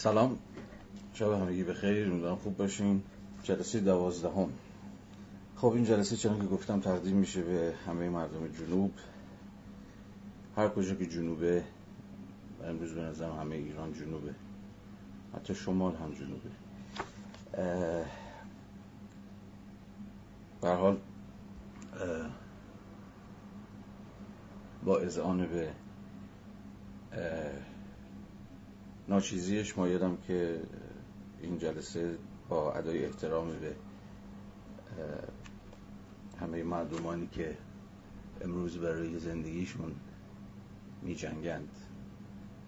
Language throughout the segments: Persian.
سلام. شب همگی بخیر. امیدوارم خوب باشین. جلسه دوازدهم. خب این جلسه چون که گفتم تقدیم میشه به همه مردم جنوب. هر کجا که جنوبه امروز به نظرم همه ایران جنوبه. حتی شمال هم جنوبه. به حال با اذعان به ناچیزیش مایدم که این جلسه با ادای احترام به همه مردمانی که امروز برای زندگیشون می جنگند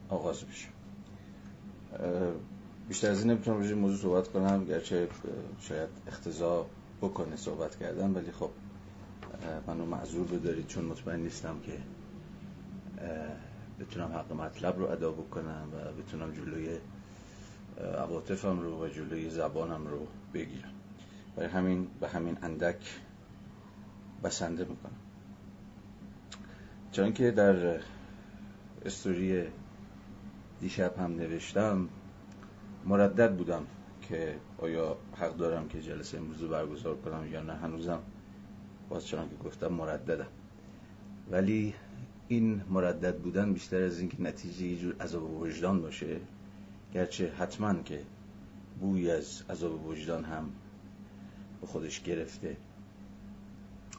آغاز بشه. بیشتر از این نمی‌تونم روی موضوع صحبت کنم گرچه شاید اختزا بکنه صحبت کردم ولی خب منو معذور بدارید چون مطمئن نیستم که بتونم حق مطلب رو ادا بکنم و بتونم جلوی عواطفم رو و جلوی زبانم رو بگیرم. برای همین به همین اندک بسنده می‌کنم. چون که در استوری دیشب هم نوشتم مردد بودم که آیا حق دارم که جلسه امروز رو برگزار کنم یا نه. هنوزم باز چنان که گفتم مرددم. ولی این مردد بودن بیشتر از اینکه نتیجه یه جور عذاب وجدان باشه. گرچه حتما که بوی از عذاب وجدان هم به خودش گرفته.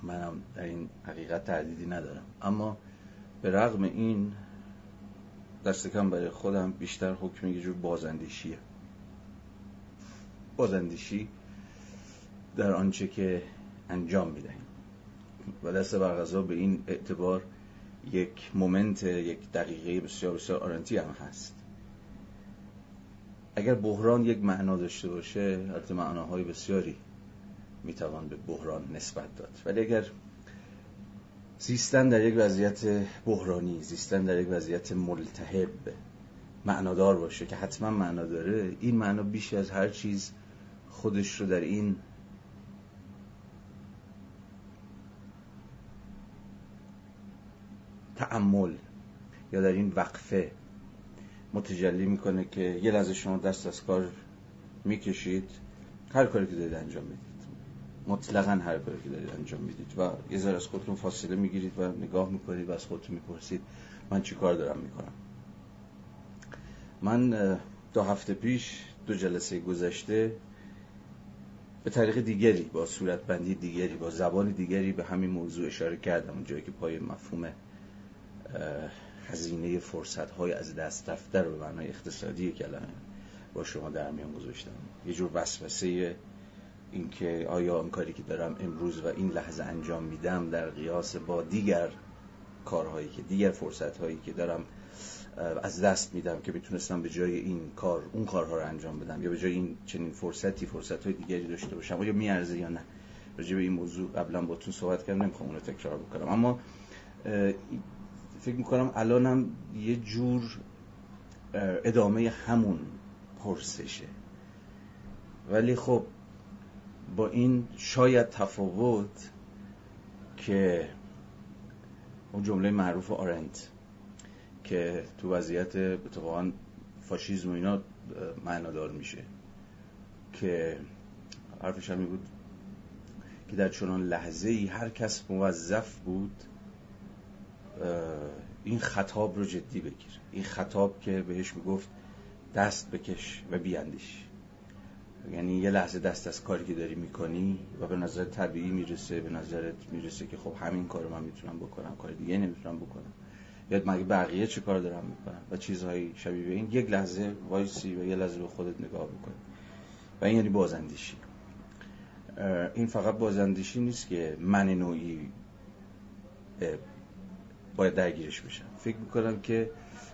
منم در این حقیقت تردیدی ندارم. اما به رغم این دست کم برای خودم بیشتر حکم یه جور بازندیشیه بازندیشی در آنچه که انجام می‌دهیم. و دست برغذا به این اعتبار یک مومنت یک دقیقه بسیار بسیار آرنتی هم هست. اگر بحران یک معنا داشته باشه البته معناهای بسیاری می‌توان به بحران نسبت داد. ولی اگر زیستن در یک وضعیت بحرانی زیستن در یک وضعیت ملتهب معنادار باشه که حتما معنا داره این معنا بیش از هر چیز خودش رو در این تعمل یا در این وقفه متجلی می‌کنه که یه لحظه شما دست از کار می‌کشید هر کاری که دارید انجام می‌دید. مطلقا هر کاری که دارید انجام می‌دید و یه ذره از خودتون فاصله می‌گیرید و نگاه می‌کنید و از خودتون می‌پرسید من چی کار دارم می‌کنم. من دو هفته پیش دو جلسه گذشته به طریق دیگری با صورت بندی دیگری با زبان دیگری به همین موضوع اشاره کردم اون جایی که پای مفهوم هزینه فرصت های از دست رفته رو به معنای اقتصادی کلمه با شما در میان گذاشتم. یه جور وسوسه اینکه آیا اون کاری که دارم امروز و این لحظه انجام میدم در قیاس با دیگر کارهایی که دیگر فرصت هایی که دارم از دست میدم که می‌تونستم به جای این کار اون کارها رو انجام بدم یا به جای این چنین فرصتی فرصت های دیگری داشته باشم آیا میارزه یا نه؟ راجع به این موضوع قبلا با تو صحبت کردم نمی‌خوام اون رو تکرار بکنم. اما فکر می‌کنم الانم یه جور ادامه همون پرسشه. ولی خب با این شاید تفاوت که اون جمله معروف آرنت که تو وضعیت اتفاقا فاشیزم و اینا معنادار میشه. که حرفش همی بود که در چنان لحظه ای هر کس موظف بود این خطاب رو جدی بگیر. این خطاب که بهش می‌گفت دست بکش و بیاندیش. یعنی یه لحظه دست از کاری که داری می‌کنی و به نظر طبیعی می‌رسه به نظرت می‌رسه که خب همین کارو من می‌تونم بکنم کار دیگه نمی‌تونم بکنم. یا مگه بقیه چه کار دارم می‌کنم و چیزهایی شبیه به این؟ یک لحظه وایسی و یه لحظه به خودت نگاه بکنی و این یعنی بازندیشی این فقط بازندیشی نیست که من نوعی باید درگیرش بشم فکر می‌کنم که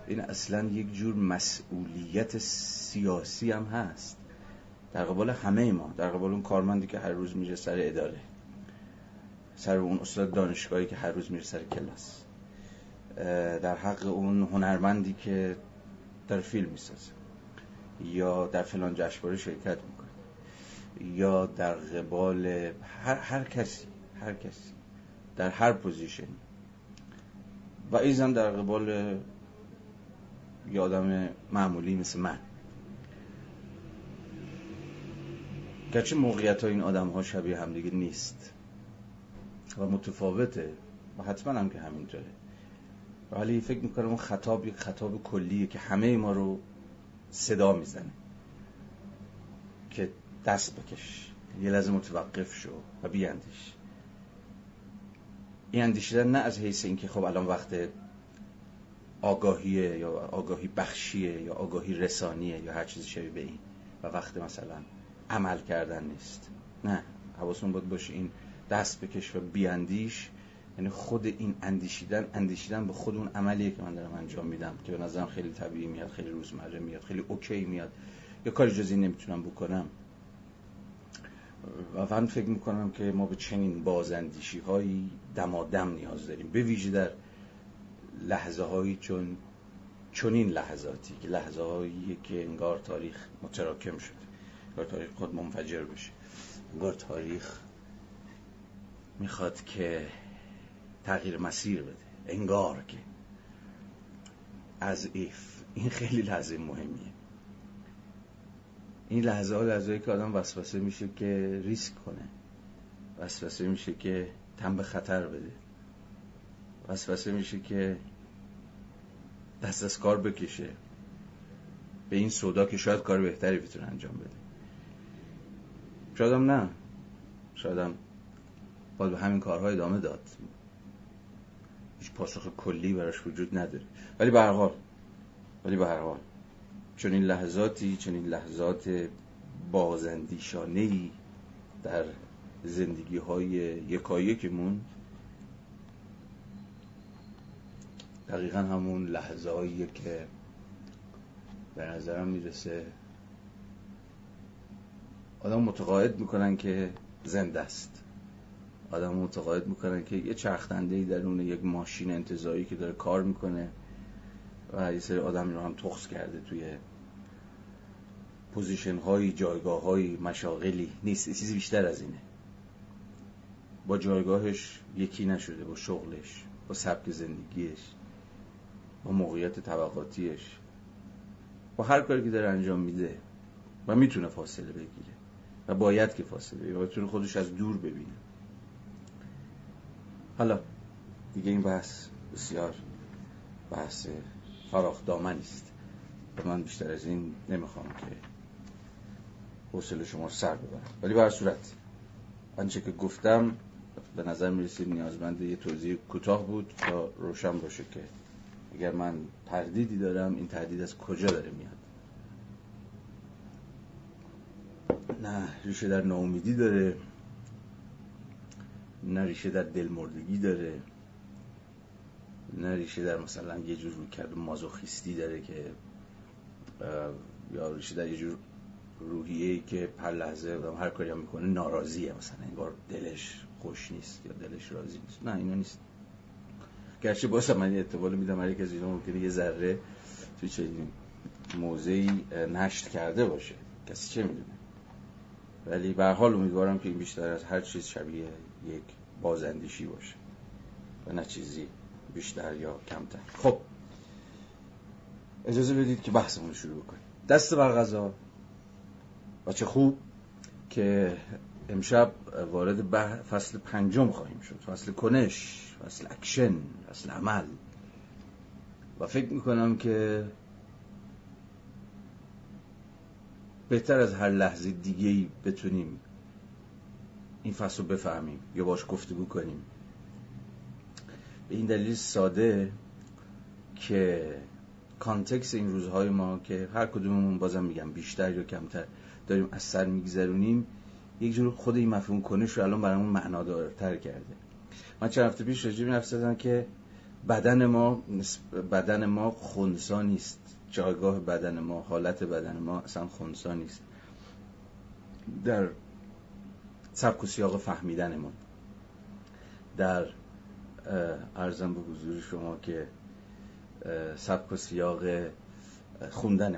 این اصلا یک جور مسئولیت سیاسی هم هست. در قبال همه ما در قبال اون کارمندی که هر روز میره سر اداره سر اون استاد دانشگاهی که هر روز میره سر کلاس در حق اون هنرمندی که در فیلم می‌سازه یا در فلان جشنواره شرکت می‌کنه یا در قبال هر, هر کسی هر کسی در هر position ی. و ایضا در قبال یه آدم معمولی مثل من. گرچه موقعیت ها این آدم ها شبیه همدیگه نیست. و متفاوته و حتما هم که همینطوره. ولی فکر می‌کنم اون خطاب یک خطاب کلیه که همه ما رو صدا می‌زنه. که دست بکش یه لازم متوقف شو و بیاندیش. این اندیشیدن نه از حیث اینکه خب الان وقت آگاهیه یا آگاهی بخشیه یا آگاهی رسانیه یا هر چیزی شبیه به این و وقت مثلا عمل کردن نیست. نه حواستون باید باشه این دست بکش و بیاندیش یعنی خود این اندیشیدن اندیشیدن به خود اون عملیه که من دارم انجام میدم که به نظرم خیلی طبیعی میاد خیلی روزمره میاد خیلی اوکی میاد. یا کاری جزی نمی‌تونم بکنم. و من فکر می‌کنم که ما به چنین بازندیشی هایی دمادم نیاز داریم. به ویژه در لحظه هایی چون چنین لحظاتی که لحظه هایی که انگار تاریخ متراکم شده انگار تاریخ خود منفجر بشه. انگار تاریخ می‌خواد که تغییر مسیر بده. انگار که. از ایف. این خیلی لحظه مهمیه. این لحظه ها لحظه که آدم وسوسه میشه که ریسک کنه. وسوسه میشه که تن به خطر بده. وسوسه میشه که دست از کار بکشه. به این صدا که شاید کار بهتری بتونه انجام بده. شاید هم نه. شاید هم باید به همین کارها ادامه داد. هیچ پاسخ کلی براش وجود نداره. ولی به هر حال ولی به هر حال. چون این لحظاتی چون این لحظات بازندیشانه ای در زندگی های یکایکمون دقیقا همون لحظه که به نظرم می‌رسه آدم متقاعد می‌کنن که زنده است. آدم متقاعد می‌کنن که یه چرخنده ای درون یک ماشین انتظایی که داره کار می‌کنه و یه سری آدم رو هم تخص کرده توی پوزیشن های جایگاه های مشاغلی نیست. چیزی بیشتر از اینه. با جایگاهش یکی نشده با شغلش با سبک زندگیش با موقعیت طبقاتیش با هر کاری که داره انجام میده و می‌تونه فاصله بگیره و باید که فاصله بگیره و خودش از دور ببینه. حالا دیگه این بحث بسیار بحث فراخ دامنی است. من بیشتر از این نمی‌خوام که حوصله شما سر ببرم. ولی به هر صورت آنچه که گفتم به نظر می‌رسید نیازمند یه توضیح کوتاه بود تا روشن باشه که اگر من تردیدی دارم این تردید از کجا داره میاد؟ نه ریشه در ناامیدی داره نه ریشه در دلمردگی داره نه ریشه در مثلا یه جور روی کرده مازوخیستی داره که یا ریشه در یه جور روحیه که پر لحظه و هر کاری هم می‌کنه ناراضیه مثلا انگار دلش خوش نیست یا دلش راضی نیست. نه اینا نیست. گرچه باسم من اعتبال میدم هر از اینا ممکنه یه ذره توی چه موضعی نشت کرده باشه. کسی چه می‌دونه؟ ولی به حال امیدوارم که این بیشتر از هر چیز شبیه یک بازندیشی باشه و نه چیزی بیشتر یا کمتر. خب اجازه بدید که بحثمون شروع کنیم. دست بر قضا. چه خوب که امشب وارد فصل پنجم خواهیم شد. فصل کنش فصل اکشن فصل عمل. و فکر می‌کنم که بهتر از هر لحظه دیگه ای بتونیم این فصل رو بفهمیم یا باش گفتگو کنیم. به این دلیل ساده که کانتکس این روزهای ما که هر کدوممون بازم میگم بیشتر یا کمتر داریم از سر میگذرونیم یک جور خود این مفهوم کنش رو الان برامون معنادارتر کرده. من چند هفته پیش راجع به که بدن ما بدن ما خونسا نیست. جایگاه بدن ما حالت بدن ما اصلا خونسا نیست. در سبک و سیاق فهمیدن ما در ارزم به حضور شما که سبک و سیاق خوندن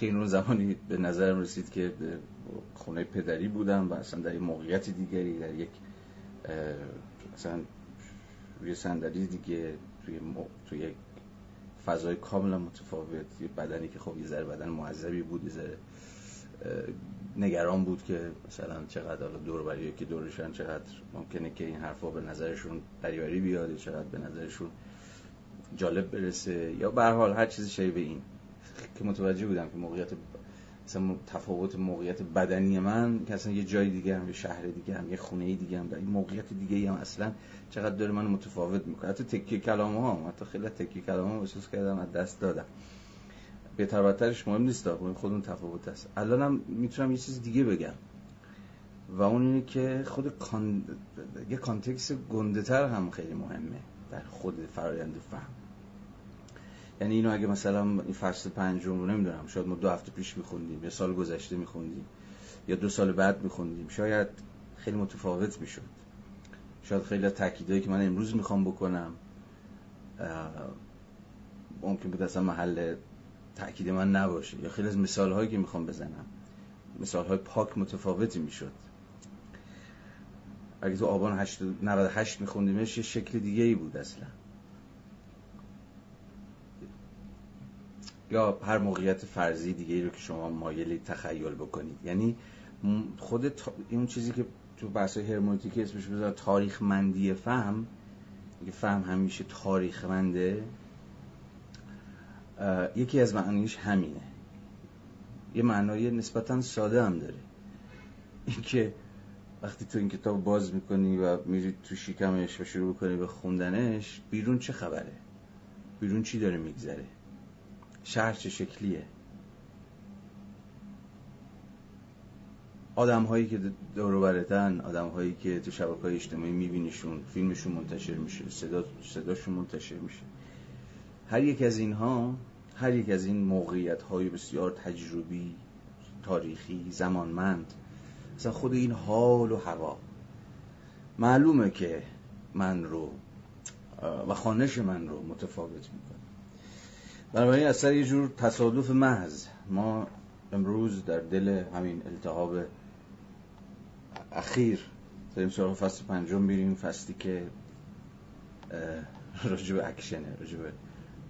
که این زمانی به نظرم رسید که خونه پدری بودم و اصلا در یک موقعیت دیگری در یک اصلا روی صندلی دیگه توی, توی یک فضای کاملا متفاوت. یه بدنی که خب یه ذره بدن معذبی بود یه ذره نگران بود که مثلا چقدر دور که دورشن چقدر ممکنه که این حرفا به نظرشون دریوری بیاد چقدر به نظرشون جالب برسه یا به حال هر چیزی به این. که متوجه بودم که موقعیت مثلا تفاوت موقعیت بدنی من که اصلا یه جای دیگه هم یه شهر دیگه هم یه خونه دیگه هم این موقعیت دیگه هم اصلا چقدر داره من متفاوت می‌کنه. حتی تکی کلام ها حتی خیلی تکی کلام ها احساس کردم از دست دادم. بهتر بدترش مهم نیست با خودمون تفاوت هست الانم می‌تونم یه چیز دیگه بگم. و اون اینه که خود کان... یه کانتکس گنده تر هم خیلی مهمه در خود فرایند فهم. یعنی اینو اگه مثلا این فصل پنجم رو نمی‌دونم شاید ما دو هفته پیش میخوندیم یا سال گذشته میخوندیم یا دو سال بعد میخوندیم شاید خیلی متفاوت می‌شد. شاید خیلی تاکیدایی که من امروز می‌خوام بکنم ممکن بود اصلا محل تاکید من نباشه. یا خیلی از مثال هایی که می‌خوام بزنم. مثال های پاک متفاوتی می‌شد. اگه تو آبان 98 میخوندیمش یه شکل دیگه ای بود اصلا. یا هر موقعیت فرضی دیگه رو که شما مایلی تخیل بکنید. یعنی خود این چیزی که تو بحث هرمونتیکی اسمش بذار تاریخ مندی فهم فهم همیشه تاریخ منده یکی از معنیش همینه. یه معنای نسبتا ساده هم داره. اینکه وقتی تو این کتاب باز می‌کنی و میری تو شیکمش و شروع کنی به خوندنش بیرون چه خبره؟ بیرون چی داره میگذره؟ شهر چه شکلیه؟ آدم هایی که دور برتن آدم هایی که تو شبکه های اجتماعی میبینیشون فیلمشون منتشر میشه صدا صداشون منتشر میشه. هر یک از اینها هر یک از این موقعیت های بسیار تجربی تاریخی زمانمند مثلا خود این حال و هوا. معلومه که من رو و خانش من رو متفاوت می‌کنه. بنابراین اثر یه جور تصادف محض. ما امروز در دل همین التحاب اخیر داریم سراغ فصل پنجم بیریم فصلی که راجب اکشنه راجب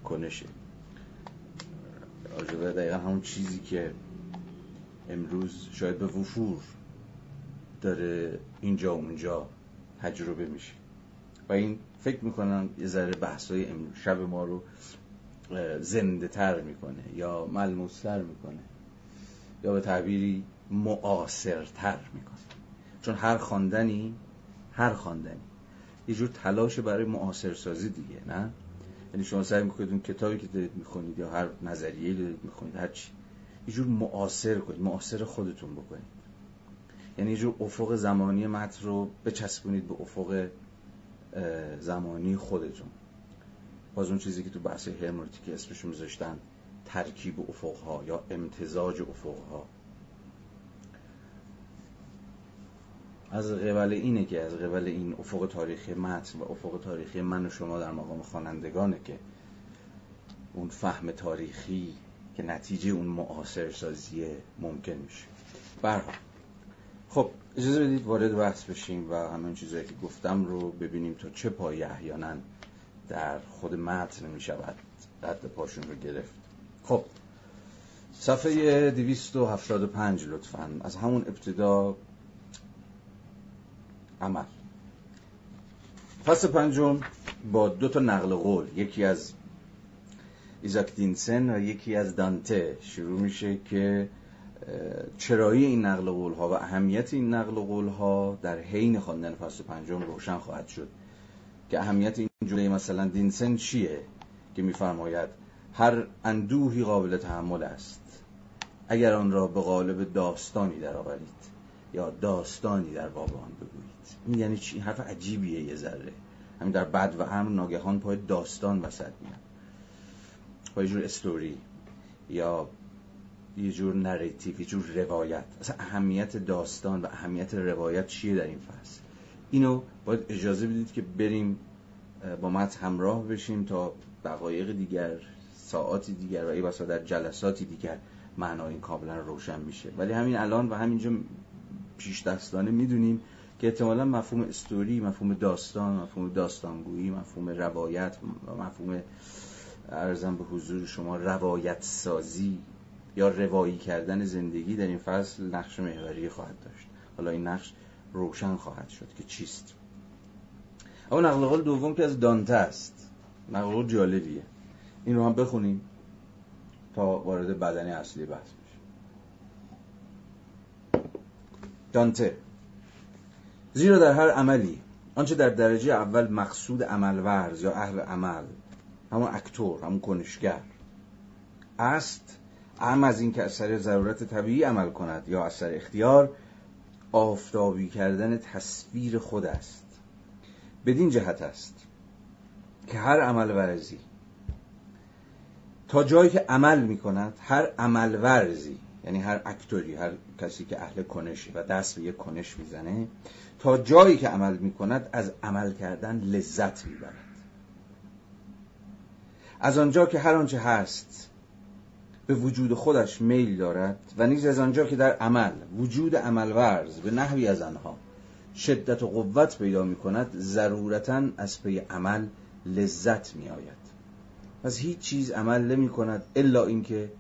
کنشه. راجب دقیقا همون چیزی که امروز شاید به وفور داره اینجا اونجا تجربه میشه. و این فکر می‌کنم یه ذره بحثای شب ما رو زنده تر می‌کنه یا ملموستر می‌کنه یا به تعبیری معاصرتر می‌کنه. چون هر خواندنی هر خواندنی. یه جور تلاش برای معاصر سازی دیگه نه؟ یعنی شما سعی می‌کنید اون کتابی که دارید می‌خونید یا هر نظریه دارید می‌خونید هر چی یه جور معاصر کنید معاصر خودتون بکنید. یعنی یه جور افق زمانی متن رو بچسبونید به افق زمانی خودتون. باز اون چیزی که تو بحث هرمونتیک اسمش میذاشتن ترکیب افقها یا امتزاج افقها. از قبل اینه که از قبل این افق تاریخی متن و افق تاریخی من و شما در مقام خوانندگانه که اون فهم تاریخی که نتیجه اون معاصر سازی ممکن میشه. برها. خب اجازه بدید وارد بحث بشیم و همین چیزایی که گفتم رو ببینیم تا چه پایه احیانا در خود متن می شود. قد پاشون رو گرفت. خب صفحه 275 لطفا. از همون ابتدا عمل. فصل پنجم با دو تا نقل قول. یکی از ایزاک دینسن و یکی از دانته. شروع میشه که چرایی این نقل قول ها و اهمیت این نقل قول ها در حین خواندن فصل پنجم روشن خواهد شد. که اهمیت این جمله مثلا دینسن چیه که میفرماید؟ هر اندوهی قابل تحمل است. اگر آن را به قالب داستانی درآورید یا داستانی در باب آن بگویید. این یعنی چی؟ حرف عجیبیه یه ذره. همین در بد و امر ناگهان پای داستان وسط میاد. پای جور استوری یا یه جور نریتیو یه جور روایت. اصلا اهمیت داستان و اهمیت روایت چیه در این فصل؟ اینو باید اجازه بدید که بریم با مت همراه بشیم تا دقایق دیگر ساعاتی دیگر و ای در جلساتی دیگر معنای این کاملا روشن میشه. ولی همین الان و همینجا پیش دستانه می‌دونیم که احتمالا مفهوم استوری مفهوم داستان مفهوم داستانگویی مفهوم روایت و مفهوم ارزم به حضور شما روایت سازی یا روایی کردن زندگی در این فصل نقش محوری خواهد داشت. حالا این نقش روشن خواهد شد که چیست؟ اما نقل قول دوم که از دانته است. نقل قول جالبیه. این رو هم بخونیم تا وارد بدنی اصلی بحث بشه. دانته. زیرا در هر عملی آنچه در درجه اول مقصود عمل ورز یا اهل عمل همون اکتور همون کنشگر است اهم از این که اثر ضرورت طبیعی عمل کند یا اثر اختیار آفتابی کردن تصویر خود است. بدین جهت است که هر عمل ورزی تا جایی که عمل می کند هر عمل ورزی یعنی هر اکتوری هر کسی که اهل کنشی و دست به یک کنش می‌زنه تا جایی که عمل می کند از عمل کردن لذت می‌برد. از آنجا که هر آنچه هست به وجود خودش میل دارد و نیز از آنجا که در عمل وجود عمل ورز به نحوی از آنها شدت و قوت پیدا می کند ضرورتا از پی عمل لذت می آید پس هیچ چیز عمل نمی کند الا اینکه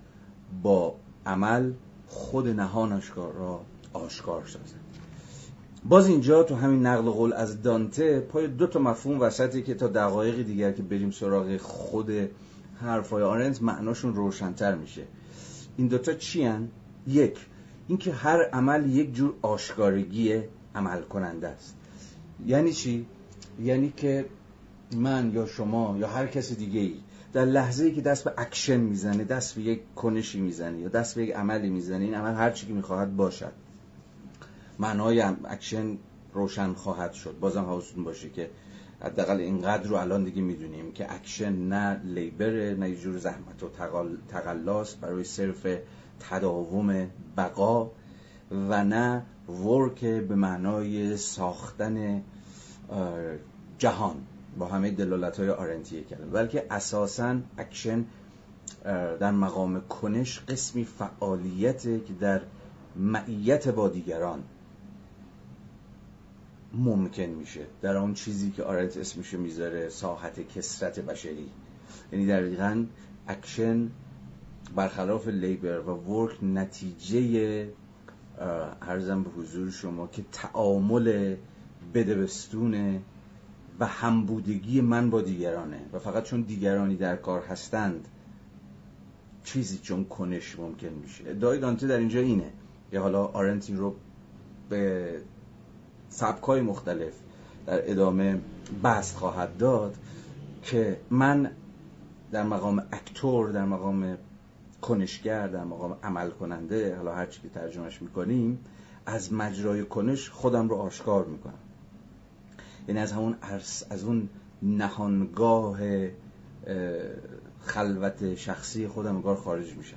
با عمل خود نهانش را آشکار سازد. باز اینجا تو همین نقل قول از دانته پای دو تا مفهوم وسطی که تا دقایق دیگر که بریم سراغ خود حرفای آرنت معناشون روشنتر میشه این دوتا چی هن؟ یک اینکه هر عمل یک جور آشکارگی عمل کننده است یعنی چی؟ یعنی که من یا شما یا هر کس دیگه ای در لحظه ای که دست به اکشن می‌زنه دست به یک کنشی می‌زنه یا دست به یک عملی می‌زنه این عمل هر چی که می‌خواهد باشد معنای اکشن روشن خواهد شد بازم حواستون باشه که حداقل اینقدر رو الان دیگه می‌دونیم که اکشن نه labor ه نه یه جور زحمت و تقلاس برای صرف تداوم بقا و نه work به معنای ساختن جهان. با همه دلالت های آرنتیه کردن بلکه اساسا اکشن در مقام کنش قسمی فعالیته که در معیت با دیگران ممکن میشه. در آن چیزی که آرنت اسمشو می‌ذاره ساحت کثرت بشری. یعنی دقیقا اکشن برخلاف labor و work نتیجه عرضم به حضور شما که تعامل بده بستونه و همبودگی من با دیگرانه. و فقط چون دیگرانی در کار هستند چیزی چون کنش ممکن میشه. ادعای دانته در اینجا اینه یا حالا آرنت رو به سبکای مختلف در ادامه بست خواهد داد که من در مقام اکتور در مقام کنشگر در مقام عمل کننده حالا هر چی که ترجمهش می‌کنیم از مجرای کنش خودم رو آشکار می‌کنم. یعنی از همون از اون نهانگاه خلوت شخصی خودم انگار خارج میشم.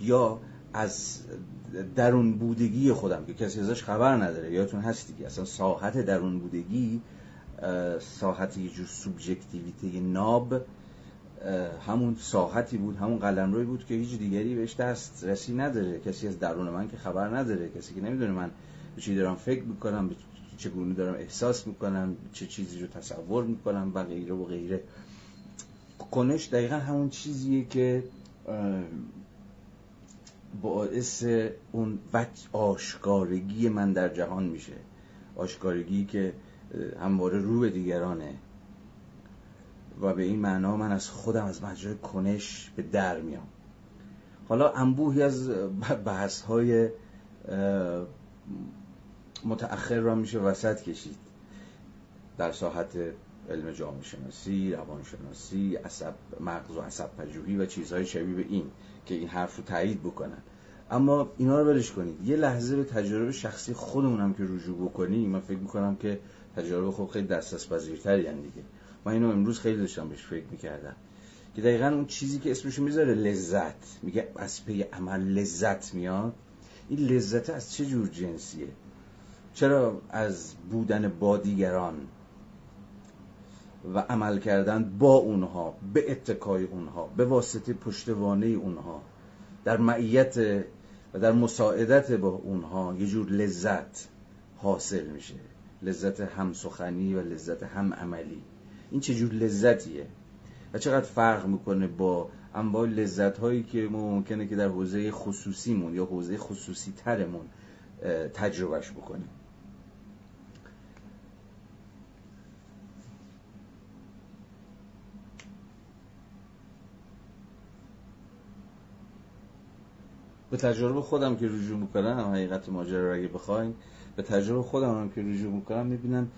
یا از درون بودگی خودم که کسی ازش خبر نداره. یادتون هست دیگه اصلا ساحت درون بودگی ساحت یه جور سوبژکتیویته ناب همون ساحتی بود همون قلمروی بود که هیچ دیگری بهش دست رسی نداره. کسی از درون من که خبر نداره کسی که نمی‌دونه من به چی دارم فکر می‌کنم به چگونه دارم احساس می‌کنم چه چیزی رو تصور می‌کنم و غیره و غیره. کنش دقیقا همون چیزیه که باعث اون وجه آشکارگی من در جهان میشه. آشکارگی که همواره رو به دیگرانه. و به این معنا من از خودم از مجرای کنش به در میام. حالا انبوهی از بحث های متأخر را میشه وسط کشید. در ساحت علم جامعه شناسی، روانشناسی، عصب مغز و عصب پژوهی و چیزهای شبیه به این. که این حرف رو تایید بکنن. اما اینا رو برش کنید. یه لحظه به تجربه شخصی خودمونم که رجوع بکنیم من فکر می‌کنم که تجربه خب خیلی دسترس پذیرتری دیگه. من اینو امروز خیلی داشتم بهش فکر می‌کردم. که دقیقا اون چیزی که اسمش می‌ذاره لذت. میگه از پی عمل لذت میاد. این لذت از چه جور جنسیه؟ چرا از بودن با دیگران و عمل کردن با اونها به اتکای اونها به واسطه پشتوانه اونها در معیت و در مساعدت با اونها یه جور لذت حاصل میشه. لذت هم سخنی و لذت هم عملی این چه جور لذتیه؟ و چقدر فرق می‌کنه با انواع لذت هایی که ممکنه که در حوزه خصوصیمون یا حوزه خصوصی ترمون تجربهش بکنیم؟ به تجربه خودم که رجوع می‌کنم حقیقت ماجرا رو اگه بخواین به تجربه خودم هم که رجوع می‌کنم می‌بینم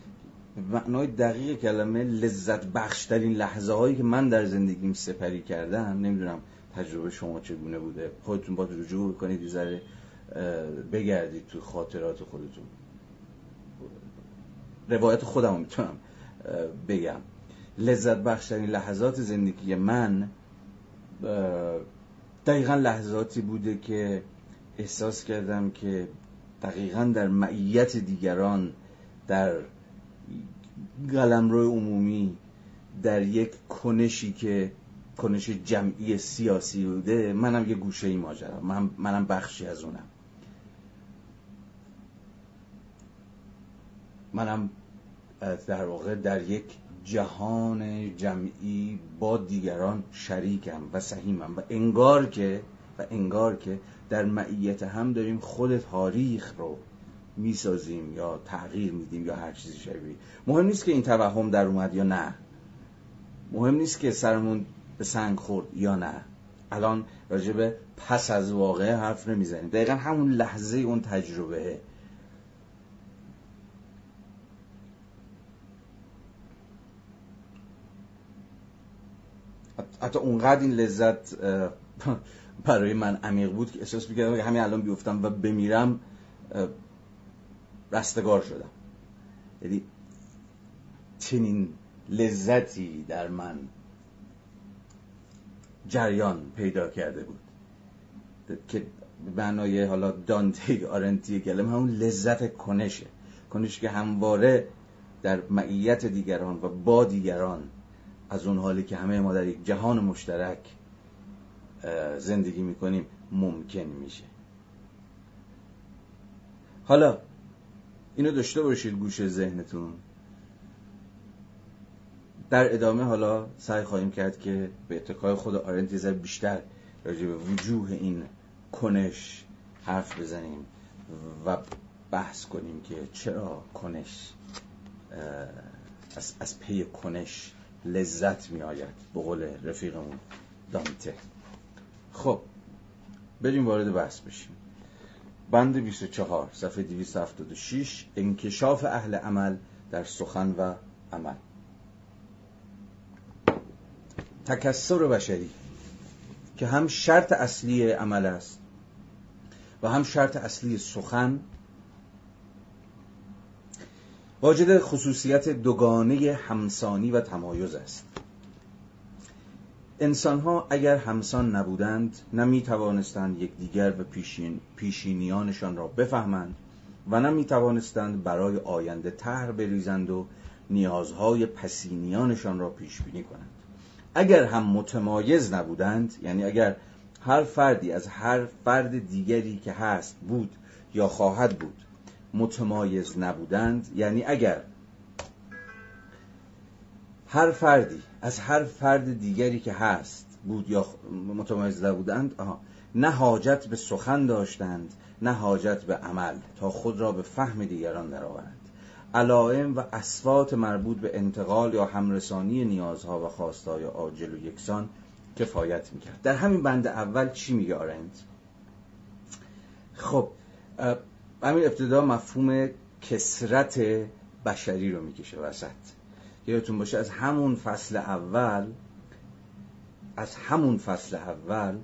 معنای دقیق کلمه لذت بخشترین لحظه هایی که من در زندگیم سپری کردم نمی‌دونم تجربه شما چگونه بوده. خودتون با رجوع کنید ذره بگردید تو خاطرات خودتون. روایت خودم می‌تونم بگم. لذت بخشترین لحظات زندگی من دقیقا لحظاتی بوده که احساس کردم که دقیقا در معیت دیگران در قلمرو عمومی در یک کنشی که کنش جمعی سیاسی بوده منم یه گوشه ای ماجرا من منم بخشی از اونم. منم در واقع در یک جهان جمعی با دیگران شریکم و سهیمم و انگار که و انگار که در معیت هم داریم خود تاریخ رو می‌سازیم یا تغییر میدیم یا هر چیزی شبیه. مهم نیست که این توهم در اومد یا نه. مهم نیست که سرمون به سنگ خورد یا نه. الان راجب پس از واقع حرف نمی‌زنیم. دقیقا همون لحظه اون تجربه. حتی اونقدر این لذت برای من عمیق بود که احساس می‌کردم که همین الان بیفتم و بمیرم رستگار شدم. یعنی چنین لذتی در من جریان پیدا کرده بود که معنای حالا دانته آرنتی گلم همون لذت کنشه. کنش که همواره در معیت دیگران و با دیگران از اون حالی که همه ما در یک جهان مشترک زندگی می‌کنیم ممکن میشه. حالا اینو داشته باشید گوش ذهنتون. در ادامه حالا سعی خواهیم کرد که به اتکای خود آرنت بیشتر راجع به وجوه این کنش حرف بزنیم و بحث کنیم که چرا کنش از پی کنش لذت می آید به قول رفیقمون دانته. خب بریم وارد بحث بشیم. بند 24 صفحه 276 انکشاف اهل عمل در سخن و عمل. تکسر بشری که هم شرط اصلی عمل است و هم شرط اصلی سخن واجد خصوصیت دوگانه همسانی و تمایز است. انسان ها اگر همسان نبودند نمی توانستند یکدیگر و پیشین، پیشینیانشان را بفهمند و نمی توانستند برای آینده طرح بریزند و نیازهای پسینیانشان را پیش بینی کنند. اگر هم متمایز نبودند یعنی اگر هر فردی از هر فرد دیگری که هست بود یا خواهد بود متمایز نبودند یعنی اگر هر فردی از هر فرد دیگری که هست بود یا متمایز نبودند آها نه حاجت به سخن داشتند نه حاجت به عمل تا خود را به فهم دیگران درآورند. علائم و اسوات مربوط به انتقال یا همرسانی نیازها و خواستای عاجل و یکسان کفایت می‌کرد. در همین بند اول چی میگه خب همین ابتدا مفهوم کسرت بشری رو می‌کشه وسط. یادتون باشه از همون فصل اول از همون فصل اول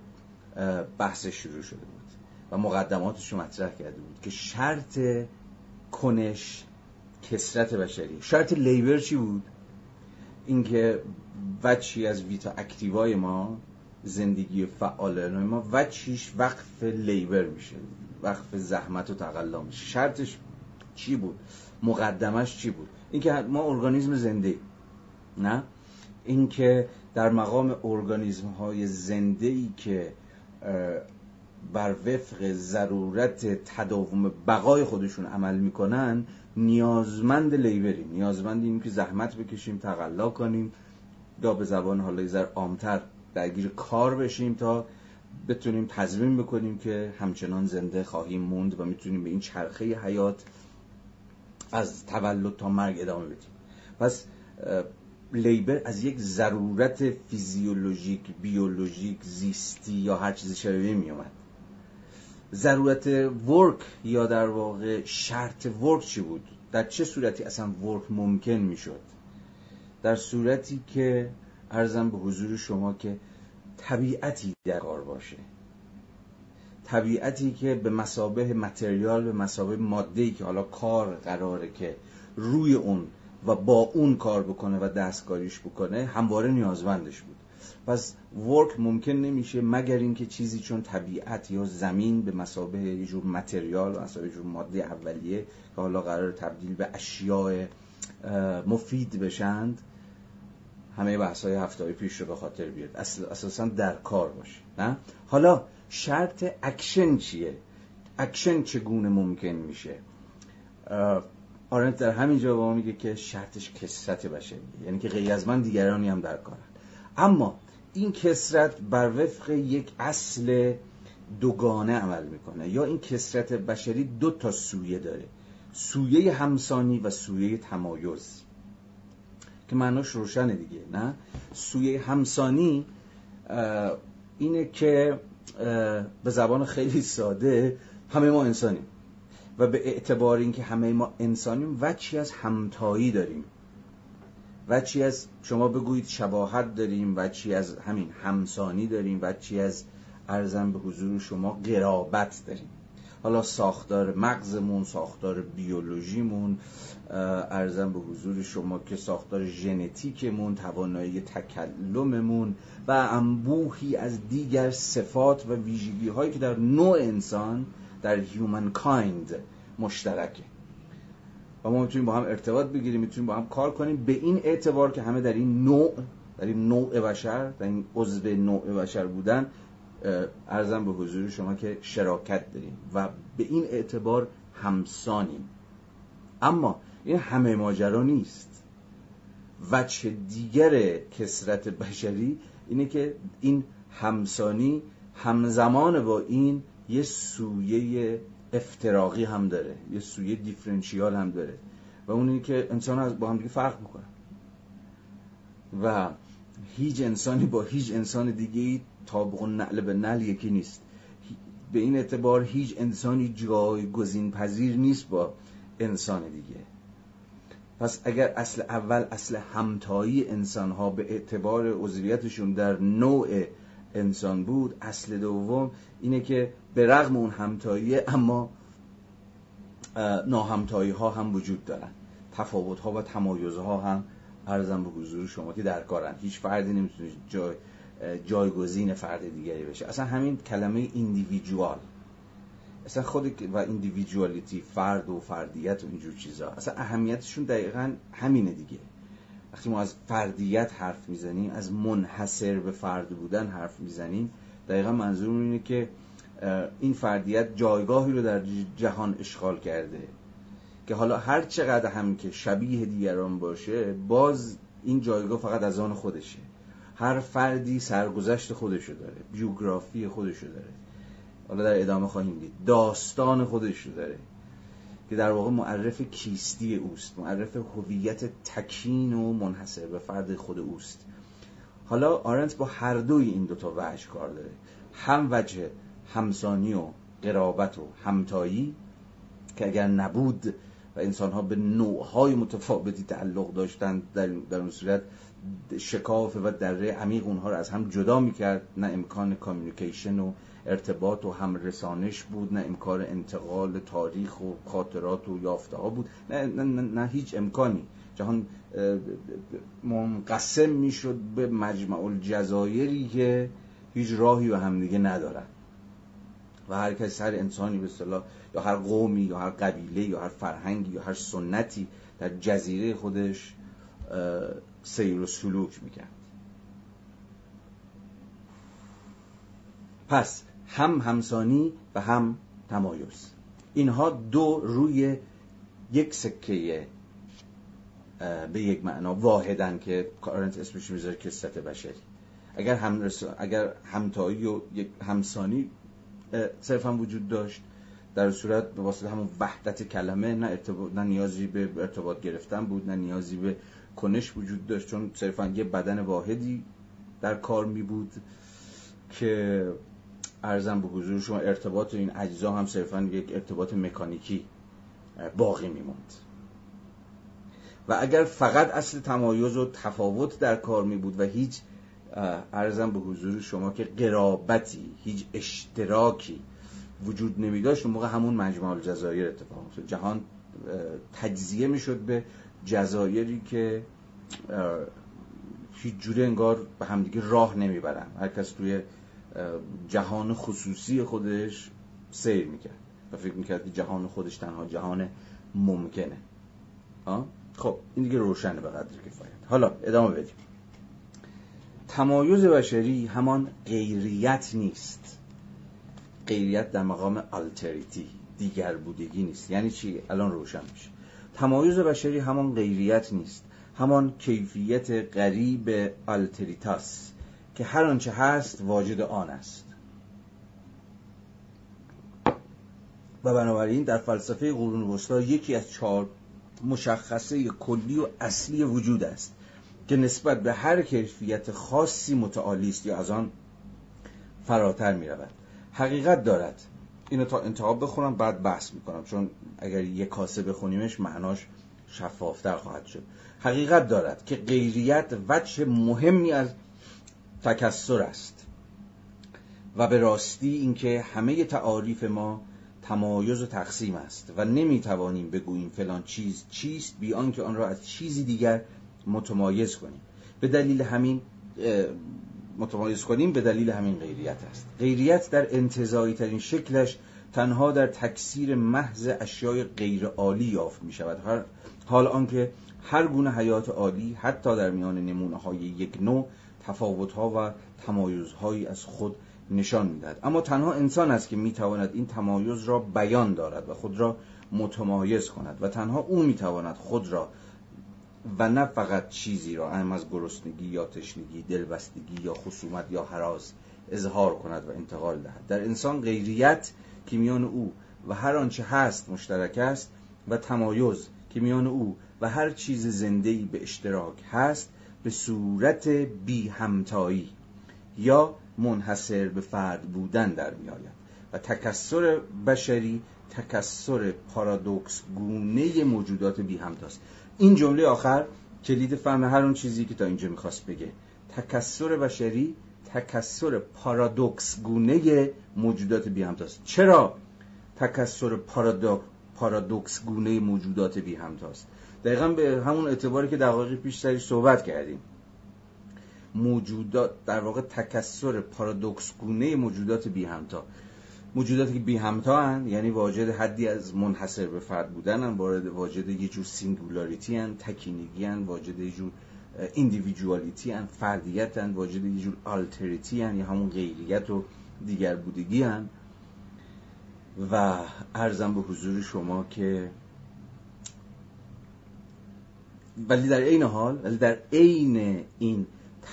بحث شروع شده بود و مقدماتش رو مطرح کرده بود که شرط کنش کسرت بشری. شرط لیبر چی بود؟ اینکه وچی از ویتا اکتیوای ما زندگی فعال ما وچیش وقف لیبر میشه وقف زحمت و تقلا میشه. شرطش چی بود؟ مقدمش چی بود؟ اینکه ما ارگانیسم زنده نه؟ اینکه در مقام ارگانیسم های زنده ای که بر وفق ضرورت تداوم بقای خودشون عمل می‌کنن نیازمند لیبریم. نیازمند این که زحمت بکشیم تقلا کنیم یا به زبان حالا زر عامتر درگیر کار بشیم تا بتونیم تضمین بکنیم که همچنان زنده خواهیم موند و می‌تونیم به این چرخه حیات از تولد تا مرگ ادامه بدیم. پس لیبر از یک ضرورت فیزیولوژیک بیولوژیک زیستی یا هر چیزی شبیه می اومد. ضرورت ورک یا در واقع شرط ورک چی بود؟ در چه صورتی اصلا ورک ممکن می‌شد؟ در صورتی که ارزم به حضور شما که طبیعتی در کار باشه. طبیعتی که به مسابه متریال به مسابه ماده که حالا کار قراره که روی اون و با اون کار بکنه و دستکاریش بکنه همواره نیازمندش بود. پس work ممکن نمیشه مگر اینکه چیزی چون طبیعت یا زمین به مثابه یه جور material و مثابه جور ماده اولیه که حالا قرار تبدیل به اشیاء مفید بشند. همه بحث های هفته پیش رو به خاطر بیاد اساسا در کار باشه نه؟ حالا شرط اکشن چیه؟ اکشن چگونه ممکن میشه؟ آرنت در همین جا با میگه که شرطش کثرت بشری یعنی که غیر از من دیگرانی هم در کارن. اما این کسرت بر وفق یک اصل دوگانه عمل می‌کنه. یا این کسرت بشری دو تا سویه داره. سویه همسانی و سویه تمایز. که معناش روشنه دیگه نه؟ سویه همسانی اینه که به زبان خیلی ساده همه ما انسانیم. و به اعتبار اینکه همه ما انسانیم وچی از همتایی داریم؟ وچی از شما بگویید شباهت داریم وچی از همین همسانی داریم وچی از ارزم به حضور شما قرابت داریم؟ حالا ساختار مغزمون ساختار بیولوژیمون ارزم به حضور شما که ساختار ژنتیکمون توانایی تکلممون و انبوهی از دیگر صفات و ویژگی هایی که در نوع انسان در هیومن کایند مشترکه. و ما می‌تونیم با هم ارتباط بگیریم می‌تونیم با هم کار کنیم به این اعتبار که همه در این نوع در این نوع بشر در این عضو نوع بشر بودن ارزم به حضور شما که شراکت داریم و به این اعتبار همسانیم. اما این همه ماجرا نیست. وجه دیگر کسرت بشری اینه که این همسانی همزمان با این یه سویه افتراقی هم داره یه سویه دیفرنشیال هم داره. و اون اینه که انسان از با هم دیگه فرق می‌کنن و هیچ انسانی با هیچ انسان دیگه طابق نعل به نعل یکی نیست. به این اعتبار هیچ انسانی جایگزین پذیر نیست با انسان دیگه. پس اگر اصل اول اصل همتایی انسان ها به اعتبار عضویتشون در نوع انسان بود اصل دوم اینه که به رغم اون همتایی اما ناهمتایی ها هم وجود دارن. تفاوت ها و تمایز ها هم ارزم به حضور شما که در کارن. هیچ فردی نمی‌تونه جای جایگزین فرد دیگری بشه. اصلا همین کلمه ایندیویدوال اصلا خود و ایندیویدوالیتی فرد و فردیت و اینجور چیزا. اصلا اهمیتشون دقیقا همینه دیگه. وقتی ما از فردیت حرف می‌زنیم از منحصر به فرد بودن حرف می‌زنیم دقیقا منظور اینه که این فردیت جایگاهی رو در جهان اشغال کرده که حالا هر چقدر هم که شبیه دیگران باشه باز این جایگاه فقط از آن خودشه. هر فردی سرگذشت خودشو داره بیوگرافی خودشو داره. حالا در ادامه خواهیم دید. داستان خودشو داره. که در واقع معرف کیستی اوست معرف هویت تکین و منحصر به فرد خود اوست. حالا آرنت با هر دوی این دوتا وجه کار داره. هم وجه همسانی و قرابت و همتایی که اگر نبود و انسان ها به نوعهای متفاوتی تعلق داشتند در, در اون صورت شکاف و دره عمیق اونها رو از هم جدا می‌کرد. نه امکان کامیونیکیشن و ارتباط و هم رسانش بود نه امکان انتقال تاریخ و خاطرات و یافته ها بود. نه, نه, نه, نه هیچ امکانی. جهان منقسم می‌شد به مجمع الجزایری که هیچ راهی و همدیگه ندارن. و هر کس هر انسانی به صلاح یا هر قومی یا هر قبیله یا هر فرهنگی یا هر سنتی در جزیره خودش سیر و سلوک می‌کرد. پس هم همسانی و هم تمایز. اینها دو روی یک سکه به یک معنا واحدن که کارنت اسمش می‌ذاره کسرت بشری. اگر هم اگر همتایی و یک همسانی صرفا وجود داشت در صورت به واسطه همون وحدت کلمه نه, نه نیازی به ارتباط گرفتن بود نه نیازی به کنش وجود داشت چون صرفا یه بدن واحدی در کار می بود که ارزم به حضور شما ارتباط این اجزا هم صرفا یک ارتباط مکانیکی باقی میموند و اگر فقط اصل تمایز و تفاوت در کار می بود و هیچ ارزم به حضور شما که قرابتی هیچ اشتراکی وجود نمی داشت اون موقع همون مجمع الجزایر اتفاق افتاد. جهان تجزیه می‌شد به جزایری که هیچ جوره انگار به همدیگه راه نمی‌برن. هر کس توی جهان خصوصی خودش سیر می‌کرد و فکر می‌کرد که جهان خودش تنها جهان ممکنه. خب این دیگه روشنه به قدر کفایت. حالا ادامه بدیم. تمایز بشری همان غیریت نیست. غیریت در مقام آلتریتی دیگر بودگی نیست. یعنی چی؟ الان روشن میشه. تمایز بشری همان غیریت نیست همان کیفیت غریب آلتریتاس که هر آنچه هست واجد آن است. و بنابراین در فلسفه قرون وسطا یکی از چهار مشخصه کلی و اصلی وجود است که نسبت به هر کیفیت خاصی متعالی است یا از آن فراتر می رود حقیقت دارد اینو تا انتها بخونم بعد بحث می‌کنم. چون اگر یک کاسه بخونیمش معناش شفافتر خواهد شد. حقیقت دارد که غیریت وجه مهمی از تکسر است. و به راستی اینکه همه تعاریف ما تمایز و تقسیم است و نمی‌توانیم بگوییم فلان چیز چیست بی آنکه آن را از چیزی دیگر متمایز کنیم. به دلیل همین متمایز کنیم به دلیل همین غیریت است. غیریت در انتظایی ترین شکلش تنها در تکثیر محض اشیای غیر عالی یافت می شود حال آنکه هر گونه حیات عالی حتی در میان نمونه های یک نوع تفاوت ها و تمایز هایی از خود نشان می‌دهد. اما تنها انسان است که می‌تواند این تمایز را بیان دارد و خود را متمایز کند و تنها او می‌تواند خود را و نه فقط چیزی را هم از گرسنگی یا تشنگی دلبستگی یا خصومت یا حراس اظهار کند و انتقال دهد. در انسان غیریت که میان او و هر آنچه هست مشترک است و تمایز که میان او و هر چیز زندهی به اشتراک هست به صورت بی همتایی یا منحصر به فرد بودن در می آید و تکسر بشری تکسر پارادوکس گونه موجودات بی همتاست این جمله آخر کلید فهم هر اون چیزی که تا اینجا می‌خواست بگه. تکثر بشری تکثر پارادوکس گونه موجودات بی همتاست. چرا؟ تکثر پارادوکس گونه موجودات بی همتاست. دقیقا به همون اعتباری که دقایق پیش سری صحبت کردیم. موجودات در واقع تکثر پارادوکس گونه موجودات بی همتا. موجوداتی که بی همتا هن یعنی واجد حدی از منحصر به فرد بودن هن وارد واجد یه جور singularity هن تکینگی هن واجد یه جور individuality هن فردیت هن واجد یه جور alterity هن یا همون غیریت و دیگر بودگی هن و عرضم به حضور شما که ولی در عین حال ولی در عین این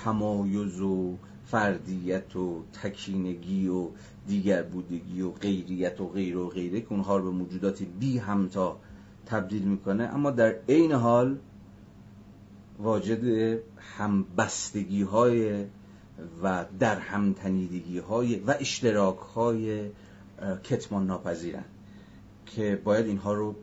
تمایز و فردیت و تکینگی و دیگر بودگی و غیریت و غیر و غیره که اونها رو به موجودات بی همتا تبدیل می‌کنه. اما در عین حال واجد همبستگی های و در همتنیدگی های و اشتراک های کتمان ناپذیرن که باید اینها رو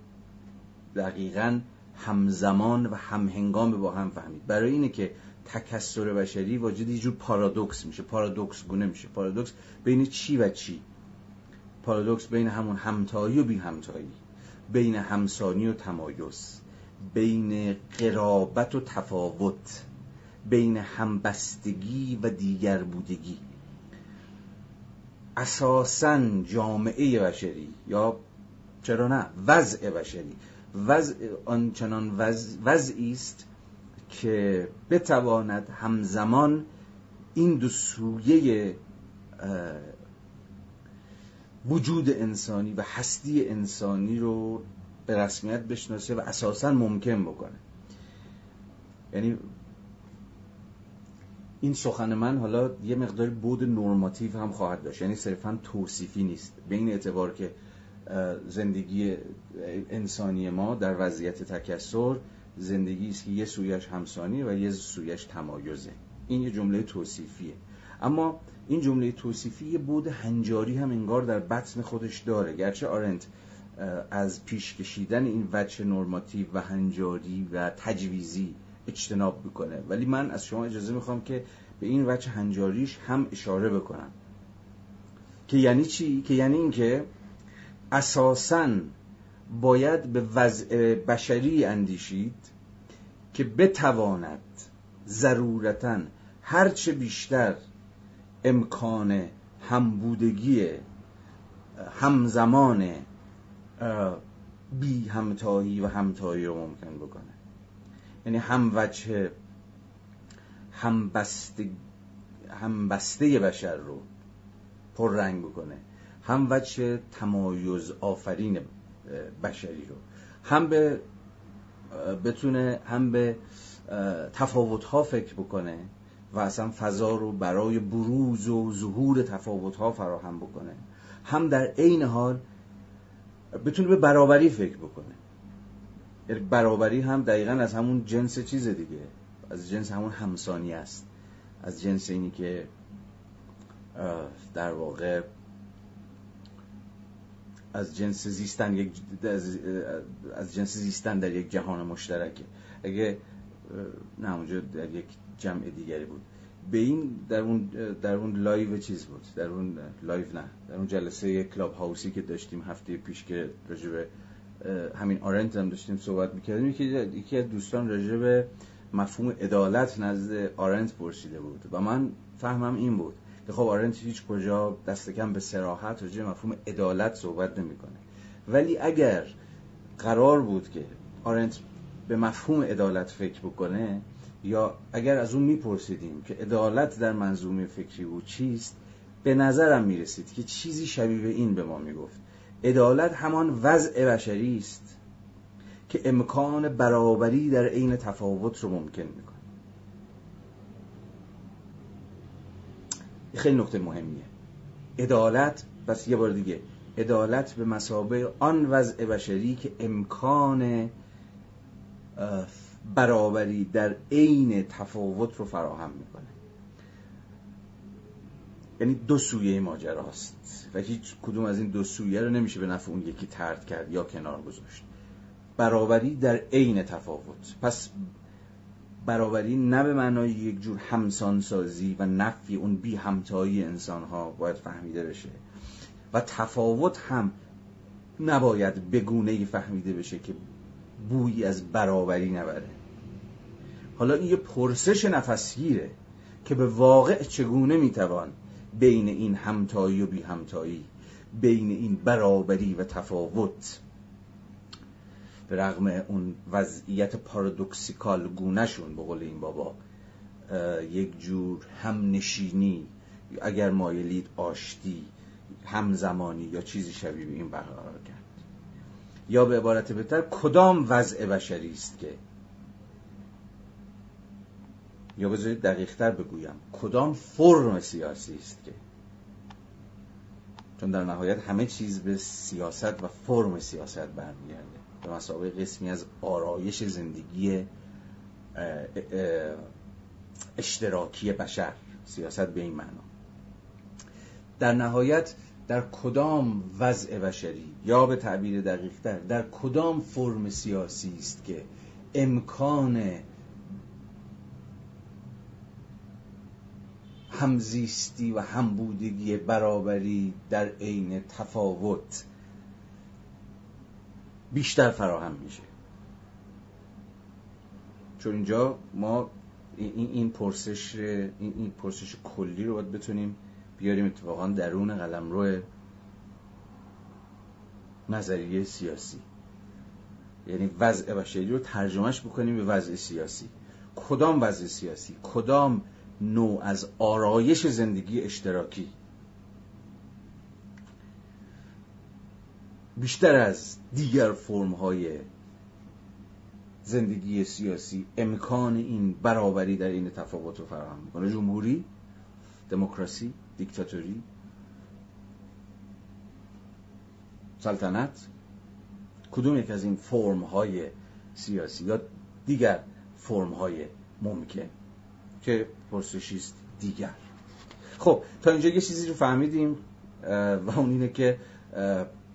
دقیقا همزمان و همهنگام با هم فهمید. برای اینه که تکسر بشری واجد یه جور پارادوکس میشه. پارادوکس گونه میشه. پارادوکس بین چی و چی؟ پارادوکس بین همون همتایی و بی همتایی بین همسانی و تمایز. بین قرابت و تفاوت. بین همبستگی و دیگر بودگی. اساسا جامعه بشری یا چرا نه؟ وضع بشری. وضع آنچنان وضعی است که بتواند همزمان این دو سویه وجود انسانی و هستی انسانی رو به رسمیت بشناسه و اساسا ممکن بکنه. یعنی این سخن من حالا یه مقدار بود نرماتیو هم خواهد داشت. یعنی صرفا توصیفی نیست. به این اعتبار که زندگی انسانی ما در وضعیت تکسر زندگی است که یه سویش همسانی و یه سویش تمایزه. این یه جمله توصیفیه. اما این جمله توصیفی یه بود هنجاری هم انگار در بطن خودش داره. گرچه آرنت از پیش کشیدن این وجه نرماتیو و هنجاری و تجویزی اجتناب می‌کنه. ولی من از شما اجازه می‌خوام که به این وجه هنجاریش هم اشاره بکنم. که یعنی چی؟ که یعنی اینکه اساساً باید به وضع بشری اندیشید که بتواند ضرورتا هرچه بیشتر امکان همبودگی همزمان بی همتایی و همتایی رو ممکن بکنه. یعنی هم وجه همبسته همبسته بشر رو پر رنگ بکنه. هم وجه تمایز آفرین بشری رو. هم به بتونه هم به تفاوت ها فکر بکنه و اصلا فضا رو برای بروز و ظهور تفاوت ها فراهم بکنه. هم در عین حال بتونه به برابری فکر بکنه. یعنی برابری هم دقیقا از همون جنس چیز دیگه. از جنس همون همسانی است. از جنس اینی که در واقع از جنس زیستن یک از جنس زیستن در یک جهان مشترکه. اگه نه اونجا در یک جمع دیگری بود. به این در اون در اون live چیز بود. در اون live نه. در اون جلسه کلاب هاوسی که داشتیم هفته پیش که راجع به همین آرنت هم داشتیم صحبت می‌کردیم یکی از دوستان راجع به مفهوم عدالت نزد آرنت پرسیده بود و من فهمم این بود. که خب آرنت هیچ کجا دست کم به سراحت راجع مفهوم عدالت صحبت نمی‌کنه. ولی اگر قرار بود که آرنت به مفهوم عدالت فکر بکنه یا اگر از اون میپرسیدیم که عدالت در منظومه فکری او چیست به نظرم می‌رسید که چیزی شبیه به این به ما می‌گفت. عدالت همان وضع بشری است که امکان برابری در عین تفاوت رو ممکن می‌کنه خیلی نقطه مهمیه. عدالت بس یه بار دیگه عدالت به مسابه آن وضع بشری که امکان برابری در عین تفاوت رو فراهم می‌کنه. یعنی دو سویه ماجراست و هیچ کدوم از این دو سویه رو نمیشه به نفع اون یکی ترد کرد یا کنار گذاشت. برابری در عین تفاوت. پس برابری نه به معنای یک جور همسانسازی و نفی اون بی همتایی انسان ها باید فهمیده بشه. و تفاوت هم نباید بگونه فهمیده بشه که بویی از برابری نبره. حالا این یه پرسش نفسگیره که به واقع چگونه می‌توان بین این همتایی و بی همتایی بین این برابری و تفاوت به رغم اون وضعیت پارادوکسیکال گونهشون به قول این بابا یک جور هم نشینی اگر مایلید آشتی همزمانی یا چیزی شبیه این برقرار کرد. یا به عبارت بهتر کدام وضع بشری است که؟ یا بذارید دقیقتر بگویم کدام فرم سیاسی است که؟ چون در نهایت همه چیز به سیاست و فرم سیاست برمیگرده. به مسابقه قسمی از آرایش زندگی اشتراکی بشر سیاست به این معنا. در نهایت در کدام وضع بشری یا به تعبیر دقیقتر در کدام فرم سیاسی است که امکان همزیستی و همبودگی برابری در عین تفاوت بیشتر فراهم میشه. چون اینجا ما این این پرسش این پرسش کلی رو باید بتونیم بیاریم. اتفاقا درون قلمرو نظریه سیاسی. یعنی وضع بشری رو ترجمهش بکنیم به وضع سیاسی. کدام وضع سیاسی؟ کدام نوع از آرایش زندگی اشتراکی؟ بیشتر از دیگر فرم های زندگی سیاسی امکان این برابری در این تفاوت رو فراهم می‌کنه. جمهوری دموکراسی دیکتاتوری سلطنت کدوم یک از این فرم های سیاسی یا دیگر فرم های ممکن که پرسشیست دیگر؟ خب تا اینجا یه چیزی رو فهمیدیم و اون اینه که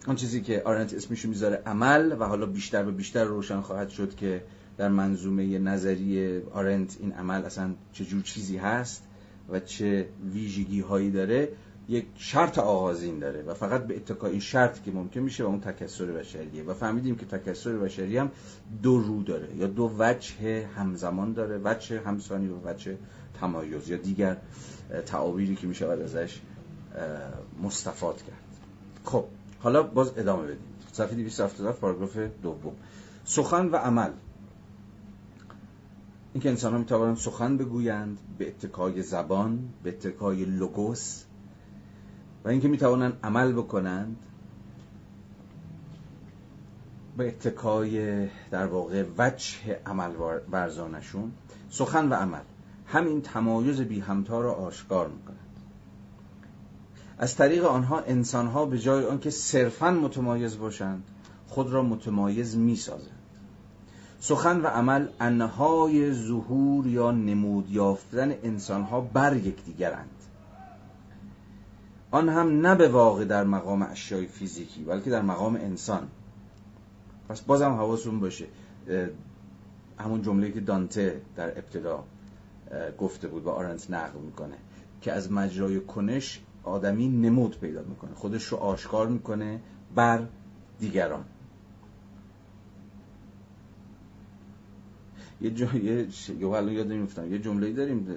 آن چیزی که آرنت اسمشو می‌ذاره عمل و حالا بیشتر و بیشتر روشن خواهد شد که در منظومه نظری آرنت این عمل اصلا چه جور چیزی هست و چه ویژگی هایی داره یک شرط آغازین داره و فقط به اتکای این شرط که ممکن میشه و اون تکسر بشریه و فهمیدیم که تکسر بشری هم دو رو داره یا دو وجه همزمان داره وجه همسانی و وجه تمایز یا دیگر تعابیری که میشه ازش مستفاد کرد. خب. حالا باز ادامه بدیم. صفحه 277 پاراگراف دوم. سخن و عمل. اینکه انسان ها می‌توانند سخن بگویند به اتکای زبان به اتکای لوگوس و اینکه می‌توانند عمل بکنند به اتکای در واقع وجه عمل ورزانشون. سخن و عمل. همین تمایز بی همتا را آشکار می‌کنند از طریق آنها انسانها به جای آنکه صرفا متمایز باشند خود را متمایز می‌سازند. سخن و عمل انهای ظهور یا نمود یافتن انسانها بر یکدیگرند. آن هم نه به واقع در مقام اشیای فیزیکی بلکه در مقام انسان. پس بازم حواستون باشه همون جمله که دانته در ابتدا گفته بود و آرنت نقل می‌کنه که از مجرای کنش آدمی نمود پیدا می‌کنه. خودش رو آشکار می‌کنه بر دیگران. یه جایی یه یاد نمیفتم یه جمله داریم.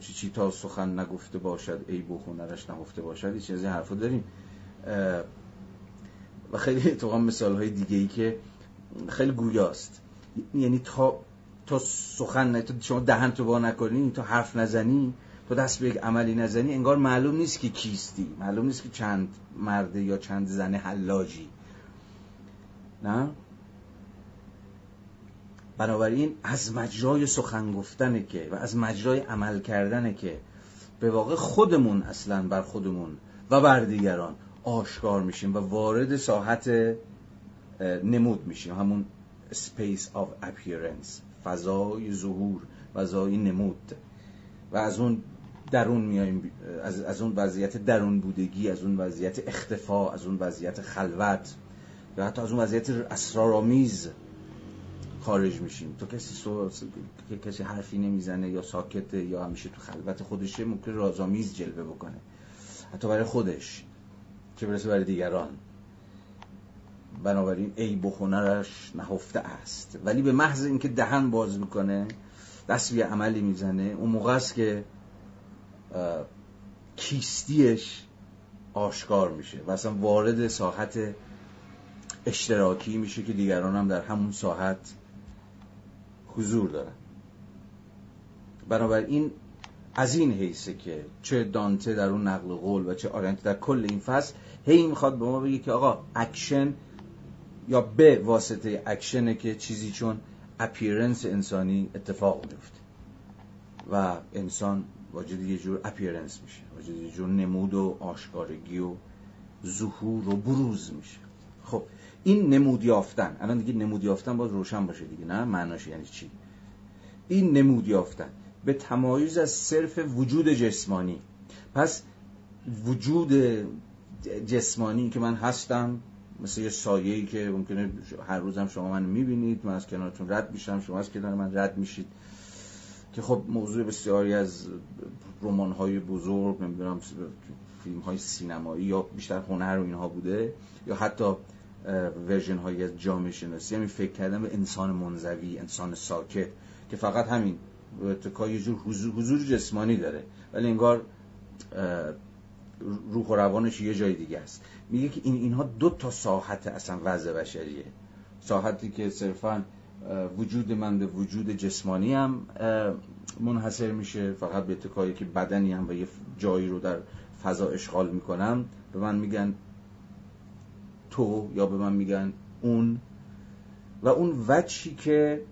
چی چی تا سخن نگفته باشد ای بو خونرش نهفته باشد یه چیزی حرفو داریم. و خیلی تو مثال های دیگه ای که خیلی گویاست. یعنی تا تا سخن نه تا شما دهن تو با نکنی تا حرف نزنی تو دست به یک عملی نزنی انگار معلوم نیست که کیستی. معلوم نیست که چند مرده یا چند زن حلاجی. نه؟ بنابراین از مجرای سخن گفتنه که و از مجرای عمل کردنه که به واقع خودمون اصلا بر خودمون و بر دیگران آشکار میشیم و وارد ساحت نمود میشیم. همون space of appearance فضای ظهور فضای نمود. و از اون درون میایم از, از اون وضعیت درون بودگی از اون وضعیت اختفا از اون وضعیت خلوت یا حتی از اون وضعیت اسرارآمیز خارج میشیم. تو کسی سو... کسی حرفی نمی‌زنه یا ساکته یا همیشه تو خلوت خودشه ممکن رازآمیز جلوه بکنه. حتی برای خودش چه برسه برای دیگران. بنابراین ای بخونرش نهفته است. ولی به محض اینکه دهن باز می‌کنه دست به عملی می‌زنه اون موقع است که کیستیش آشکار میشه و اصلا وارد ساحت اشتراکی میشه که دیگران هم در همون ساحت حضور دارن. بنابراین از این حیثه که چه دانته در اون نقل قول و چه آرنت در کل این فصل هی می‌خواد به ما بگه که آقا اکشن یا به واسطه اکشنه که چیزی چون appearance انسانی اتفاق میفته و انسان واجد یه جور appearance میشه. واجد یه جور نمود و آشکارگی و ظهور و بروز میشه. خب این نمود یافتن. الان دیگه نمود یافتن باز روشن باشه دیگه نه؟ معناش یعنی چی؟ این نمود یافتن. به تمایز از صرف وجود جسمانی. پس وجود جسمانی که من هستم مثل یه سایه‌ای که ممکنه هر روزم شما من می‌بینید من از کنارتون رد میشم شما از کنار من رد میشید. که خب موضوع بسیاری از رمان های بزرگ نمی‌دونم فیلم های سینمایی یا بیشتر هنر و اینها بوده یا حتی ورژن های از جامعه شناسی. همین فکر کردن به انسان منزوی انسان ساکت که فقط همین اتکای یه جور حضور, جسمانی داره. ولی انگار روح و روانش یه جای دیگه است. میگه که این اینها دو تا ساحت اصلا وضع بشریه. ساحتی که صرفا وجود من به وجود جسمانی هم منحصر میشه. فقط به اتکایی که بدنی هم و یه جایی رو در فضا اشغال می‌کنم به من میگن تو یا به من میگن اون. و اون وجهی که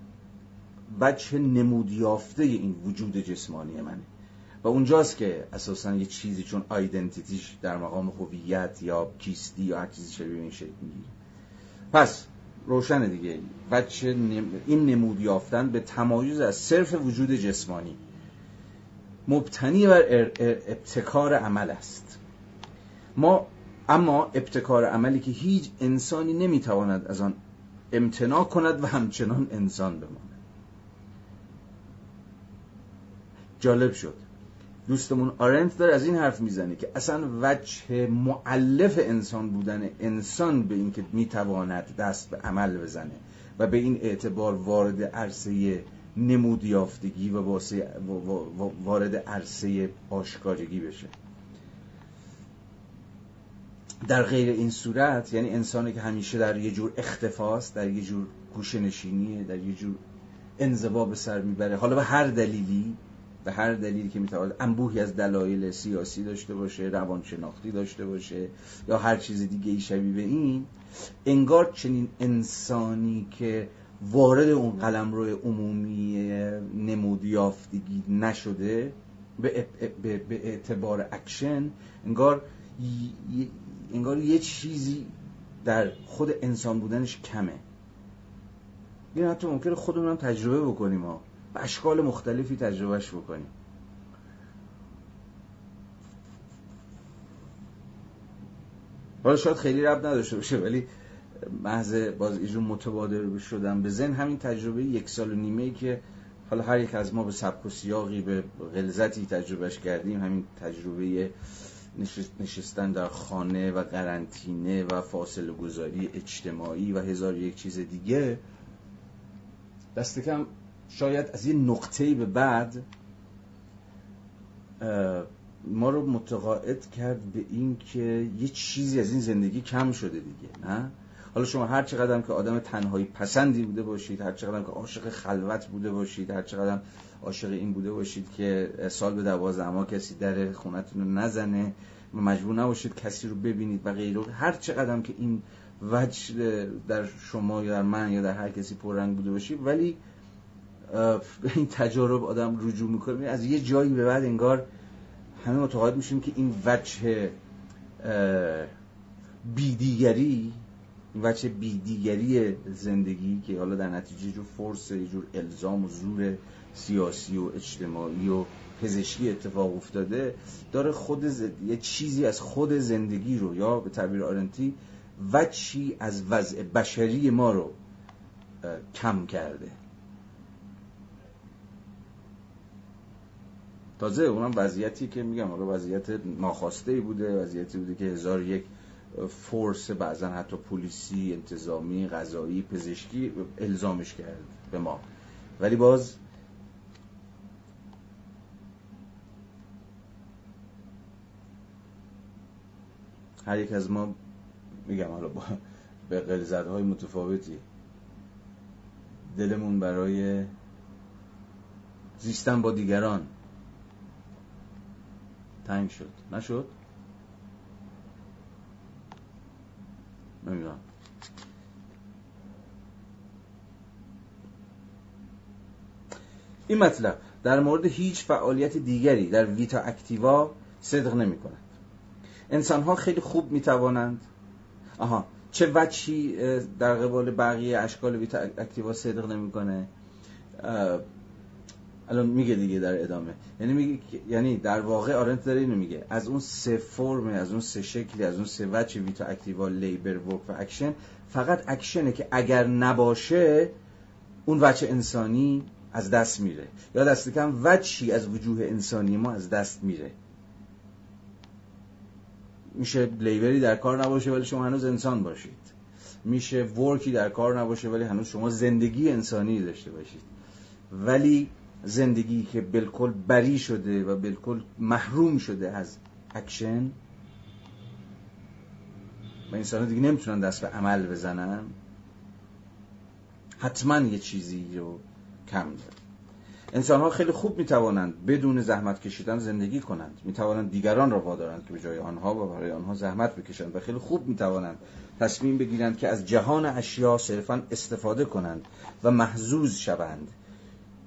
وجه نمود یافته این وجود جسمانی منه. و اونجاست که اساسا یه چیزی چون آیدنتیتیش در مقام هویت یا کیستی یا هر چیزی شبیه این شکل می‌گیره. پس روشن دیگه. وجه این نمود یافتن به تمایز از صرف وجود جسمانی. مبتنی بر ابتکار عمل است. ما اما ابتکار عملی که هیچ انسانی نمی‌تواند از آن امتناع کند و همچنان انسان بماند. جالب شد. دوستمون آرنت داره از این حرف می‌زنه که اصلا وجه معلف انسان بودن انسان به اینکه می‌تواند دست به عمل بزنه و به این اعتبار وارد عرصه نمود یافتگی و وارد عرصه آشکارگی بشه. در غیر این صورت یعنی انسانی که همیشه در یه جور اختفاست در یه جور گوشه نشینیه در یه جور انزوا به سر می‌بره حالا به هر دلیلی به هر دلیلی که می‌تواند انبوهی از دلایل سیاسی داشته باشه روانشناختی داشته باشه یا هر چیز دیگه ای شبیه به این انگار چنین انسانی که وارد اون قلم روی عمومی نمود یافتگی نشده به اعتبار اکشن انگار انگار یه چیزی در خود انسان بودنش کمه. این حتی ممکنه خودمون تجربه بکنیم ها. اشکال مختلفی تجربهش بکنیم. حالا شاید خیلی رب نداشته باشه ولی محض باز ایجون متبادر شدم به زن همین تجربه یک سال و نیمه ای که حالا هر یک از ما به سبک و سیاقی به غلظتی تجربهش کردیم همین تجربه نشستن در خانه و قرنطینه و فاصله گذاری اجتماعی و هزار یک چیز دیگه دست کم شاید از یه نقطه‌ای به بعد ما رو متقاعد کرد به این که یه چیزی از این زندگی کم شده دیگه نه؟ حالا شما هر چقدر که آدم تنهایی پسندی بوده باشید هر چقدر که عاشق خلوت بوده باشید هر چقدر عاشق این بوده باشید که سال به دوازده ما کسی در خونتون رو نزنه مجبور نباشید کسی رو ببینید و غیره. هر چقدر که این وجه در شما یا در من یا در هر کسی پررنگ بوده باشید ولی این تجارب آدم رجوع می‌کنه. از یه جایی به بعد انگار همه متقاعد میشیم که این وجه بیدیگری وجه بیدیگری زندگی که حالا در نتیجه جور فرس یه جور الزام و زور سیاسی و اجتماعی و پزشکی اتفاق افتاده داره خود یه چیزی از خود زندگی رو یا به تعبیر آرنتی وچی از وضع بشری ما رو کم کرده. تازه اونم وضعیتی که میگم حالا وضعیت ناخواسته ای بوده وضعیتی بوده که هزار یک فورس بعضا حتی پلیسی انتظامی غذایی پزشکی الزامش کرد به ما. ولی باز هر یک از ما میگم حالا با به قلزت های متفاوتی دلمون برای زیستن با دیگران تنگ شد. نشد؟ نمی‌دونم. این مطلب در مورد هیچ فعالیت دیگری در ویتا اکتیوا صدق نمی کند انسان ها خیلی خوب می توانند آها چه وجهی در قبال بقیه اشکال vita activa صدق نمی‌کنه؟ الان میگه دیگه در ادامه. یعنی میگه یعنی در واقع آرنت داره اینو میگه. از اون سه فرم از اون سه شکلی از اون سه وجه vita activa labor work و اکشن فقط اکشنه که اگر نباشه اون وجه انسانی از دست میره. یا دست کم وجهی از وجوه انسانی ما از دست میره. میشه labor ی در کار نباشه ولی شما هنوز انسان باشید. میشه work ی در کار نباشه ولی هنوز شما زندگی انسانی داشته باشید. ولی زندگی که بالکل بری شده و بالکل محروم شده از اکشن و انسان دیگه نمی‌تونن دست به عمل بزنن حتما یه چیزی رو کم داره انسان ها خیلی خوب می‌توانند بدون زحمت کشیدن زندگی کنند. می‌توانند دیگران را وادارند که به جای آنها و برای آنها زحمت بکشند و خیلی خوب می‌توانند تصمیم بگیرند که از جهان اشیا صرفا استفاده کنند و محزوز شوند.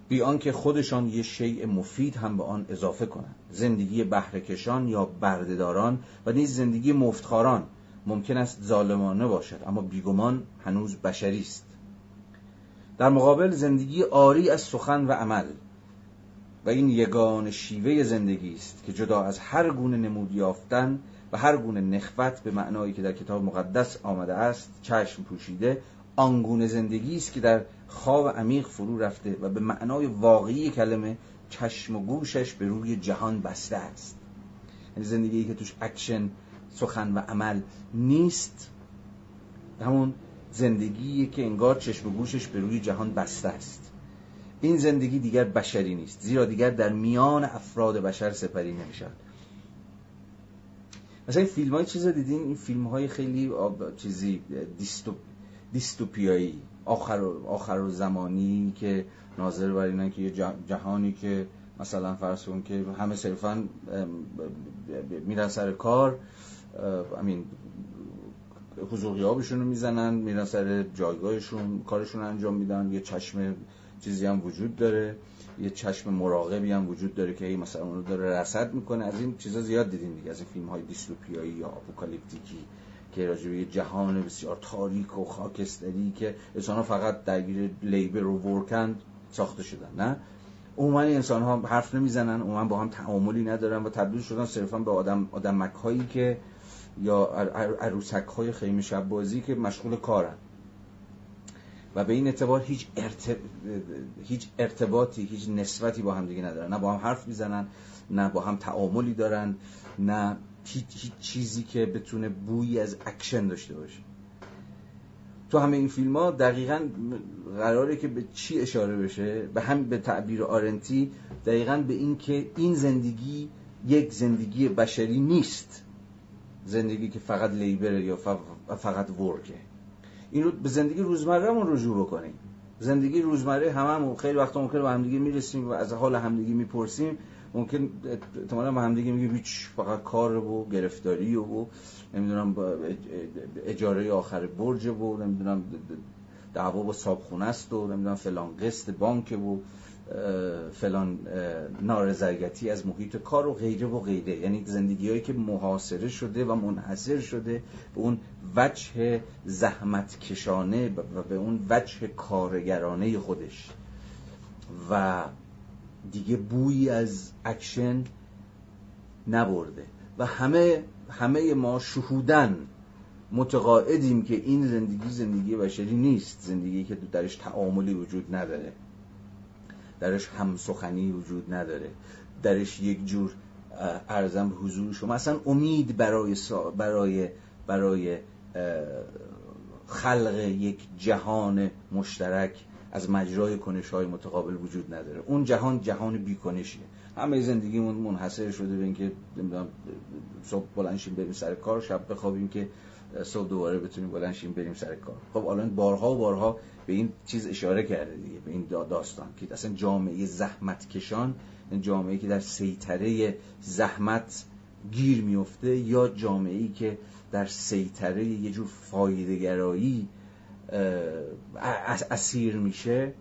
بی آنکه خودشان یه شیء مفید هم به آن اضافه کنند. زندگی بهرهکشان یا بردهداران و نیز زندگی مفتخاران ممکن است ظالمانه باشد اما بیگمان هنوز بشری است. در مقابل زندگی آری از سخن و عمل و این یگان شیوه زندگی است که جدا از هر گونه نمود یافتن و هر گونه نخوت به معنایی که در کتاب مقدس آمده است چشم پوشیده آنگونه زندگی است که در خواب عمیق فرو رفته و به معنای واقعی کلمه چشم و گوشش به روی جهان بسته است. یعنی زندگی که توش اکشن سخن و عمل نیست. همون زندگی که انگار چشم و گوشش به روی جهان بسته است. این زندگی دیگر بشری نیست زیرا دیگر در میان افراد بشر سپری نمی‌شد مثلا این فیلم های چیز دیدین؟ این فیلم های خیلی چیزی دیستو دیستوپیایی آخر آخر زمانی که ناظر بر اینه که یه جهانی که مثلا فرض کن که همه صرفا میرن سر کار امین حضور غیابشون رو می‌زنن میرن سر جایگاهشون کارشون انجام میدن یه چشم چیزی هم وجود داره یه چشم مراقبی هم وجود داره که مثلا اونو داره رصد می‌کنه. از این چیزا زیاد دیدیم دیگه از این فیلم های دیستوپیایی یا اپوکالیپتیکی. که راجع به جهان بسیار تاریک و خاکستری که انسان فقط درگیر لیبر و ورکند ساخته شدن نه؟ عموما انسان ها حرف نمی‌زنن عموما با هم تعاملی ندارن و تبدیل شدن صرفا به آدم آدمک هایی که یا عروسک های خیمه شب بازی که مشغول کارن. و به این اعتبار هیچ, هیچ ارتباطی هیچ نسبتی با هم دیگه ندارن. نه با هم حرف می‌زنن نه با هم تعاملی دارن نه هیچ, چیزی که بتونه بویی از اکشن داشته باشه. تو همه این فیلم ها دقیقا قراره که به چی اشاره بشه؟ به هم به تعبیر آرنتی دقیقا به این که این زندگی یک زندگی بشری نیست. زندگی که فقط لیبر یا فقط ورکه. این رو به زندگی روزمرهمون رجوع بکنیم. زندگی روزمره هممون خیلی وقت ممکنه با همدیگه می‌رسیم و از حال همدیگه می‌پرسیم. ممکن احتمالا با همدیگه میگه هیچ فقط کار و گرفتاری و نمی‌دونم اجاره آخر برج و نمی‌دونم دعوا با صابخونه است و نمی‌دونم فلان قسط بانک و فلان نارضایتی از محیط کار و غیره و غیره. یعنی زندگی هایی که محاصره شده و منحصر شده به اون وجه زحمت کشانه و به اون وجه کارگرانه خودش. و دیگه بویی از اکشن نبرده. و همه همه ما شهودن متقاعدیم که این زندگی زندگی بشری نیست. زندگی که درش تعاملی وجود نداره. درش هم سخنی وجود نداره. درش یک جور ارزم حضور شما. اصلا امید برای برای برای خلق یک جهان مشترک از مجرای کنش های متقابل وجود نداره. اون جهان جهان بیکنشیه. همه زندگیمون منحصر شده به اینکه صبح بلنشیم بریم سر کار شب بخوابیم که صبح دوباره بتونیم بلنشیم بریم سر کار. خب الان بارها و بارها به این چیز اشاره کرده دیگه به این داستان که اصلا جامعه زحمت کشان جامعه که در سیطره زحمت گیر میفته یا جامعه ای که در سیطره یه جور فایدهگرایی اسیر میشه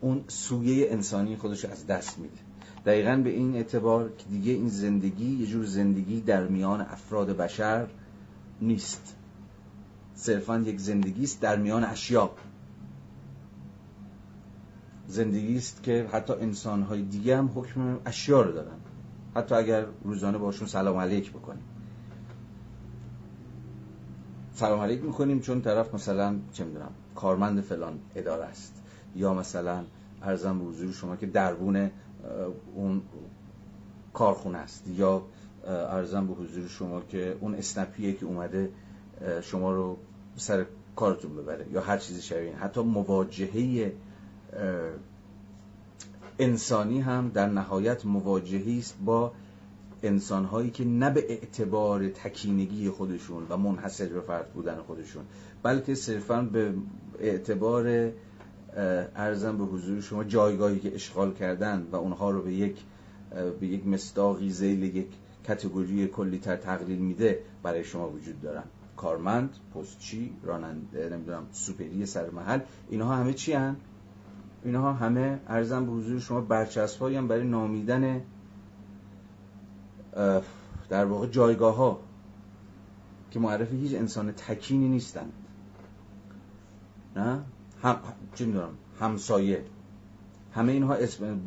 اون سویه انسانی خودش از دست میده. دقیقا به این اعتبار که دیگه این زندگی یه جور زندگی در میان افراد بشر نیست. صرفا یک زندگی است در میان اشیا. زندگی است که حتی انسانهای دیگه هم حکم اشیا رو دارن. حتی اگر روزانه باشون سلام علیک بکنیم. سلام علیک می‌کنیم چون طرف مثلا چه می‌دونم کارمند فلان اداره است. یا مثلا ارزم به حضور شما که دربون اون کارخونه است. یا ارزم به حضور شما که اون اسنپیه که اومده شما رو سر کارتون ببره یا هر چیزی شبیه حتی مواجهه انسانی هم در نهایت مواجهی است با انسانهایی که نه به اعتبار تکینگی خودشون و منحصر به فرد بودن خودشون بلکه صرفا به اعتبار ارزم به حضور شما جایگاهی که اشغال کردن و اونها رو به یک به یک مستاقی زیل یک کتگوری کلی تر تقلیل میده برای شما وجود دارن کارمند پستچی راننده نمی‌دونم سوپری سر محل اینها همه چی هن؟ اینها همه ارزم به حضور شما برچسب هم برای نامیدن در واقع جایگاه ها که معرف هیچ انسان تکینی نیستند. نه؟ هم چی می‌دونم؟ همسایه. همه اینها اسم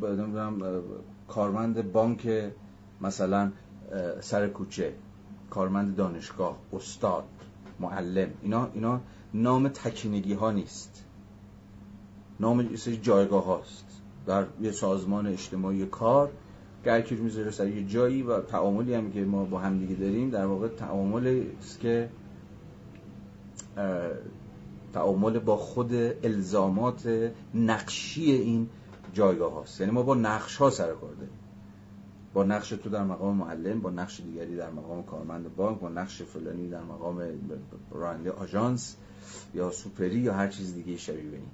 کارمند بانک مثلا سر کوچه کارمند دانشگاه استاد معلم. اینا اینا نام تکینگی ها نیست. نام جایگاه هاست در یه سازمان اجتماعی کار که می‌ذاره سر یه جایی و تعاملی هم که ما با هم دیگه داریم در واقع تعاملی است که تعامل با خود الزامات نقشی این جایگاه هاست. یعنی ما با نقش ها سر کار داریم. با نقش تو در مقام معلم با نقش دیگری در مقام کارمند بانک با نقش فلانی در مقام راننده آژانس یا سوپری یا هر چیز دیگه شبیه به این.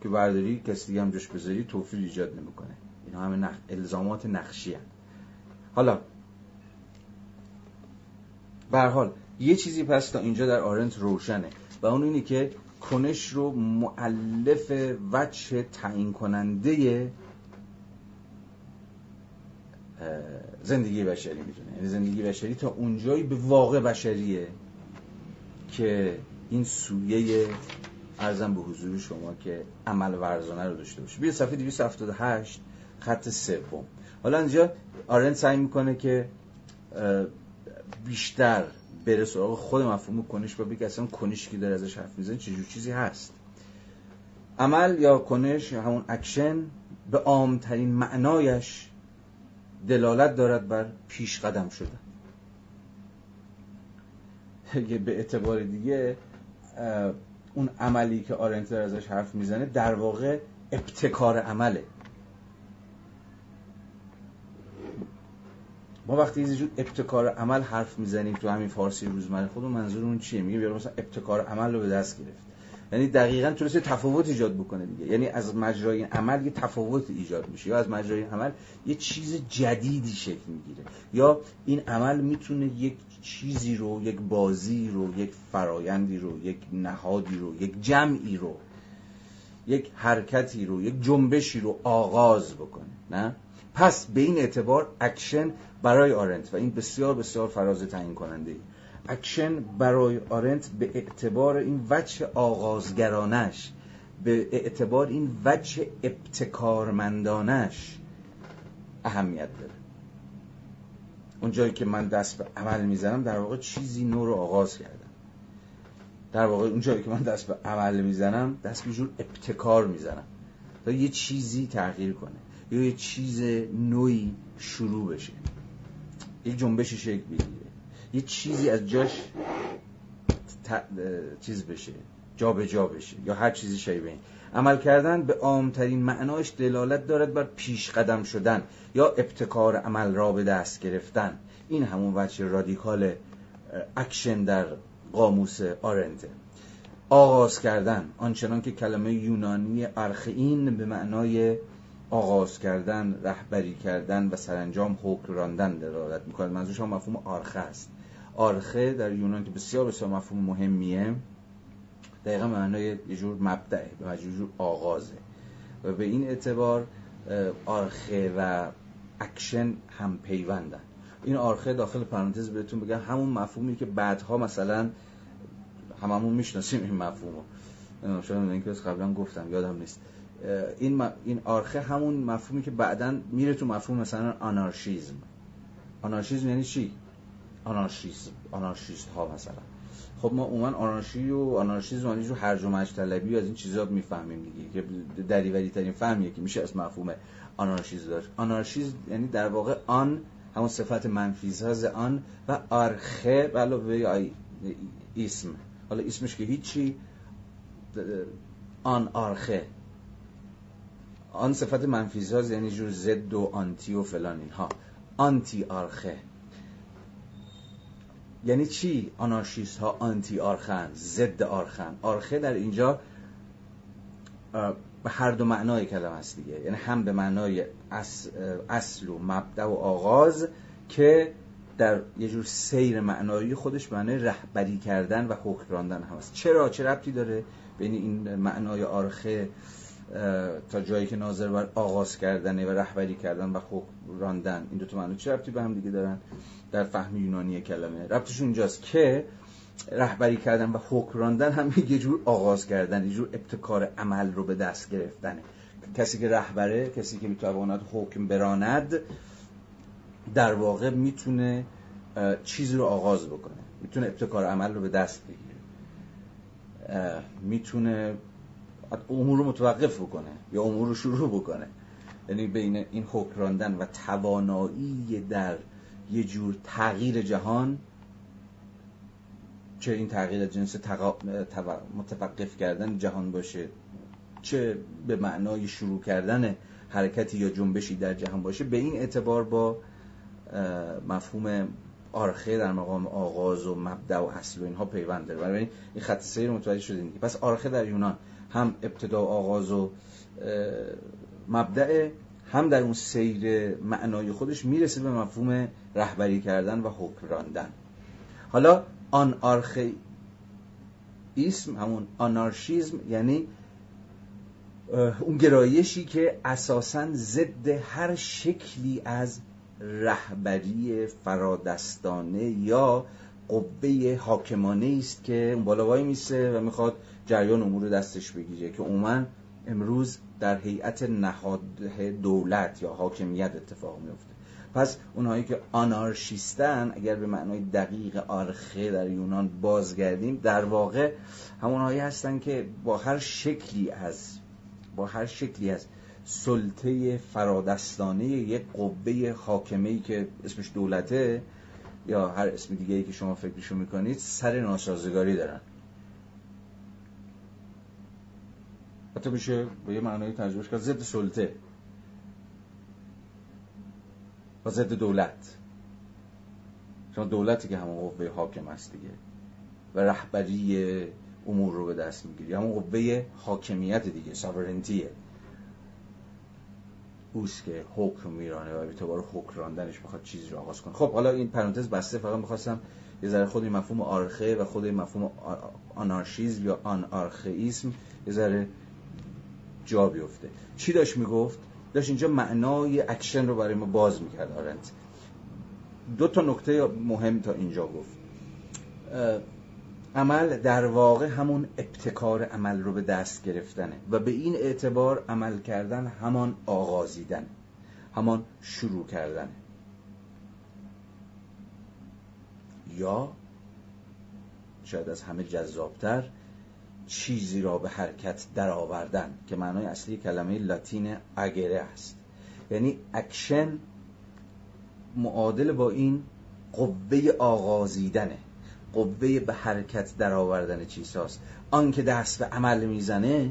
که برداری کسی دیگه هم جوش بذاری توفیل ایجاد نمی‌کنه. اینا همه نخ... الزامات نقشی. حالا به حال یه چیزی پس تا اینجا در آرنت روشنه و اون اینه که کنش رو معلف وجه تعیین کننده زندگی بشری می‌دونه. یعنی زندگی بشری تا اونجایی به واقع بشریه که این سویه عرضم به حضور شما که عمل ورزانه رو داشته باشه. بیا صفحه 278 خط سوم. حالا اینجا آرنت سعی می‌کنه که بیشتر بره سراغ خود مفهوم کنش و بگه اصلا کنش که داره ازش حرف می‌زنه چه چیزی هست. عمل یا کنش همون اکشن به عامترین معنایش دلالت دارد بر پیش قدم شدن. به اعتبار دیگه اون عملی که آرنت ازش حرف می‌زنه در واقع ابتکار عمله. ما وقتی یه جور ابتکار عمل حرف می‌زنیم تو همین فارسی روزمره خودمون منظورمون چیه؟ میگه مثلا ابتکار عمل رو به دست گرفت یعنی دقیقا تونسته تفاوت ایجاد بکنه دیگه. یعنی از مجرای عمل یه تفاوت ایجاد میشه. یا از مجرای عمل یه چیز جدیدی شکل می‌گیره. یا این عمل می‌تونه یک چیزی رو یک بازی رو یک فرایندی رو یک نهادی رو یک جمعی رو یک حرکتی رو یک جنبشی رو آغاز بکنه. نه؟ پس به این اعتبار اکشن برای آرنت و این بسیار بسیار فراز تعیین کننده ای اکشن برای آرنت به اعتبار این وجه آغازگرانه‌ش به اعتبار این وجه ابتکارمندانه‌ش اهمیت داره. اون جایی که من دست به عمل می‌زنم در واقع چیزی نو رو آغاز کردم. در واقع اون جایی که من دست به عمل می‌زنم دست به جور ابتکار می‌زنم. تا یه چیزی تغییر کنه. یا یه چیز نوعی شروع بشه. یه جنبشی شکل بگیره. یه چیزی از جاش چیز بشه جا به جا بشه یا هر چیزی این. عمل کردن به عامترین معناش دلالت دارد بر پیش قدم شدن یا ابتکار عمل را به دست گرفتن. این همون وجه رادیکال اکشن در قاموس آرنته. آغاز کردن آنچنان که کلمه یونانی ارخین به معنای آغاز کردن رهبری کردن و سرانجام حکم راندن دلالت می‌کنه منظورش هم مفهوم آرخه است. آرخه در یونان که بسیار بسیار مفهوم مهمیه دقیقا معنای یه جور مبدعه یه جور آغازه. و به این اعتبار آرخه و اکشن هم پیوندن. این آرخه داخل پرانتز بهتون بگم همون مفهومی که بعدها مثلا هممون می‌شناسیم این مفهومو. شاید اینکه قبلا گفتم یادم نیست. این این آرخه همون مفهومی که بعدا میره تو مفهوم مثلا آنارشیزم. آنارشیزم یعنی چی؟ آنارشیسم آنارشیست ها مثلا. خب ما عموما آنارشی و آنارشیزم یعنی هرج و تلبی و از این چیزا می‌فهمیم دیگه که دریوری ترین فهمیه که میشه از مفهوم آنارشیز داشت. آنارشیز یعنی در واقع آن همون صفت منفی ساز آن و آرخه علاوه اسم. حالا اسمش که هیچی آن آرخه. آن صفت منفی ساز یعنی جور زد و آنتی و فلان اینها. آنتی آرخه. یعنی چی آنارشیست ها آنتی آرخن ضد آرخن؟ آرخه در اینجا به هر دو معنای کلمه است دیگه. یعنی هم به معنای اصل و مبدع و آغاز که در یه جور سیر معنایی خودش معنای رهبری کردن و حکم راندن هم است. چرا؟ چه ربطی داره بین این معنای آرخه تا جایی که ناظر بر آغاز کردنه و رهبری کردن و حکم راندن. این دو تا معنی چه ربطی به هم دیگه دارن؟ در فهم یونانی کلمه. ربطش اینجاست که رهبری کردن و حکم راندن هم یه جور آغاز کردن یه جور ابتکار عمل رو به دست گرفتنه. کسی که رهبره کسی که می‌تواند حکم براند در واقع می‌تونه چیزی رو آغاز بکنه. می‌تونه ابتکار عمل رو به دست بگیره. می‌تونه امور رو متوقف بکنه یا امور رو شروع بکنه. یعنی بین این حکم راندن و توانایی در یه جور تغییر جهان چه این تغییر جنس متوقف کردن جهان باشه چه به معنای شروع کردن حرکتی یا جنبشی در جهان باشه به این اعتبار با مفهوم آرخه در مقام آغاز و مبدع و اصل و اینها پیوند داره. برای این خط سیر متوجه شدیم پس آرخه در یونان هم ابتدا آغاز و مبدع هم در اون سیر معنای خودش می‌رسه به مفهوم رهبری کردن و حکم راندن. حالا آن اسم همون آنارشیزم یعنی اون گرایشی که اساسا ضد هر شکلی از رهبری فرادستانه یا قوه حاکمانه است که اون بالا وای میسه و می‌خواد جریان امور دستش بگیره که عموما امروز در هیئت نهاد دولت یا حاکمیت اتفاق میفته پس اونهایی که آنارشیستن اگر به معنای دقیق آرخه در یونان بازگردیم در واقع همونهایی هستن که با هر شکلی از با هر شکلی از سلطه فرادستانه یک قوه حاکمه که اسمش دولته یا هر اسم دیگه ای که شما فکرشو می‌کنید سر ناسازگاری دارن. حتی میشه به یه معنای ترجمهش کرد. ضد سلطه. و ضد دولت. چون دولتی که همون قوه حاکم است دیگه. و رهبری امور رو به دست می‌گیری. همون قوه حاکمیت دیگه ساورنتیه اوست که حکم میرانه و اعتبار حکم راندنش بخواد چیزی رو آغاز کنه. خب حالا این پرانتز بسته. فقط می‌خواستم یه ذره خود این مفهوم آرخه و خود این مفهوم آنارشیزم یا آنارخئیسم یه ذره جا بیفته. چی داشت می‌گفت؟ داشت اینجا معنای اکشن رو برای ما باز می‌کرد آرنت دو تا نکته مهم تا اینجا گفت. عمل در واقع همون ابتکار عمل رو به دست گرفتنه و به این اعتبار عمل کردن همان آغازیدن همان شروع کردن. یا شاید از همه جذابتر چیزی را به حرکت درآوردن که معنای اصلی کلمه لاتین اگره است. یعنی اکشن معادل با این قوه آغازیدنه. قوه به حرکت درآوردن چیزهاست آن که دست به عمل می‌زنه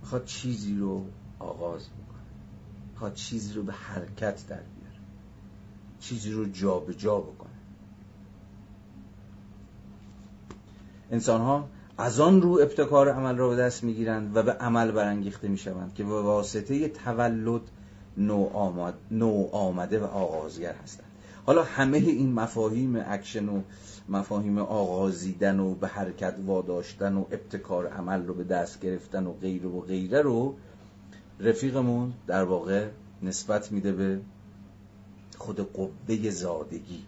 می‌خواد چیزی رو آغاز بکنه. می‌خواد چیزی رو به حرکت در بیاره. چیزی رو جابجا بکنه. انسان ها از آن رو ابتکار عمل را به دست می‌گیرند و به عمل برانگیخته می‌شوند که به واسطه تولد نو, آمده و آغازگر هستند. حالا همه این مفاهیم اکشن و مفاهیم آغازیدن و به حرکت واداشتن و ابتکار عمل رو به دست گرفتن و غیره و غیره رو رفیقمون در واقع نسبت میده به خود قوه زادگی.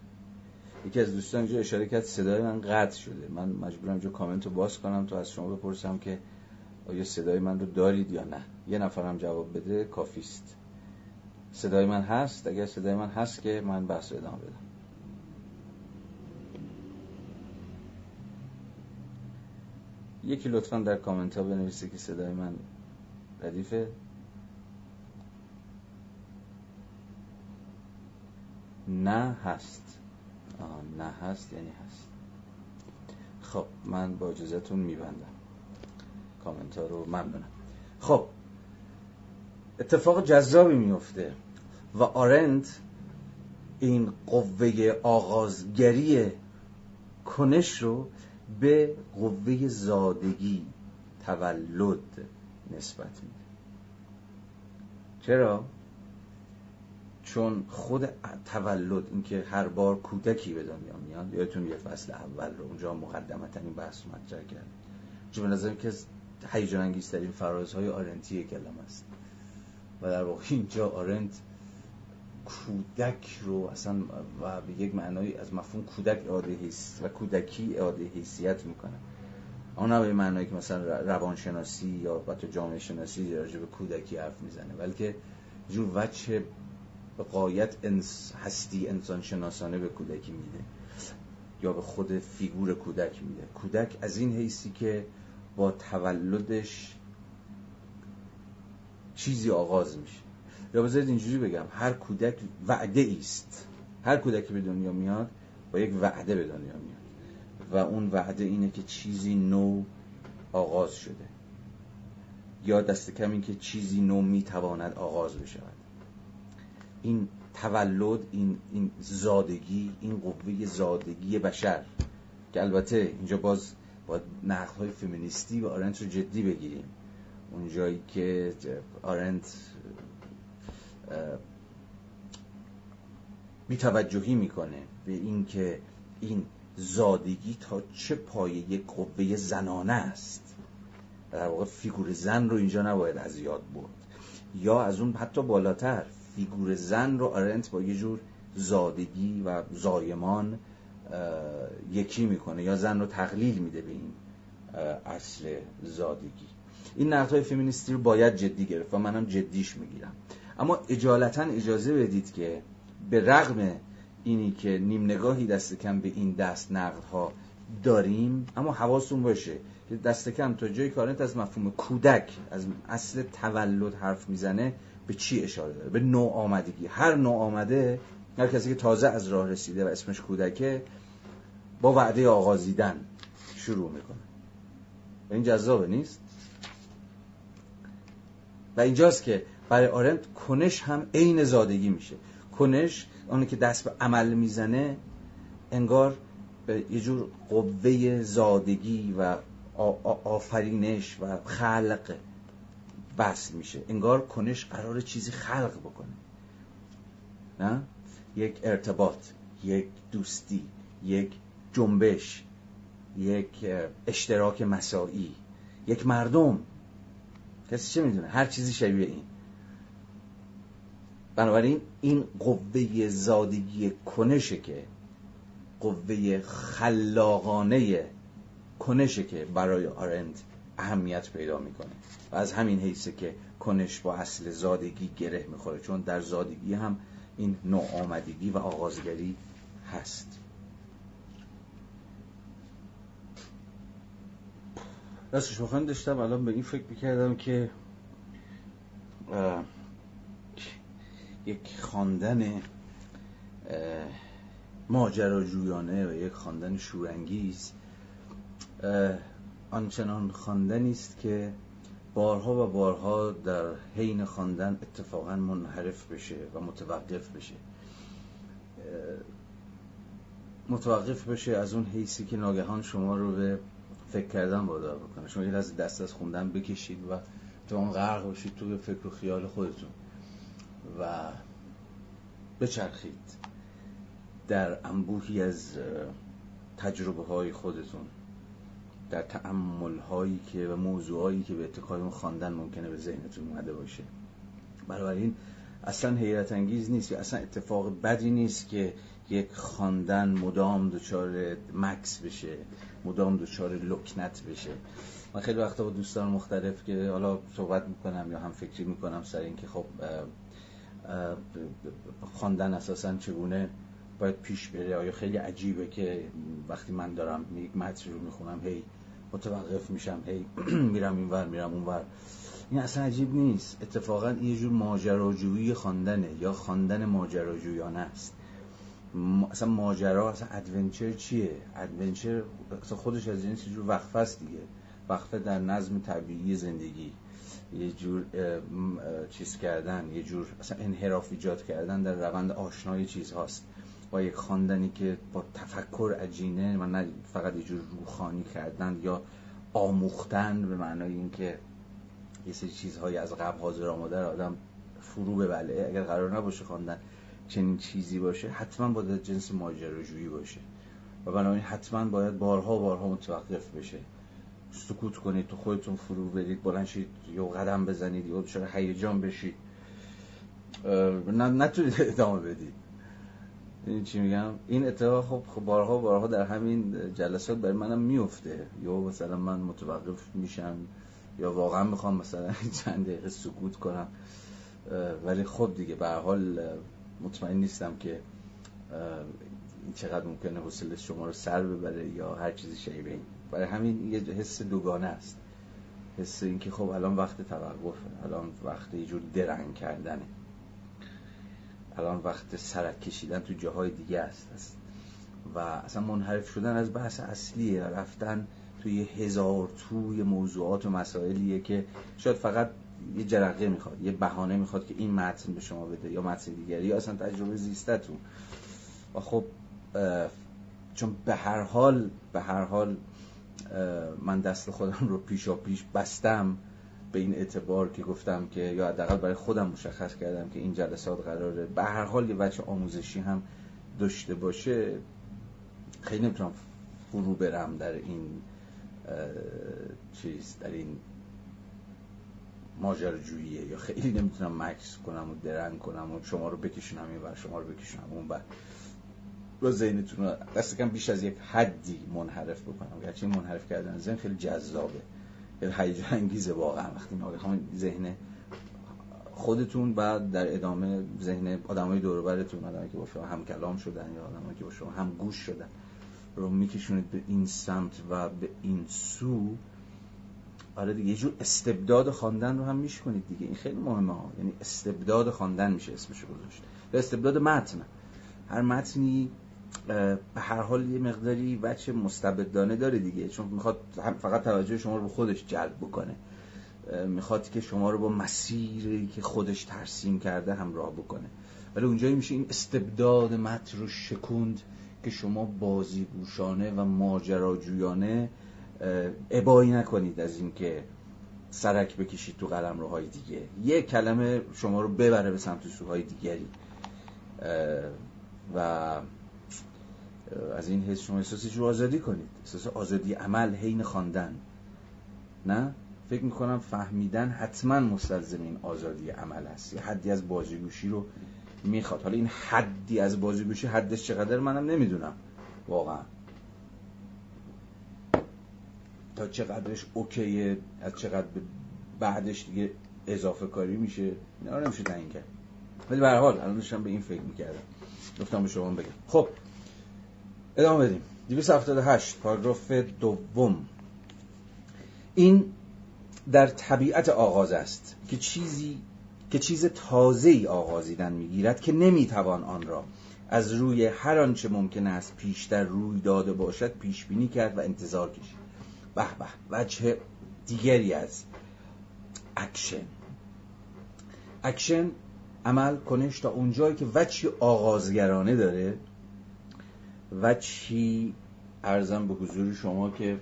یکی از دوستان اینجا اشاره کرد صدای من قطع شده. من مجبورم اینجا کامنت رو باز کنم تا از شما بپرسم که آیا صدای من رو دارید یا نه. یه نفرم جواب بده کافیست. صدای من هست؟ اگر صدای من هست که من بحث ادامه بدم. یکی لطفا در کامنت ها بنویسه که صدای من ردیفه. نه هست. نه هست یعنی هست. خب من با اجازهتون میبندم. کامنت ها رو ممنونم. خب اتفاق جذابی میفته و آرند این قوه آغازگری کنش رو به قوه زادگی تولد نسبت میده. چرا؟ چون خود تولد اینکه هر بار کودکی به دنیا میاد یادتون یه فصل اول رو اونجا مقدمتا این بحث مطرح کرد چون به نظرم که هیجان انگیزترین فرازهای آرنتی کلام است. و در واقع اینجا آرنت کودک رو اصلا و به یک معنای از مفهوم کودک اعاده حیث و کودکی اعاده حیثیت می‌کنه. آن به معنایی که مثلا روانشناسی یا حتی جامعه شناسی راجع به کودکی حرف می‌زنه. بلکه جور وچه به قایت انس هستی انسان شناسانه به کودکی میده یا به خود فیگور کودک میده. کودک از این حیثی که با تولدش چیزی آغاز میشه. یا بذارید اینجوری بگم هر کودک وعده است هر کودکی به دنیا میاد با یک وعده به دنیا میاد. و اون وعده اینه که چیزی نو آغاز شده. یا دست کم این که چیزی نو می‌تواند آغاز بشود. این تولد این, این زادگی این قوه زادگی بشر که البته اینجا باز با نقل های فمینیستی و آرنت رو جدی بگیریم. اونجایی که آرنت بیتوجهی می‌کنه به اینکه این زادگی تا چه پایه قوه زنانه است. در واقع فیگور زن رو اینجا نباید از یاد برد. یا از اون حتی بالاتر فیگور زن رو آرنت با یه جور زادگی و زایمان یکی می‌کنه یا زن رو تقلیل میده به این اصل زادگی. این های فمینیستی رو باید جدی گرفت و منم جدیش می‌گیرم. اما اجالتا اجازه بدید که به رغم اینی که نیم نگاهی دست کم به این دست نقد ها داریم اما حواستون باشه که دست کم تا جایی کارنت از مفهوم کودک از اصل تولد حرف می‌زنه به چی اشاره داره؟ به نوع آمدگی هر نوع آمده هر کسی که تازه از راه رسیده و اسمش کودکه با وعده آغازیدن شروع می‌کنه. و این جذابه نیست؟ و اینجاست که برای آرنت کنش هم عین زادگی میشه. کنش آنه که دست به عمل می‌زنه انگار به یه جور قوه زادگی و آفرینش و خلق. وصل میشه. انگار کنش قرار چیزی خلق بکنه. نه؟ یک ارتباط یک دوستی یک جنبش یک اشتراک مساعی یک مردم. کسی چه می‌دونه؟ هر چیزی شبیه این. بنابراین این قوه زادگی کنشه که قوه خلاقانه کنشه که برای آرند اهمیت پیدا می‌کنه. و از همین حیثه که کنش با اصل زادگی گره می‌خوره چون در زادگی هم این نوع آمدگی و آغازگری هست. راستش بخوام داشتم الان به این فکر می‌کردم که یک خواندن ماجراجویانه و یک خواندن شورانگیز آنچنان خواندنی است که بارها و بارها در حین خواندن اتفاقا منحرف بشه و متوقف بشه. متوقف بشه از اون حیثی که ناگهان شما رو به فکر کردن وادار بکنه. شما یه لحظه دست از خوندن بکشید و تو اون غرق باشید تو فکر و خیال خودتون و بچرخید در انبوهی از تجربه های خودتون. در تعمل هایی که و موضوعایی که به اتکای اون خواندن ممکنه به ذهنتون اومده باشه. این اصلا حیرت انگیز نیست یا اصلا اتفاق بدی نیست که یک خواندن مدام دچار مکس بشه مدام دچار لکنت بشه. من خیلی وقتا با دوستان مختلف که حالا صحبت می‌کنم یا هم فکری می‌کنم سر اینکه خب خواندن اساسا چگونه باید پیش بره؟ آیا خیلی عجیبه که وقتی من دارم یک متن رو می‌خونم هی متوقف میشم. هی میرم اینور میرم اونور این اصلا عجیب نیست. اتفاقا یه جور ماجراجویی خواندنه یا خواندن ماجراجویانه است. اصلا ماجرا اصلا adventure چیه؟ adventure اصلا خودش از این جور وقفه است دیگه. وقفه در نظم طبیعی زندگی. یه جور چیز کردن یه جور اصلا انحراف ایجاد کردن در روند آشنای چیز هاست با یک خواندنی که با تفکر عجینه و نه فقط یه جور روخانی کردن یا آموختن به معنای اینکه یه سری چیزهایی از قبل حاضر آماده آدم فرو ببله. اگر قرار نباشه خواندن چنین چیزی باشه حتما باید جنس ماجراجویی باشه. و بنابراین حتما باید بارها بارها متوقف بشه. سکوت کنید تو خودتون فرو برید بلند شید یا قدم بزنید یا دچار هیجان بشید. نتونید ادامه بدید. چی میگم؟ این اتفاق خب, خب بارها بارها در همین جلسات برای منم میفته یا مثلا من متوقف میشم یا واقعا می‌خوام مثلا چند دقیقه سکوت کنم. ولی خب دیگه به حال مطمئن نیستم که این چقدر ممکنه حوصله شما رو سر ببره یا هر چیزی شبیه این. برای همین یه حس دوگانه است. حس اینکه خب الان وقت توقفه الان وقت یه جور درنگ کردنه. الان وقت سرک کشیدن تو جاهای دیگه است. و اصلا منحرف شدن از بحث اصلیه رفتن توی هزار توی موضوعات و مسائلیه که شاید فقط یه جرقه می‌خواد یه بهانه می‌خواد که این متن به شما بده یا متن دیگری یا اصلا تجربه زیستتون. و خب چون به هر حال به هر حال من دست خودم رو پیشا پیش بستم به این اعتبار که گفتم که یا حداقل برای خودم مشخص کردم که این جلسات قراره به هر حال یه بچه آموزشی هم داشته باشه خیلی نمی‌تونم فرو برم در این چیز در این ماجراجوییه یا خیلی نمی‌تونم مکس کنم و درنگ کنم و شما رو بکشونم این بر شما رو بکشونم اون بر رو ذهنتون رو دست کم بیش از یک حدی منحرف بکنم. گرچه منحرف کردن ذهن خیلی جذابه. هیجان انگیزه واقعا. وقتی ناگهان ذهن خودتون بعد در ادامه ذهن آدمای دور برتون آدمایی که با شما هم کلام شدن یا آدمایی که با شما هم گوش شدن رو میکشونید به این سمت و به این سو. آره دیگه یه جور استبداد خواندن رو هم میشکنید دیگه. این خیلی مهمه ها. یعنی استبداد خواندن میشه اسمش گذاشت. به استبداد متن. هر متنی به هر حال یه مقداری بچه مستبدانه داره دیگه. چون می‌خواد فقط توجه شما رو به خودش جلب بکنه. می‌خواد که شما رو با مسیری که خودش ترسیم کرده همراه بکنه. ولی اونجایی میشه این استبداد متن رو شکوند که شما بازیگوشانه و ماجراجویانه ابایی نکنید از اینکه سرک بکشید تو قلم روهای دیگه. یه کلمه شما رو ببره به سمت سوهای دیگری. و از این حس شما احساس جو آزادی کنید. احساس آزادی عمل حین خواندن. نه؟ فکر می‌کنم فهمیدن حتما مستلزم این آزادی عمل است. یه حدی از بازیگوشی رو می‌خواد. حالا این حدی از بازیگوشی حدش چقدر منم نمی‌دونم. واقعا. تا چقدرش اوکیه از چقدر بعدش دیگه اضافه کاری میشه؟ نه نمیشه تعیین کرد. ولی به هر حال الان داشتم به این فکر می‌کردم. گفتم به شما بگم. خب. ادامه بدیم. 278 پاراگراف دوم. این در طبیعت آغاز است که چیزی که چیز تازه ای آغازیدن می‌گیرد که نمی‌توان آن را از روی هر آنچه ممکن است پیشتر روی داده باشد پیش بینی کرد و انتظار کشید. به به وجه دیگری از اکشن. اکشن عمل کنش تا اونجایی که وجهی آغازگرانه داره وجهی عرضم به حضور شما که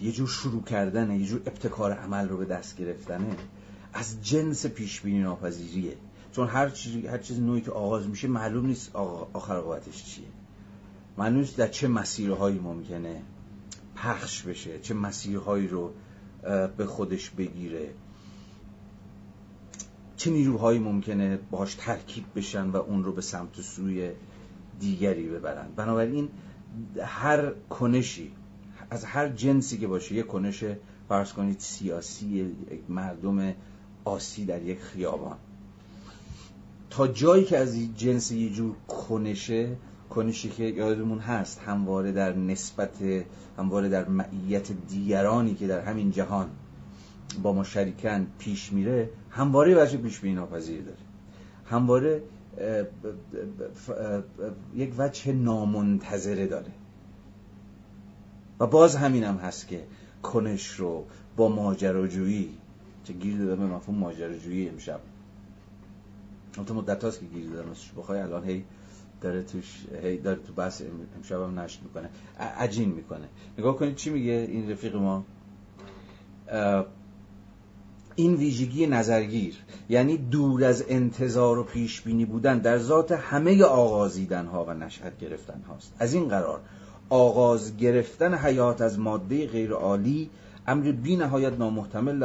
یه جور شروع کردنه یه جور ابتکار عمل رو به دست گرفتنه. از جنس پیش بینی ناپذیریه. چون هر چیزی هر چیز نوعی که آغاز میشه معلوم نیست آخر آقابتش چیه. معلوم نیست در چه مسیرهایی ممکنه پخش بشه چه مسیرهایی رو به خودش بگیره. چه نیروهایی ممکنه باهاش ترکیب بشن و اون رو به سمت سوی دیگری ببرن؟ بنابراین هر کنشی از هر جنسی که باشه یک کنش فرض کنید سیاسی یک مردم آسی در یک خیابان. تا جایی که از جنس یه جور کنشه کنشی که یادمون هست همواره در نسبت همواره در معیت دیگرانی که در همین جهان با ما شریکن پیش میره همواره وجه پیش بینی ناپذیر داره. همواره یک وجه نامنتظره داره. و باز همینم هم هست که کنش رو با ماجراجویی چه گیر دادم به مفهوم ماجراجویی امشب. تو مدت هاست که گیر دادم بخوای الان هی داره توش هی داره تو بحث امشب هم نشت می‌کنه. عجین می‌کنه. نگاه کنید چی میگه این رفیق ما؟ این ویژگی نظرگیر یعنی دور از انتظار و پیش بینی بودن در ذات همه آغازیدن ها و نشأت گرفتن هاست از این قرار آغاز گرفتن حیات از ماده غیر عالی امر بی نهایت نامحتمل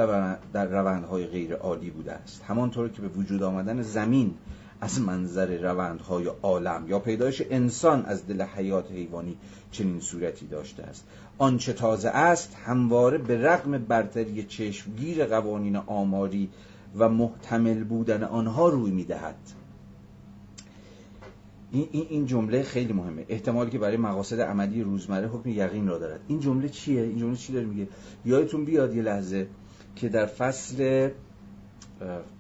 در روندهای غیر عالی بوده است. همانطور که به وجود آمدن زمین از منظر روندهای عالم یا پیدایش انسان از دل حیات حیوانی چنین صورتی داشته است. آنچه تازه است همواره به رغم برتری چشمگیر قوانین آماری و محتمل بودن آنها روی می‌دهد. این, این جمله خیلی مهمه. احتمالی که برای مقاصد عملی روزمره حکم یقین را دارد. این جمله چیه؟ این جمله چی داره میگه؟ یادتون بیاد یه لحظه که در فصل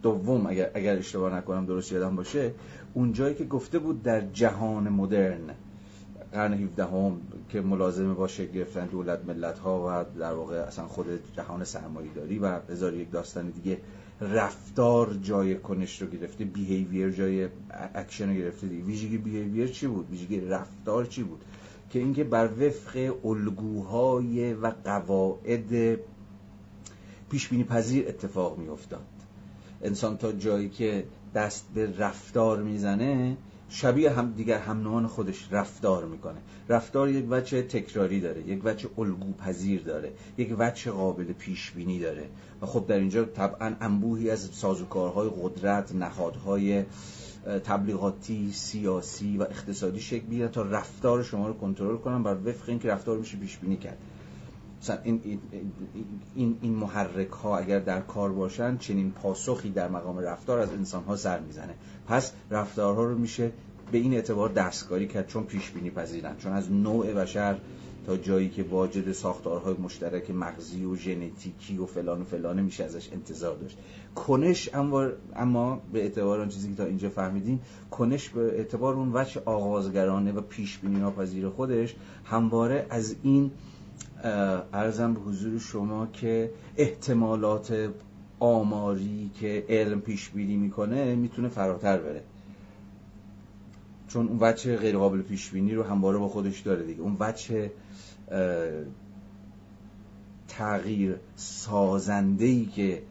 دوم اگر اگر اشتباه نکنم درست یادم باشه اونجایی که گفته بود در جهان مدرن قرن 17 هم که ملازمه با شکل گرفتن دولت ملت ها و در واقع اصلا خود جهان سرمایه داری و هزار یک داستان دیگه رفتار جای کنش رو گرفته behavior جای اکشن رو گرفته دیگه. ویژگی behavior چی بود؟ ویژگی رفتار چی بود؟ که اینکه بر وفق الگوهای و قواعد پیش بینی پذیر اتفاق می افتاد انسان تا جایی که دست به رفتار می‌زنه شبیه هم دیگر هم خودش رفتار می‌کنه. رفتار یک وجه تکراری داره یک وجه الگو پذیر داره یک وجه قابل پیش بینی داره. و خب در اینجا طبعا انبوهی از سازوکارهای قدرت نهادهای تبلیغاتی سیاسی و اقتصادی شکل می‌گیره تا رفتار شما رو کنترل کنن بر وفق اینکه رفتار میشه پیش بینی کرد. مثلا این, این, این, محرک ها اگر در کار باشن چنین پاسخی در مقام رفتار از انسان ها سر می‌زنه. پس رفتارها رو میشه به این اعتبار دستکاری کرد چون پیش بینی پذیرن. چون از نوع بشر تا جایی که واجد ساختارهای مشترک مغزی و ژنتیکی و فلان و فلانه میشه ازش انتظار داشت. کنش اما به اعتبار آن چیزی که تا اینجا فهمیدیم کنش به اعتبار اون وجه آغازگرانه و پیش بینی ناپذیر خودش همواره از این ارزم به حضور شما که احتمالات آماری که علم پیش بینی می‌کنه می‌تونه فراتر بره. چون اون وچه غیر قابل پیش بینی رو همواره با خودش داره دیگه. اون وچه تغییر سازنده ای که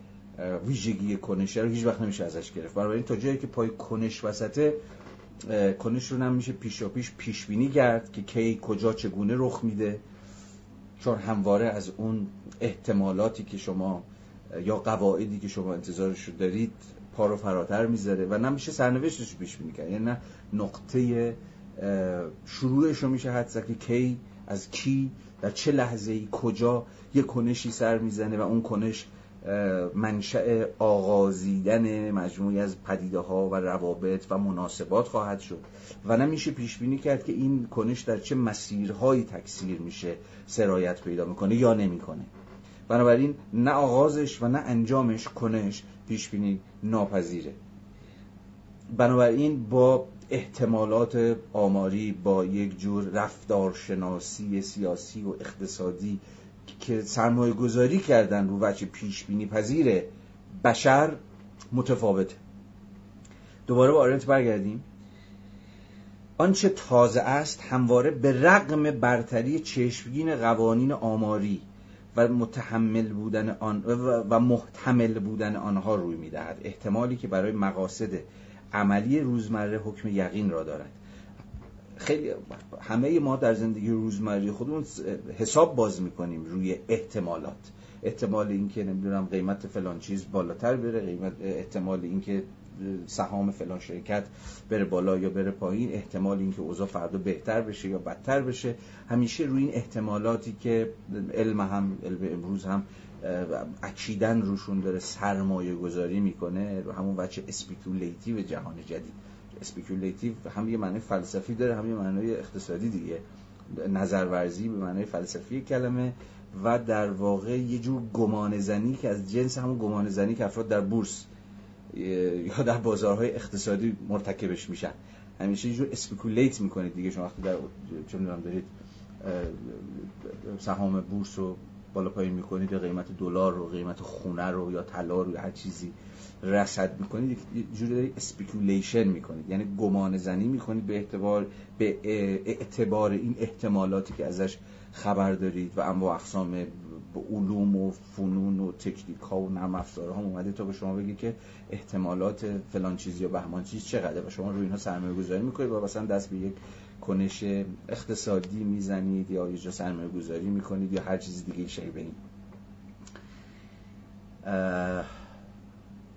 ویژگی کنشه رو هیچ وقت نمیشه ازش گرفت. برای این تا جایی که پای کنش وسطه کنش رو نمیشه پیش پیش پیش بینی کرد که کی کجا چگونه رخ میده. چون همواره از اون احتمالاتی که شما یا قواعدی که شما انتظارش رو دارید پا رو فراتر می‌ذاره و نمیشه سرنوشتش پیش بینی کرد. یعنی نه نقطه شروعش رو میشه حد که کی از کی در چه لحظه ای کجا یه کنشی سر می‌زنه و اون کنش منشأ آغازیدن مجموعی از پدیده ها و روابط و مناسبات خواهد شد. و نمیشه پیش بینی کرد که این کنش در چه مسیرهایی تکثیر میشه سرایت پیدا می‌کنه یا نمی‌کنه. بنابراین نه آغازش و نه انجامش کنش پیش بینی ناپذیره. بنابراین با احتمالات آماری با یک جور رفتارشناسی سیاسی و اقتصادی که سرمایه گذاری کردن رو وچه پیش بینی پذیر بشر متفاوته. دوباره با آرنت برگردیم. آنچه تازه است همواره به رغم برتری چشمگین قوانین آماری و متحمل بودن آن و محتمل بودن آنها روی می‌دهد. احتمالی که برای مقاصد عملی روزمره حکم یقین را دارد. خیلی همه ما در زندگی روزمره خودمون حساب باز می‌کنیم روی احتمالات. احتمال اینکه نمی‌دونم قیمت فلان چیز بالاتر بره قیمت احتمال اینکه سهام فلان شرکت بره بالا یا بره پایین احتمال اینکه اوضاع فردا بهتر بشه یا بدتر بشه. همیشه روی این احتمالاتی که علم هم علم امروز هم اکیدا روشون داره سرمایه گذاری می‌کنه رو همون وجه speculative جهان جدید. speculative هم یه معنی فلسفی داره هم یه معنی اقتصادی دیگه. نظرورزی به معنی فلسفی کلمه و در واقع یه جور گمان زنی که از جنس همون گمان زنی که افراد در بورس یا در بازارهای اقتصادی مرتکبش میشن. همیشه یه جور speculate می‌کنید دیگه. شما وقتی در چون دارید سهام بورس رو بالا پایین می‌کنید قیمت دلار رو قیمت خونه رو یا طلا رو یا هر چیزی. رصد می‌کنید یه جوری speculation می‌کنید. یعنی گمان زنی می‌کنید به اعتبار به اعتبار این احتمالاتی که ازش خبر دارید و اما اقسام علوم و فنون و تکنیک ها و نرم افزار ها اومده تا به شما بگه که احتمالات فلان چیز یا بهمان چیز چقدره و شما روی اینها سرمایه گذاری می‌کنید و مثلا دست به یک کنش اقتصادی می‌زنید یا یه جا سرمایه گذاری می‌کنید یا هر چیز دیگه شبیه این.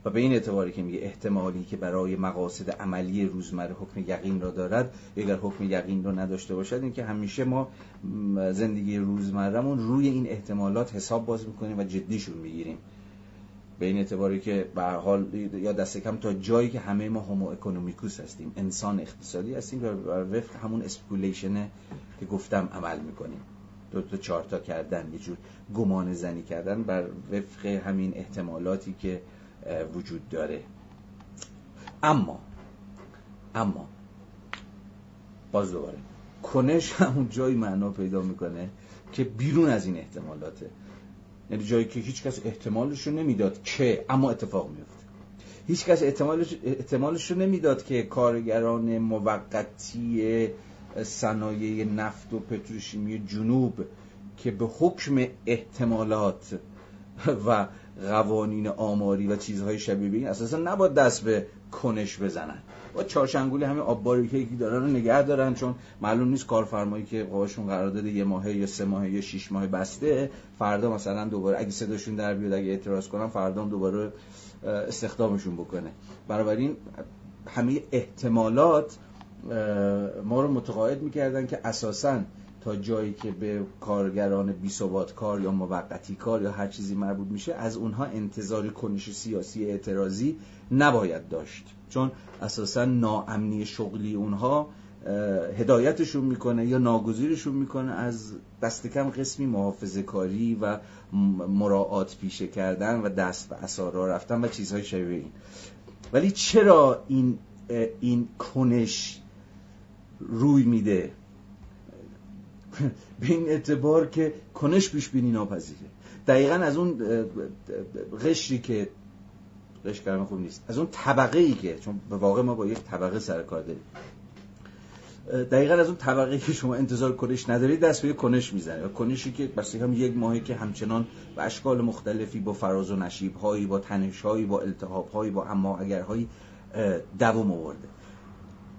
و به این اعتباری که میگه احتمالی که برای مقاصد عملی روزمره حکم یقین را دارد اگر حکم یقین رو نداشته باشد این که همیشه ما زندگی روزمرهمون روی این احتمالات حساب باز می‌کنیم و جدیشون می‌گیریم. به این اعتباری که به حال یا دست کم تا جایی که همه ما هومو اکونومیکوس هستیم انسان اقتصادی هستیم و وفق همون اسپولیشنه که گفتم عمل می‌کنیم. دو تا چارتا کردن یه جور گمان زنی کردن بر وفق همین احتمالاتی که وجود داره. اما اما باز دوباره. کنش همون جایی معنا پیدا می‌کنه که بیرون از این احتمالاته. یعنی جایی که هیچ کس احتمالش رو نمی‌داد که اما اتفاق میفته هیچ کس احتمالش, احتمالش رو نمی‌داد که کارگران موقتی صنایع نفت و پتروشیمی جنوب که به حکم احتمالات و قوانین آماری و چیزهای شبیه به این اساسا نباید دست به کنش بزنن. با چارشنگولی همه آب که دارن رو نگه دارن چون معلوم نیست کارفرمایی که قواشون قرار داده یه ماهه یا سه ماهه یا شش ماه بسته فردا مثلا دوباره اگه صداشون در بیاد اگه اعتراض کنن فردا دوباره استخدامشون بکنه. بنابراین همه احتمالات ما رو متقاعد می‌کردن که اساساً تا جایی که به کارگران بی کار یا موقتی کار یا هر چیزی مربوط میشه از اونها انتظار کنش سیاسی اعتراضی نباید داشت. چون اساسا ناامنی شغلی اونها هدایتشون می‌کنه یا ناگزیرشون می‌کنه از دست کم قسمی محافظه کاری و مراعات پیشه کردن و دست به اسارا رفتن و چیزهای شبیه این. ولی چرا این این کنش روی میده؟ به این اعتبار که کنش پیش بینی ناپذیره. دقیقا از اون قشری که قش کردن خوب نیست. از اون طبقه ای که چون به واقع ما با یک طبقه سر کار داریم. دقیقا از اون طبقه که شما انتظار کنش ندارید دست به کنش می‌زنه. و کنشی که بس هم یک ماهی که همچنان به اشکال مختلفی با فراز و نشیب هایی با تنش هایی با التحاب هایی با اما اگرهایی دوام آورده.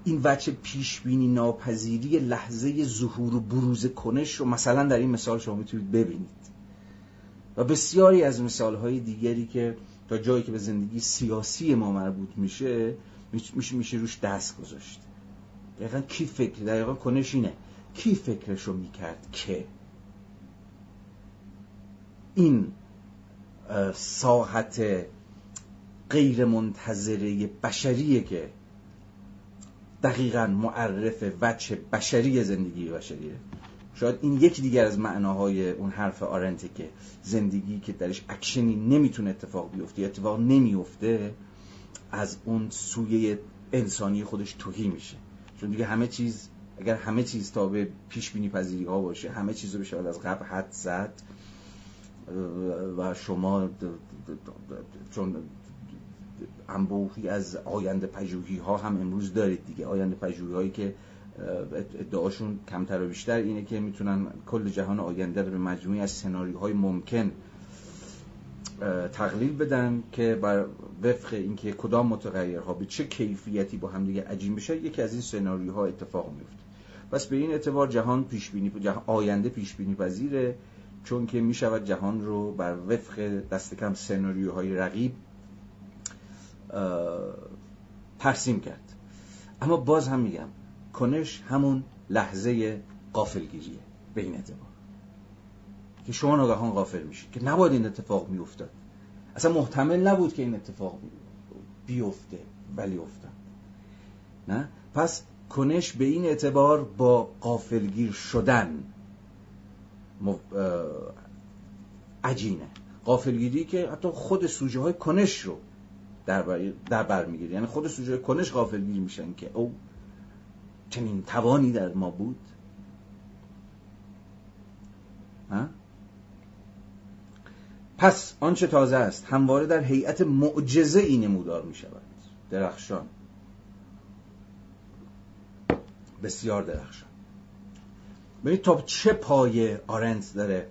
این وچه پیش بینی ناپذیری لحظه ظهور و بروز کنش رو مثلا در این مثال شما می‌تونید ببینید. و بسیاری از مثال های دیگری که تا جایی که به زندگی سیاسی ما مربوط میشه میشه میشه روش دست گذاشت. دقیقا کی فکر دقیقا کنش اینه. کی فکرش رو می‌کرد که؟ این ساحت غیر منتظره بشریه که دقیقا معرف وچه بشری زندگی بشریه. شاید این یکی دیگر از معناهای اون حرف آرنته که زندگی که درش اکشنی نمی‌تونه اتفاق بیفته اتفاق نمیفته از اون سویه انسانی خودش توهی میشه. چون دیگه همه چیز اگر همه چیز تا به پیش بینی پذیری ها باشه همه چیز رو بشه از قبل حد زد. و شما چون انبوهی از آینده پژوهی ها هم امروز دارید دیگه. آینده پژوهی هایی که ادعاشون کمتر و بیشتر اینه که می‌تونن کل جهان آینده رو به مجموعی از سناریوهای ممکن تقلیل بدن که بر وفق اینکه کدام متغیرها به چه کیفیتی با هم دیگه عجیم بشه یکی از این سناریوها اتفاق میفته پس به این اعتبار جهان پیش بینی آینده پیش بینی پذیره چون که می‌شود جهان رو بر وفق دست کم سناریوهای رقیب ترسیم کرد. اما باز هم میگم کنش همون لحظه قافلگیریه به این اعتبار که شما ناگهان غافل میشید که نباید این اتفاق میافتاد اصلا محتمل نبود که این اتفاق بیفته ولی افتاد. نه؟ پس کنش به این اعتبار با قافلگیر شدن عجینه. قافلگیری که حتی خود سوژه های کنش رو در بر, در بر می‌گیره یعنی خود سوژه کنش غافلگیر میشن که او چنین توانی در ما بود. ها؟ پس آنچه تازه است همواره در هیئت معجزه ای نمودار می شود درخشان. بسیار درخشان. ببینید تا چه پایه آرنت داره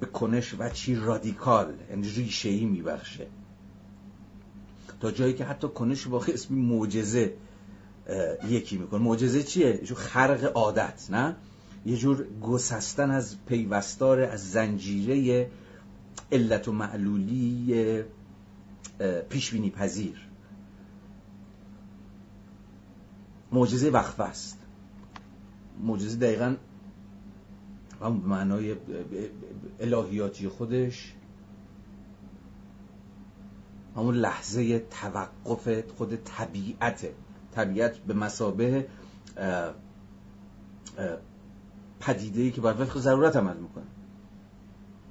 به کنش و چی رادیکال یعنی ریشه ای میبخشه. تا جایی که حتی کنش با اسم معجزه یکی می‌کنه معجزه چیه؟ یه خرق عادت نه؟ یه جور گسستن از پیوستار از زنجیره علت و معلولی پیشبینی پذیر معجزه وقفه است معجزه دقیقا به معنای الهیاتی خودش همون لحظه توقف خود طبیعت طبیعت به مسابه پدیده که بر وفق ضرورت عمل می‌کنه.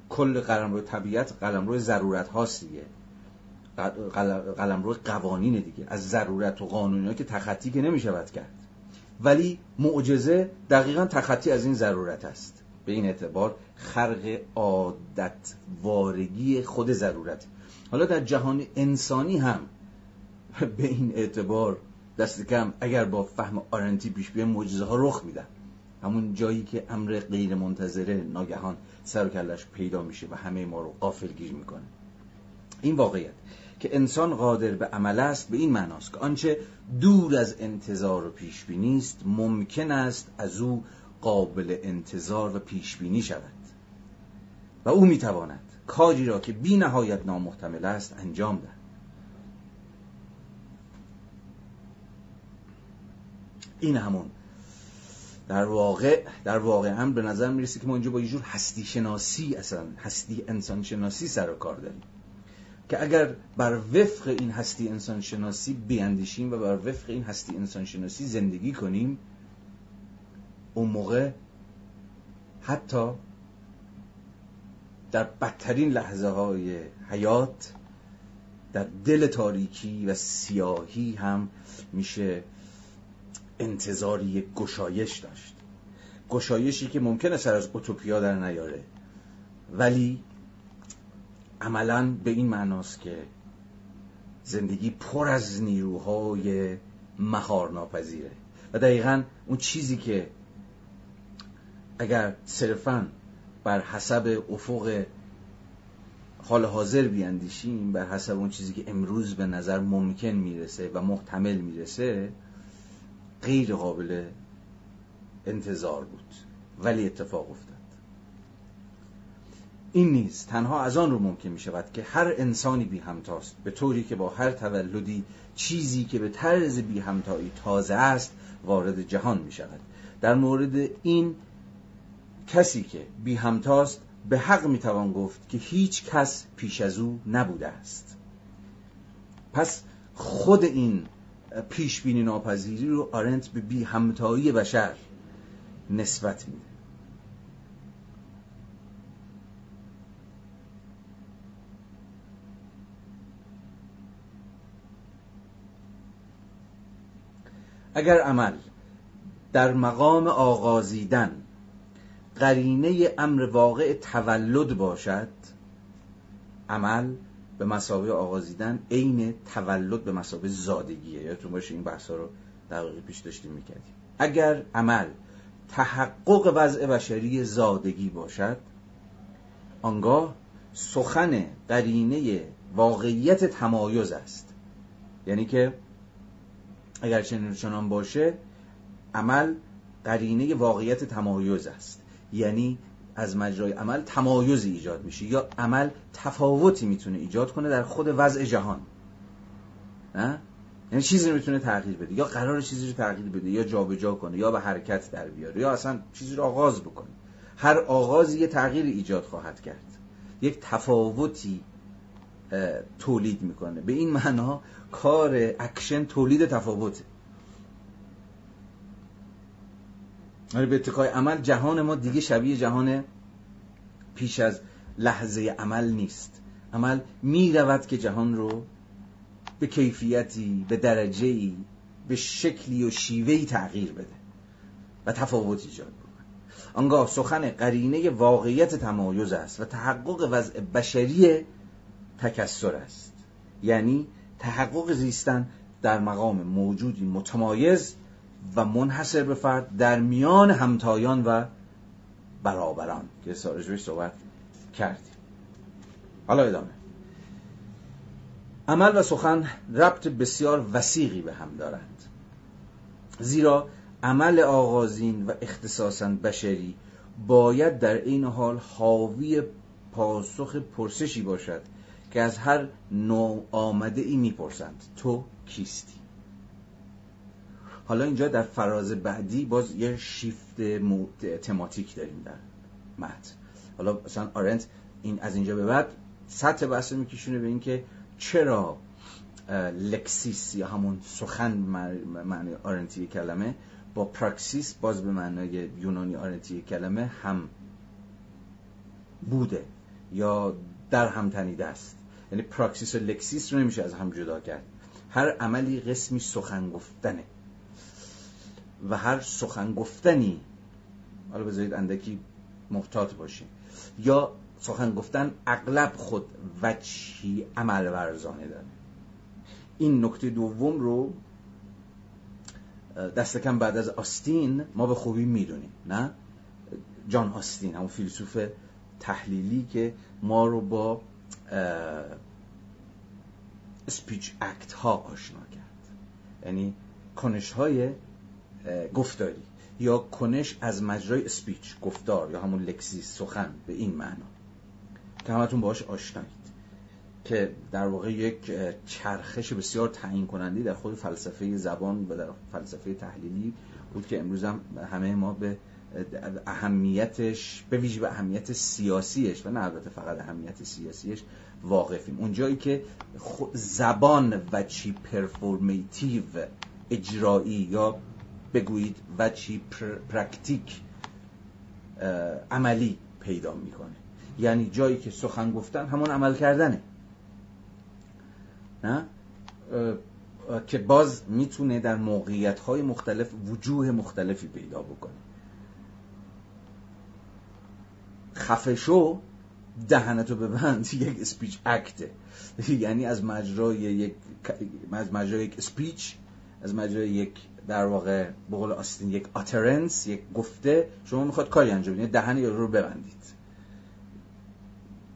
کل قلمرو طبیعت قلمرو ضرورت هاست دیگه قلمرو قوانین دیگه. از ضرورت و قانونی که تخطی که نمی‌شود کرد. ولی معجزه دقیقا تخطی از این ضرورت است. به این اعتبار خرق عادت وارگی خود ضرورت حالا در جهان انسانی هم به این اعتبار دست کم اگر با فهم آرنتی پیش بیان معجزه ها رخ میدن. همون جایی که امر غیر منتظره ناگهان سر و کلش پیدا میشه و همه ما رو قافل گیر می‌کنه. این واقعیت که انسان قادر به عمل است به این معناست که آنچه دور از انتظار و پیش بینی است ممکن است از او قابل انتظار و پیش بینی شود. و او می‌تواند کاری را که بی نهایت نامحتمل است انجام دهد. این همون در واقع در واقع هم به نظر می‌رسه که ما اینجا با یه جور هستی شناسی اصلا هستی انسان شناسی سر و کار داریم. که اگر بر وفق این هستی انسان شناسی بیاندیشیم و بر وفق این هستی انسان شناسی زندگی کنیم اون موقع حتی در بدترین لحظه های حیات در دل تاریکی و سیاهی هم میشه انتظاری گشایش داشت. گشایشی که ممکنه سر از اوتوپیا در نیاره. ولی عملا به این معناست که زندگی پر از نیروهای مهار ناپذیره و دقیقا اون چیزی که اگر صرفا بر حسب افق حال حاضر بیاندیشیم بر حسب اون چیزی که امروز به نظر ممکن می‌رسه و محتمل می‌رسه غیر قابل انتظار بود. ولی اتفاق افتاد. این نیست تنها از آن رو ممکن می شود که هر انسانی بی همتاست به طوری که با هر تولدی چیزی که به طرز بی همتایی تازه است وارد جهان می شود در مورد این کسی که بی همتاست به حق می توان گفت که هیچ کس پیش از او نبوده است. پس خود این پیش بینی ناپذیری رو آرنت به بی همتایی بشر نسبت میده. اگر عمل در مقام آغازیدن قرینه امر واقع تولد باشد عمل به مسابقه آغازیدن عین تولد به مسابقه زادگیه. یادتون باشه این بحثا رو دقیقی پیش داشتیم می‌کردیم. اگر عمل تحقق وضع بشری زادگی باشد آنگاه سخن قرینه واقعیت تمایز است. یعنی که اگر چنان باشه عمل قرینه واقعیت تمایز است. یعنی از مجرای عمل تمایزی ایجاد میشه یا عمل تفاوتی می‌تونه ایجاد کنه در خود وضع جهان. نه یعنی چیزی می‌تونه تغییر بده یا قرار چیزی رو تغییر بده یا جابجا کنه یا به حرکت در بیاره یا اصلا چیزی رو آغاز بکنه. هر آغازی یه تغییر ایجاد خواهد کرد. یک تفاوتی تولید می‌کنه. به این معنا کار اکشن تولید تفاوته ولی به اتکای عمل جهان ما دیگه شبیه جهان پیش از لحظه عمل نیست. عمل می رود که جهان رو به کیفیتی به درجه‌ای به شکلی و شیوه‌ای تغییر بده و تفاوت ایجاد بکنه. آنگاه سخن قرینه واقعیت تمایز است و تحقق وضع بشری تکسر است. یعنی تحقق زیستن در مقام موجودی متمایز و منحصر به فرد در میان همتایان و برابران. که سارجوش صحبت کردیم. حالا ادامه. عمل و سخن ربط بسیار وسیقی به هم دارند. زیرا عمل آغازین و اختصاصا بشری باید در این حال حاوی پاسخ پرسشی باشد که از هر نوع آمده ای می‌پرسند. تو کیستی؟ حالا اینجا در فراز بعدی باز یه شیفت تماتیک داریم در متن. حالا مثلا آرنت این از اینجا به بعد سطح بحث میکشونه به اینکه چرا لکسیس یا همون سخن به معنی آرنتی کلمه با پراکسیس باز به معنای یونانی آرنتی کلمه هم‌بوده یا در هم تنیده است. یعنی پراکسیس و لکسیس رو نمیشه از هم جدا کرد. هر عملی قسمی سخن گفتنه. و هر سخن گفتنی حالا بذارید اندکی محتاط باشیم یا سخن گفتن اغلب خود وجهی عمل ورزانه داره. این نکته دوم رو دست کم بعد از آستین ما به خوبی می‌دونیم نه؟ جان آستین همون فیلسوف تحلیلی که ما رو با سپیچ اکت ها آشنا کرد. یعنی کنش های گفتاری یا کنش از مجرای سپیچ گفتار یا همون لکسی سخن به این معنا. که همتون باش آشنایید. که در واقع یک چرخش بسیار تعیین کننده در خود فلسفه زبان و در فلسفه تحلیلی بود که امروز هم همه ما به اهمیتش به ویژه به اهمیت سیاسیش و نه البته فقط اهمیت سیاسیش واقفیم. اونجایی که زبان وجهی performative اجرایی یا بگویید وجهی practic عملی پیدا می‌کنه. یعنی جایی که سخن گفتن همون عمل کردنه. نه؟ که باز می‌تونه در موقعیت های مختلف وجوه مختلفی پیدا بکنه. خفشو دهنتو ببند یک اسپیچ اکته یعنی از مجرای یک از مجرای یک اسپیچ از مجرای یک در واقع بقول آستین یک آترنس یک گفته شما می‌خواد کاری انجام بدید دهن یارو رو ببندید.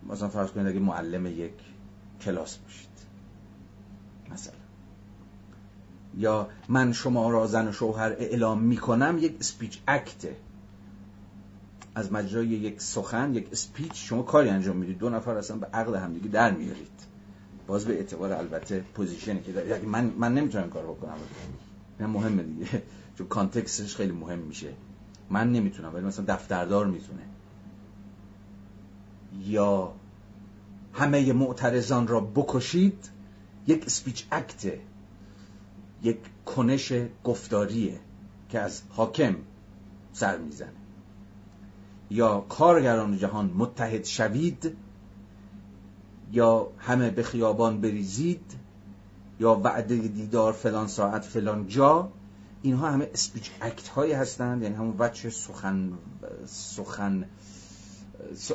مثلا فرض کنید اگه معلم یک کلاس باشید. مثلا. یا من شما را زن و شوهر اعلام می‌کنم یک اسپیچ اکته از مجرای یک سخن یک اسپیچ شما کاری انجام می‌دید. دو نفر اصلا به عقل همدیگه در میارید. باز به اعتبار البته position ی که دارید من من نمی‌تونم کار بکنم. نه مهمه دیگه. چون context ش خیلی مهم میشه. من نمی‌تونم ولی مثلا دفتردار می‌تونه. یا همه معترضان را بکشید یک speech act ه یک کنش گفتاریه که از حاکم سر می‌زنه. یا کارگران جهان متحد شوید یا همه به خیابان بریزید یا وعده دیدار فلان ساعت فلان جا اینها همه اسپیچ اکت هایی هستند یعنی همون وچه سخن سخن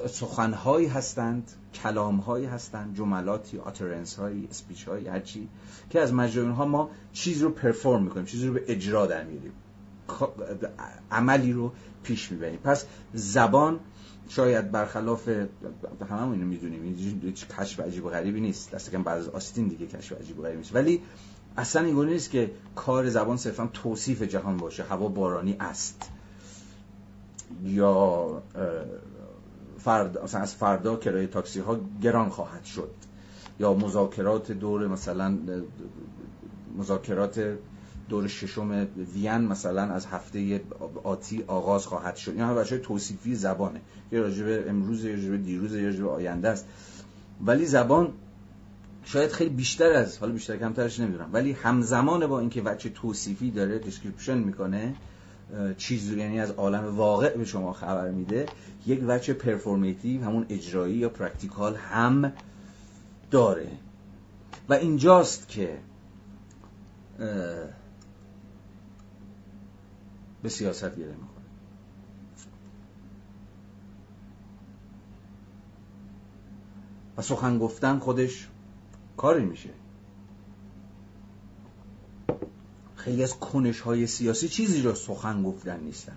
سخن هایی هستند کلام هایی هستند جملاتی آترنس هایی اسپیچ هایی هرچی که از مجرای ها ما چیز رو پرفورم می‌کنیم چیز رو به اجرا در میریم عملی رو پیش می‌بریم. پس زبان شاید برخلاف همه اینو می‌دونیم. این کشف عجیب و غریبی نیست. دست کم بعد از آستین دیگه کشف عجیب و غریبی نیست. ولی اصلا این نیست که کار زبان صرفا توصیف جهان باشه. هوا بارانی است. یا فرد مثلا از فردا کرایه تاکسی ها گران خواهد شد. یا مذاکرات دور مثلا مذاکرات دور ششم وین مثلا از هفته آتی آغاز خواهد شد. این همه توصیفی زبانه. یه راجبه امروز یه راجبه دیروز یه راجبه آینده است. ولی زبان شاید خیلی بیشتر از حالا بیشتر کمترش نمی‌دونم. ولی همزمان با اینکه وجه توصیفی داره description می‌کنه چیز یعنی از عالم واقع به شما خبر میده یک وجه performative همون اجرایی یا practical هم داره. و اینجاست که به سیاست گره می‌کنه و سخن گفتن خودش کاری میشه. خیلی از کنش های سیاسی چیزی را سخن گفتن نیستن.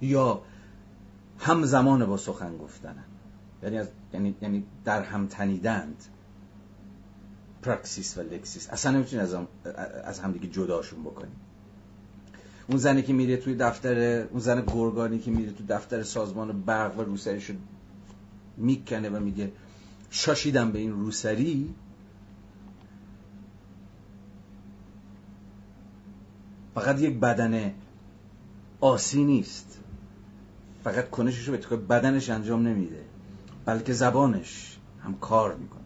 یا همزمان با سخن گفتنه. یعنی, از، یعنی, یعنی در هم تنیدند. پراکسیس و لکسیس اصلا نمی‌تونی از, هم، از همدیگه جداشون بکنی اون زنی که میره توی دفتر اون زن گرگانی که میره توی دفتر سازمان برق و روسریشو می‌کنه و میگه شاشیدم به این روسری؟ فقط یک بدن آسی نیست. فقط کنشش رو به بدنش انجام نمیده. بلکه زبانش هم کار می‌کنه.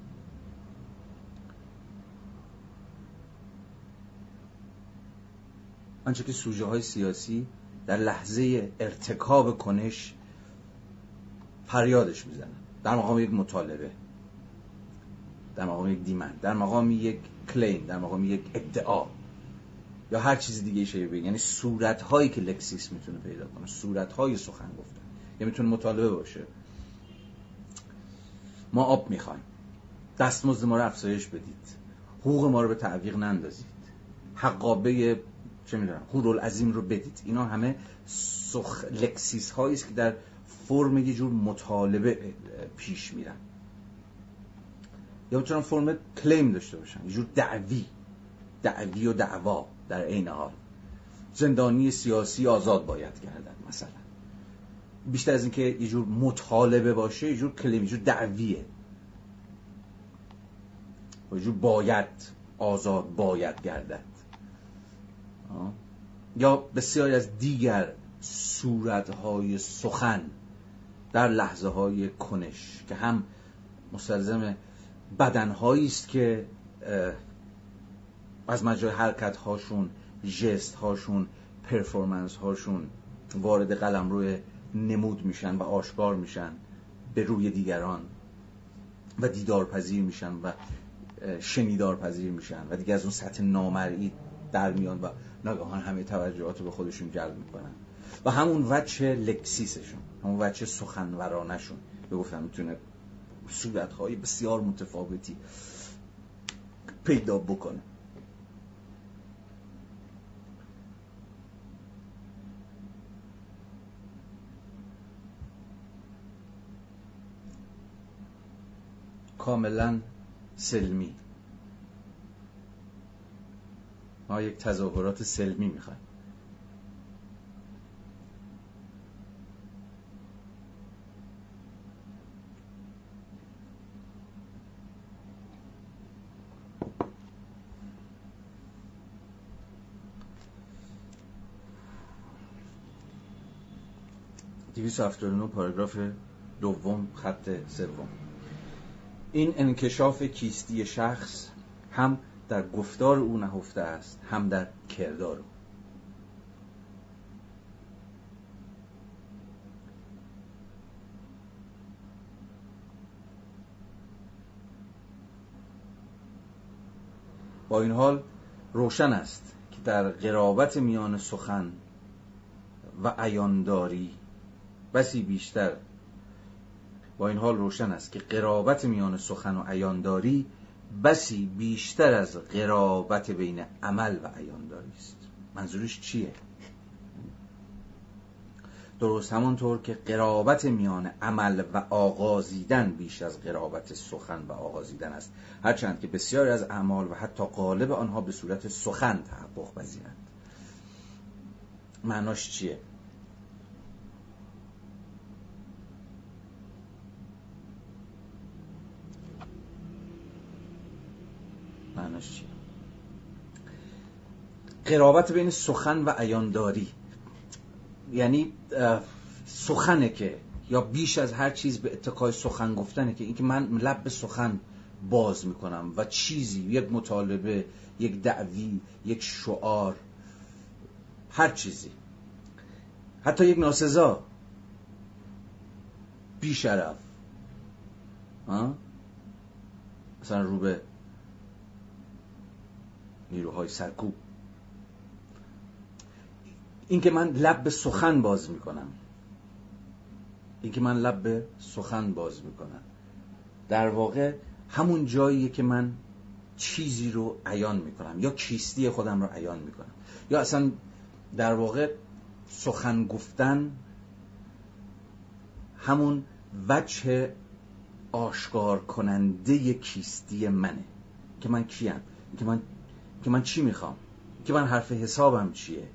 آنچه که سوژه های سیاسی در لحظه ارتکاب کنش فریادش می‌زنن. در مقام یک مطالبه در مقام یک دیمند در مقام یک کلیم در مقام یک ادعا یا هر چیز دیگه شده بگید یعنی صورت هایی که لکسیس می‌تونه پیدا کنه صورت های سخن گفتن. یا می‌تونه مطالبه باشه. ما آب می‌خوایم. دستمزد ما رو افزایش بدید. حقوق ما رو به تعویق نندازید. حقابه چه می‌دونم عظیم رو بدید. اینا همه سخ... لکسیس هایی است که در فرم یه جور مطالبه پیش میرن. یا می‌تونن فرم کلیم داشته باشن یه جور دعوی. دعوی و دعوا در عین حال. زندانی سیاسی آزاد باید کردن مثلا. بیشتر از اینکه یه جور مطالبه باشه یه جور کلیم یه جور دعویه. یه جور باید آزاد باید گردد. یا بسیاری از دیگر صورتهای سخن در لحظه های کنش که هم مستلزم بدنهایی است که از مجرای حرکت هاشون جست هاشون پرفورمنس هاشون وارد قلم روی نمود میشن و آشکار میشن به روی دیگران و دیدار پذیر میشن و شنیدار پذیر میشن و دیگه از اون سطح نامرئی در میان و ناگهان همه توجهات رو به خودشون جلب می‌کنن. و همون وچه لکسیسشون همون وچه سخنورانشون. به گفتم می‌تونه صورتهای بسیار متفاوتی پیدا بکنه. کاملا سلمی. ما یک تظاهرات سلمی می‌خوایم. نو پاراگراف دوم خط سوم. این انکشاف کیستی شخص هم در گفتار او نهفته است هم در کردار او. با این حال روشن است که در قرابت میان سخن و عیانداری بسی بیشتر این حال روشن است که قرابت میان سخن و عیانداری بسی بیشتر از قرابت بین عمل و عیانداری است. منظورش چیه؟ درست همانطور که قرابت میان عمل و آغازیدن بیش از قرابت سخن و آغازیدن است. هرچند که بسیاری از اعمال و حتی قالب آنها به صورت سخن تحقق پذیرند. معناش چیه؟ معناش چیه قرابت بین سخن و عیانداری. یعنی سخنه که یا بیش از هر چیز به اتقای سخن گفتنه که اینکه من لب به سخن باز می‌کنم و چیزی یک مطالبه یک دعوی یک شعار هر چیزی. حتی یک ناسزا. بیشرف. مثلا رو به نیروهای سرکوب. اینکه من لب به سخن باز می‌کنم. اینکه من لب به سخن باز می‌کنم. در واقع همون جاییه که من چیزی رو عیان می‌کنم یا کیستی خودم رو عیان می‌کنم. یا اصلا در واقع سخن گفتن همون وجه آشکار کننده کیستی منه. که من کیم؟ که من که من چی می‌خوام؟ که من حرف حسابم چیه؟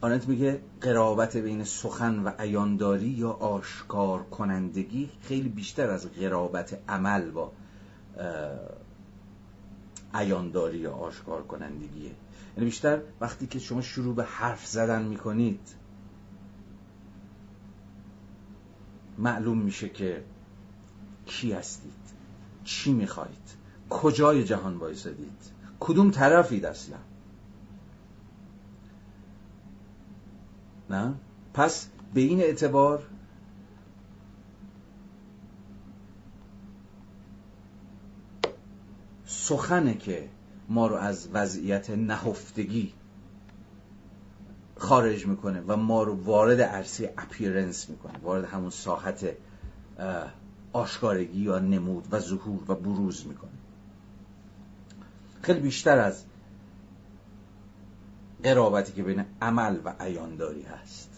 آنت میگه قرابت بین سخن و عیانداری یا آشکار کنندگی خیلی بیشتر از قرابت عمل با عیانداری یا آشکار کنندگیه یعنی بیشتر وقتی که شما شروع به حرف زدن می‌کنید معلوم میشه که کی هستید چی می‌خواهید کجای جهان وایسادید. کدوم طرفید اصلا نه؟ پس به این اعتبار سخنه که ما رو از وضعیت نهفتگی خارج می‌کنه و ما رو وارد عرصه اپیرنس می‌کنه وارد همون ساحت آشکارگی یا نمود و ظهور و بروز می‌کنه. خیلی بیشتر از قرابتی که بین عمل و عیانداری هست.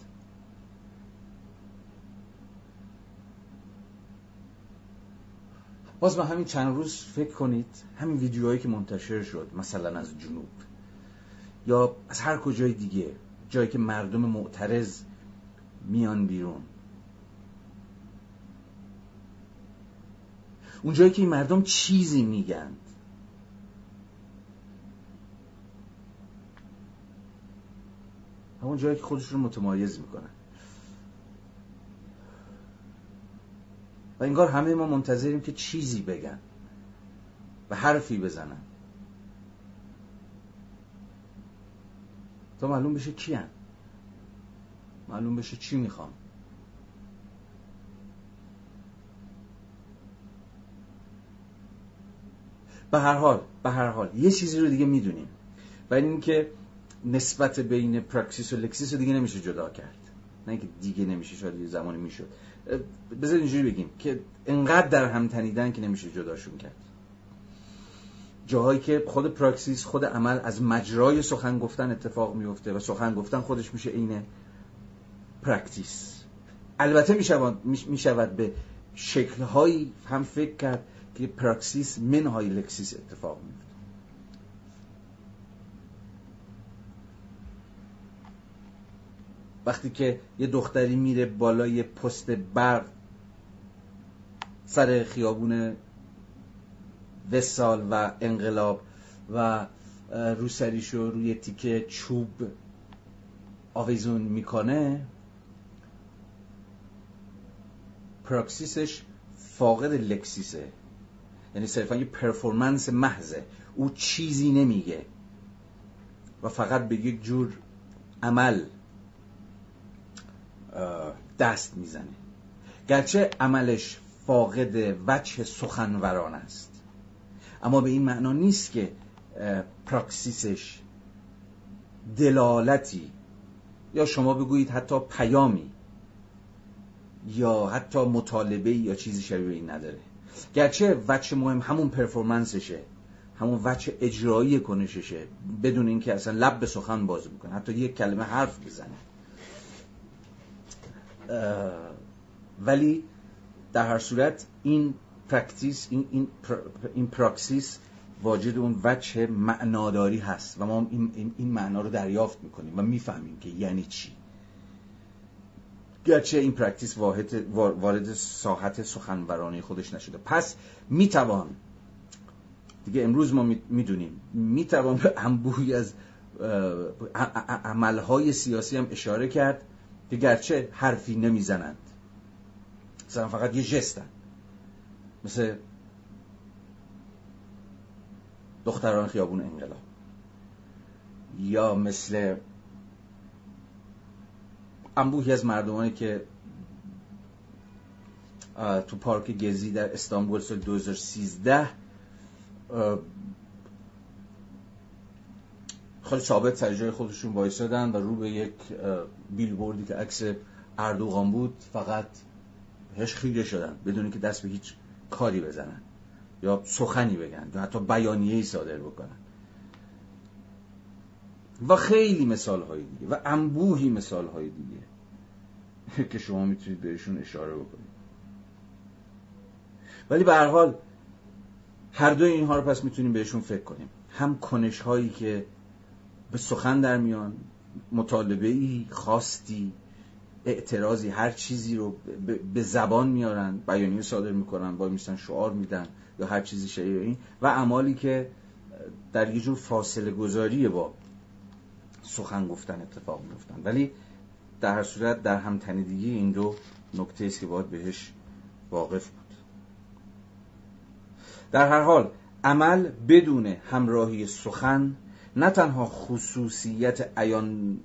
باز به همین چند روز فکر کنید همین ویدیوهایی که منتشر شد مثلا از جنوب یا از هر کجای دیگه جایی که مردم معترض میان بیرون. اون جایی که این مردم چیزی میگن. همون جایی که خودشون رو متمایز می‌کنن و انگار همه ما منتظریم که چیزی بگن و حرفی بزنن. تا معلوم بشه کی هم. معلوم بشه چی می‌خوام؟ به هر حال به هر حال یه چیزی رو دیگه می‌دونیم. و اینکه نسبت بین پراکسیس و لکسیس رو دیگه نمیشه جدا کرد. نه اینکه دیگه نمیشه شاید یه زمانی می‌شد. بذار اینجوری بگیم که انقدر در هم تنیدن که نمیشه جداشون کرد. جاهایی که خود پراکسیس خود عمل از مجرای سخن گفتن اتفاق میفته و سخن گفتن خودش میشه عین practice البته می‌شود می‌شود به شکلهایی هم فکر کرد که پراکسیس منهای لکسیس اتفاق میفته. وقتی که یه دختری میره بالای پست برق سر خیابون وسال و انقلاب و روسریشو روی تیکه چوب آویزون می‌کنه پراکسیسش فاقد لکسیسه. یعنی صرفا یه پرفورمنس محضه. او چیزی نمیگه. و فقط به یک جور عمل. دست می‌زنه. گرچه عملش فاقد وجه سخنوران است. اما به این معنا نیست که پراکسیسش دلالتی یا شما بگویید حتی پیامی یا حتی مطالبه یا چیزی شبیه این نداره. گرچه وچه مهم همون پرفورمنسشه همون وجه اجرایی کنششه بدون اینکه اصلا لب به سخن باز بکنه حتی یک کلمه حرف بزنه. ولی در هر صورت این practice این, این, این پراکسیس واجد اون وجه معناداری هست و ما این, این معنا رو دریافت می‌کنیم و می‌فهمیم که یعنی چی. گرچه این practice وارد ساحت سخنورانه خودش نشده. پس می‌توان دیگه امروز ما می‌دونیم می‌توان به انبوهی از عملهای سیاسی هم اشاره کرد. که گرچه حرفی نمی‌زنند. مثلا فقط یه جستن. مثل دختران خیابون انقلاب. یا مثل انبوهی از مردمانی که تو پارک گزی در استانبول سال 2013 خیلی ثابت سر جای خودشون وایسادن و رو به یک بیلبوردی که عکس اردوغان بود فقط هش خیره شدن بدون که دست به هیچ کاری بزنن یا سخنی بگن یا حتی بیانیه‌ای صادر بکنن. و خیلی مثال های دیگه و انبوهی مثال های دیگه که شما می‌تونید بهشون اشاره بکنید. ولی به هر حال هر دو اینها رو پس می‌تونیم بهشون فکر کنیم. هم کنش هایی که به سخن در میان مطالبه ای خواستی اعتراضی هر چیزی رو به زبان میارن بیانیه صادر می‌کنن با میستن شعار میدن یا هر چیزی شبیه این و اعمالی که در یه جور فاصله گذاری با سخن گفتن اتفاق میفتن ولی در هر صورت در همتنیدگی این دو نکته است که باید بهش واقف بود. در هر حال عمل بدون همراهی سخن نه تنها خصوصیت عیان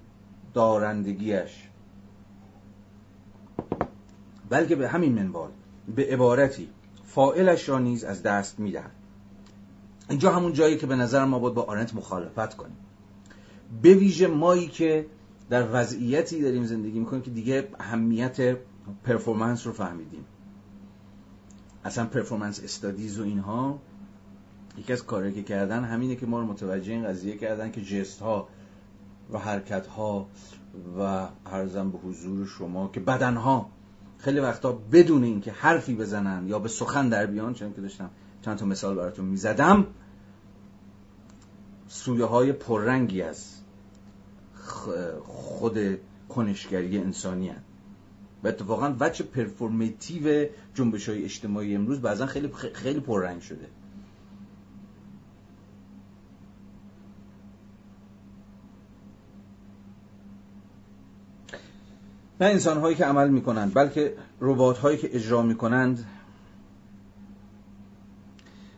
دارندگیش بلکه به همین منوال به عبارتی فائلش را نیز از دست می‌دهد. اینجا همون جایی که به نظر ما باید با آرنت مخالفت کنیم. به ویژه مایی که در وضعیتی داریم زندگی می‌کنیم که دیگه اهمیت پرفورمنس رو فهمیدیم. اصلا پرفورمنس استادیز و اینها یکی از کارهایی که کردن همینه که ما رو متوجه این قضیه کردن که جست ها و حرکت ها و هرزم به حضور شما که بدن ها خیلی وقتا بدون اینکه حرفی بزنن یا به سخن در بیان چون که داشتم چند تا مثال براتون می‌زدم سویه های پررنگی از خود کنشگری انسانی هن. و اتفاقا وچه پرفورمیتیو جنبش های اجتماعی امروز بعضا خیلی خیلی پررنگ شده نه انسان هایی که عمل می کنند بلکه ربات هایی که اجرا می کنند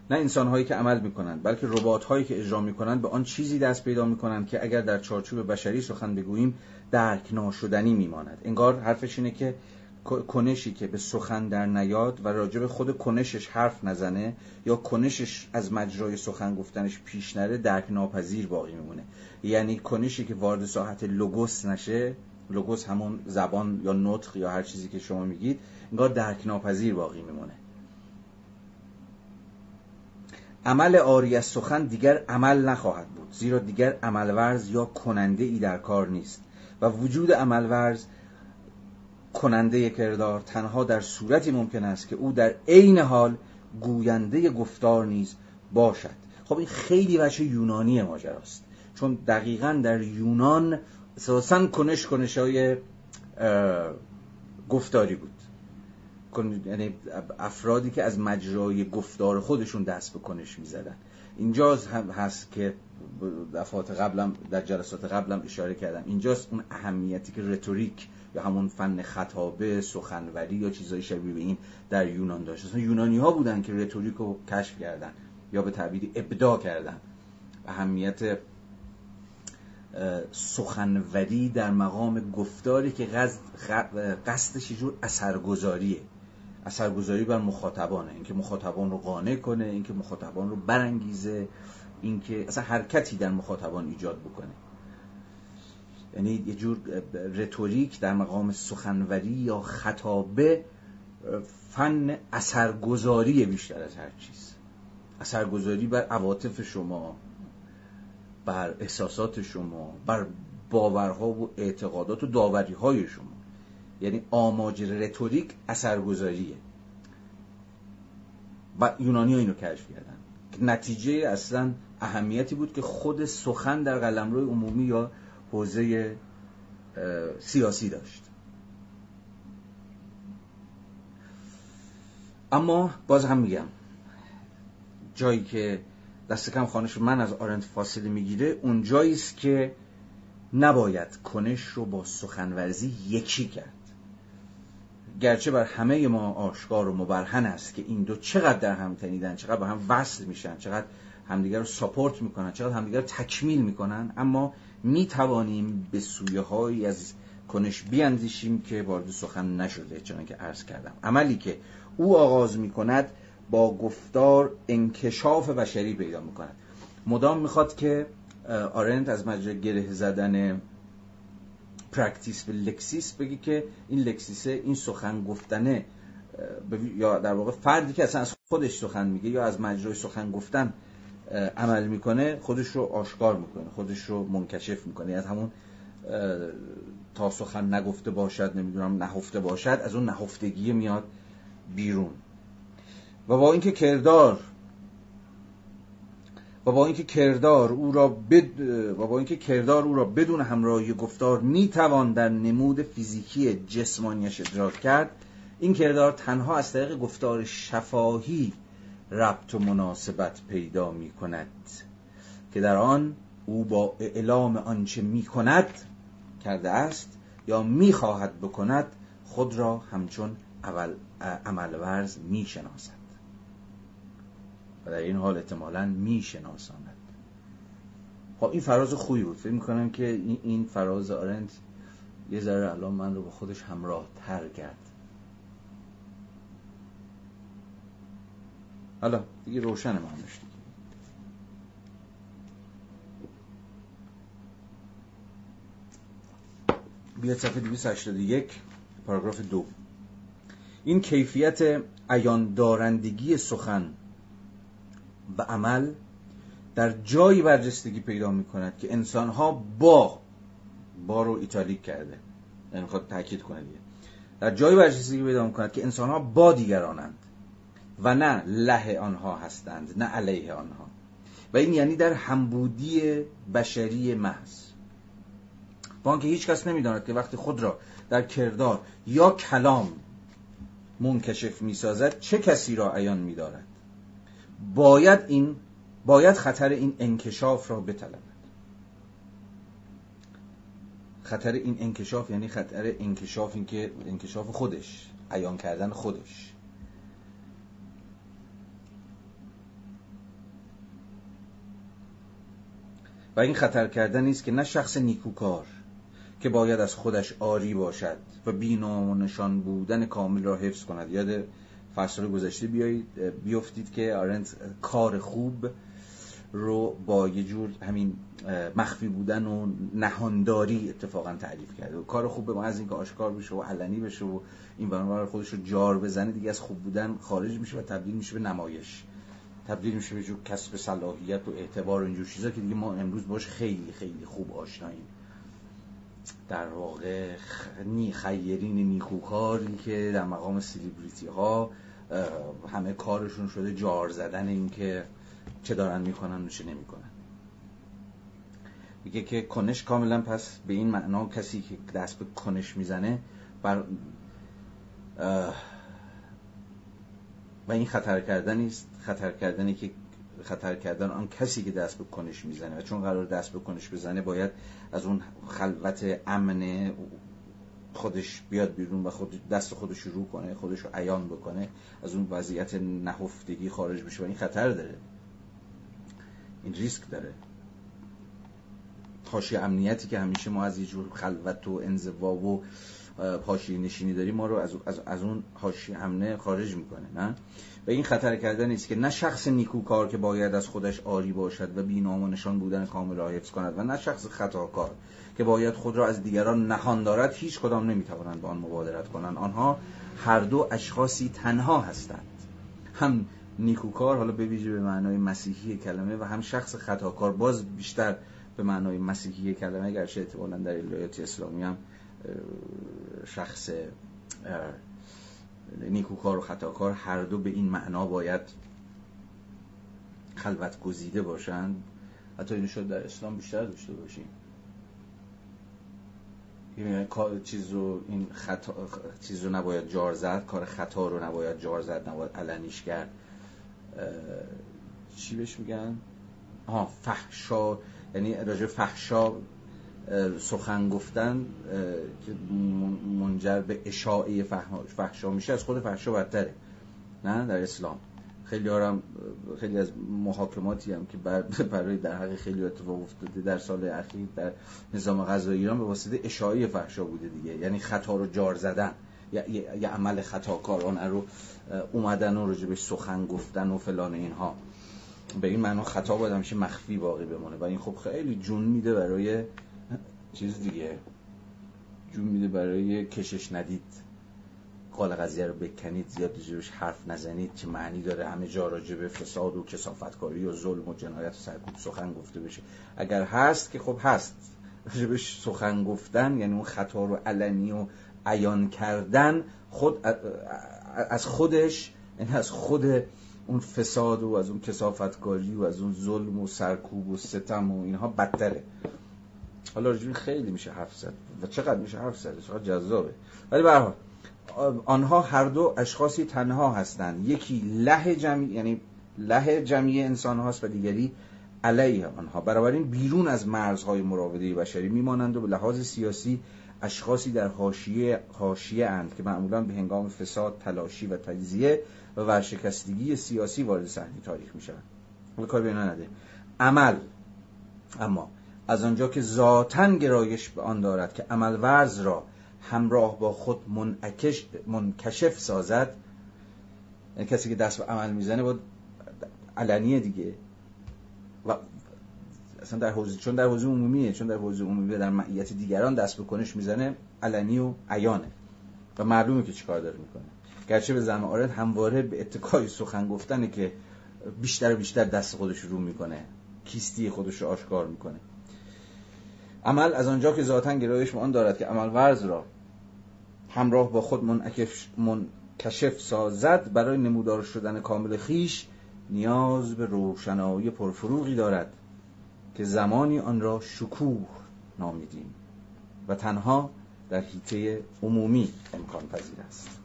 نه انسان هایی که عمل می کنند بلکه ربات هایی که اجرا می کنند به آن چیزی دست پیدا می کنند که اگر در چارچوب بشری سخن بگوییم درک ناشدنی می ماند انگار حرفش اینه که کنشی که به سخن در نیاد و راجب خود کنشش حرف نزنه یا کنشش از مجرای سخن گفتنش پیش نره درک ناپذیر باقی میمونه. یعنی کنشی که وارد ساحت لوگوس نشه لوگوس همون زبان یا نطق یا هر چیزی که شما میگید انگار درک ناپذیر باقی میمونه. عمل آری از سخن دیگر عمل نخواهد بود زیرا دیگر عملورز یا کننده ای در کار نیست و وجود عملورز کننده کردار تنها در صورتی ممکن است که او در عین حال گوینده گفتار نیز باشد. خب این خیلی وجه یونانی ماجراست چون دقیقا در یونان اساسا کنش کنش های گفتاری بود. یعنی افرادی که از مجرای گفتار خودشون دست به کنش می‌زدن. اینجاست هم هست که دفعات قبلم در جلسات قبلم اشاره کردم. اینجاست اون اهمیتی که رتوریک یا همون فن خطابه سخنوری یا چیزای شبیه به این در یونان داشت. اصلا یونانی ها بودن که رتوریک رو کشف کردن یا به تعبیری ابداع کردن. اهمیت سخنوری در مقام گفتاری که قصدش جور اثرگذاریه. اثرگذاری بر مخاطبانه. اینکه مخاطبان رو قانع کنه اینکه مخاطبان رو برانگیزه اینکه اصلا حرکتی در مخاطبان ایجاد بکنه. یعنی یه جور رتوریک در مقام سخنوری یا خطابه فن اثرگذاری بیشتر از هر چیز. اثرگذاری بر عواطف شما. بر احساسات شما بر باورها و اعتقادات و داوری های شما. یعنی آماج رتوریک اثرگذاریه. و یونانی ها اینو کشف کردن. نتیجه اصلا اهمیتی بود که خود سخن در قلمرو عمومی یا حوزه سیاسی داشت. اما باز هم میگم جایی که دست کم خانش من از آرنت فاصله می‌گیره اون است که نباید کنش رو با سخنورزی یکی کرد. گرچه بر همه ما آشکار و مبرهن است که این دو چقدر در هم تنیدن چقدر با هم وصل میشن چقدر همدیگر رو ساپورت می‌کنن چقدر همدیگر رو تکمیل می‌کنن اما می‌توانیم به سویه هایی از کنش بیاندیشیم که وارد سخن نشده چون که عرض کردم. عملی که او آغاز می‌کند با گفتار انکشاف بشری پیدا می‌کند. مدام می‌خواد که آرنت از مجرای گره زدن practice به لکسیس بگه که این لکسیسه این سخن گفتنه یا در واقع فردی که اصلا از خودش سخن میگه یا از مجرای سخن گفتن عمل می‌کنه خودش رو آشکار می‌کنه خودش رو منکشف می‌کنه. از همون تا سخن نگفته باشد نمی‌دونم نهفته باشد از اون نهفتگی میاد بیرون. و با اینکه کردار و با اینکه کردار او را بد... و با اینکه کردار او را بدون همراهی گفتار می‌توان در نمود فیزیکی جسمانیش ادراک کرد این کردار تنها از طریق گفتار شفاهی ربط و مناسبت پیدا می کند که در آن او با اعلام آنچه می کند کرده است یا می خواهد بکند خود را همچون عملورز می شناسد و در این حال احتمالا می شناساند خب این فراز خوبی بود. فکر می‌کنم که این فراز آرنت یه ذره الان من رو با خودش همراه تر کرد. حالا دیگه روشن معنیش دیگه. بیاد صفحه 281 پاراگراف دو. این کیفیت ایان دارندگی سخن و عمل در جایی برجستگی پیدا می کند که انسان ها با با رو ایتالیک کرده. یعنی خواهد تاکید کنه در جایی برجستگی پیدا می کند که انسان ها با دیگرانند و نه له آنها هستند نه علیه آنها. و این یعنی در همبودی بشری محض. با آنکه هیچ کس نمی‌داند که وقتی خود را در کردار یا کلام منکشف می‌سازد چه کسی را عیان میدارد؟ باید این باید خطر این انکشاف را بطلبد. خطر این انکشاف یعنی خطر انکشاف این که انکشاف خودش عیان کردن خودش. و این خطر کردن است که نه شخص نیکوکار که باید از خودش عاری باشد و بینام و نشان بودن کامل را حفظ کند. یاد فصل گذشته بیایید بیفتید که آرنت کار خوب رو با یه جور همین مخفی بودن و نهانداری اتفاقا تعریف کرده. و کار خوب به ما از اینکه آشکار بشه و علنی بشه و این برنامه خودش رو جار بزنه دیگه از خوب بودن خارج میشه و تبدیل میشه به نمایش. تبدیل میشه به جور کسب صلاحیت و اعتبار و اینجور چیزا که دیگه ما امروز باش خیلی خیلی خوب آشناییم. در واقع خیرین نیکوکاری که در مقام سلیبریتی ها همه کارشون شده جار زدن این که چه دارن می‌کنن و چه نمی‌کنن. میگه که کنش کاملا پس به این معنا کسی که دست به کنش می‌زنه بر و این خطر کردنی است خطر کردنی که خطر کردن آن کسی که دست به کنش می‌زنه. و چون قرار دست به کنش بزنه باید از اون خلوت امن خودش بیاد بیرون و خود دست خودش رو کنه خودش رو عیان بکنه از اون وضعیت نهفتگی خارج بشه. و این خطر داره. این ریسک داره. حاشیه امنیتی که همیشه ما از یه جور خلوت و انزوا و حاشیه نشینی داریم ما رو از, از, از اون حاشیه امنه خارج می‌کنه نه؟ و این خطر کردن است که نه شخص نیکوکار که باید از خودش آری باشد و بینام و نشان بودن کامل را حفظ کند و نه شخص خطاکار که باید خود را از دیگران نهان دارد هیچ کدام نمی‌توانند به آن مبادرت کنند. آنها هر دو اشخاصی تنها هستند. هم نیکوکار حالا به ویژه به معنای مسیحی کلمه و هم شخص خطاکار باز بیشتر به معنای مسیحی کلمه گرچه احتمالا در الهیات اسلامی هم شخص نیکوکار و خطاکار هر دو به این معنا باید خلوت گزیده باشند. حتی اینو شد در اسلام بیشتر داشته باشیم. چیز رو این خطا چیز نباید جار زد کار خطا رو نباید جار زد نباید علنیش کرد. چی بهش میگن؟ ها فحشا. یعنی راجع فحشا سخن گفتن که منجر به اشاعه فحشا میشه. از خود فحشا بدتره. نه؟ در اسلام. خیلی هم خیلی از محاکماتی هم که برای در حق خیلی اتفاق افتاده در سال اخیر در نظام غذایی ایران به واسطه اشاعه فحشا بوده دیگه. یعنی خطا رو جار زدن. یه عمل خطاکارانه رو اومدن و راجبش سخن گفتن و فلان اینها. به این معنا خطا باید همیشه مخفی باقی بمونه. و این خب خیلی جون میده برای چیز دیگه. جون میده برای کشش ندید. قال قضیه رو بکنید زیاد جوش حرف نزنید چه معنی داره همه جا راجع به فساد و کسافتکاری و ظلم و جنایت و سرکوب سخن گفته بشه. اگر هست که خب هست. راجبش سخن گفتن یعنی اون خطا رو علنی و عیان کردن خود از خودش یعنی از خود اون فساد و از اون کسافتکاری و از اون ظلم و سرکوب و ستم و اینها بدتره. حالا رجوع خیلی میشه حرف زد. و چقدر میشه حرف زد؟ چقدر جذابه. ولی به آنها هر دو اشخاصی تنها هستند. یکی له جمعی یعنی له جمعی انسان هاست و دیگری علیه آنها. بنابراین بیرون از مرزهای مراوده بشری میمانند و به لحاظ سیاسی اشخاصی در حاشیه حاشیه اند که معمولا به هنگام فساد تلاشی و تجزیه و ورشکستگی سیاسی وارد صحنه تاریخ حالا کار بینا نده. عمل. اما از آنجا که ذاتا گرایش به آن دارد که عمل ورز را همراه با خود منعکش منکشف سازد. یعنی کسی که دست به عمل می‌زنه با علنیه دیگه. و اصلا در حوزه چون در حوزه عمومیه چون در حوزه عمومی در معیت دیگران دست به کنش می‌زنه علنی و عیانه. و معلومه که چیکار داره می‌کنه. گرچه به زم آرد همواره به اتکای سخن گفتنه که بیشتر و بیشتر دست خودش رو می‌کنه. کیستی خودش رو آشکار می‌کنه. عمل از آنجا که ذاتا گرایش آن دارد که عمل ورز را همراه با خود منکشف سازد برای نمودار شدن کامل خیش نیاز به روشنایی پرفروغی دارد که زمانی آن را شکوه نامیدیم و تنها در حیطه عمومی امکان پذیر است.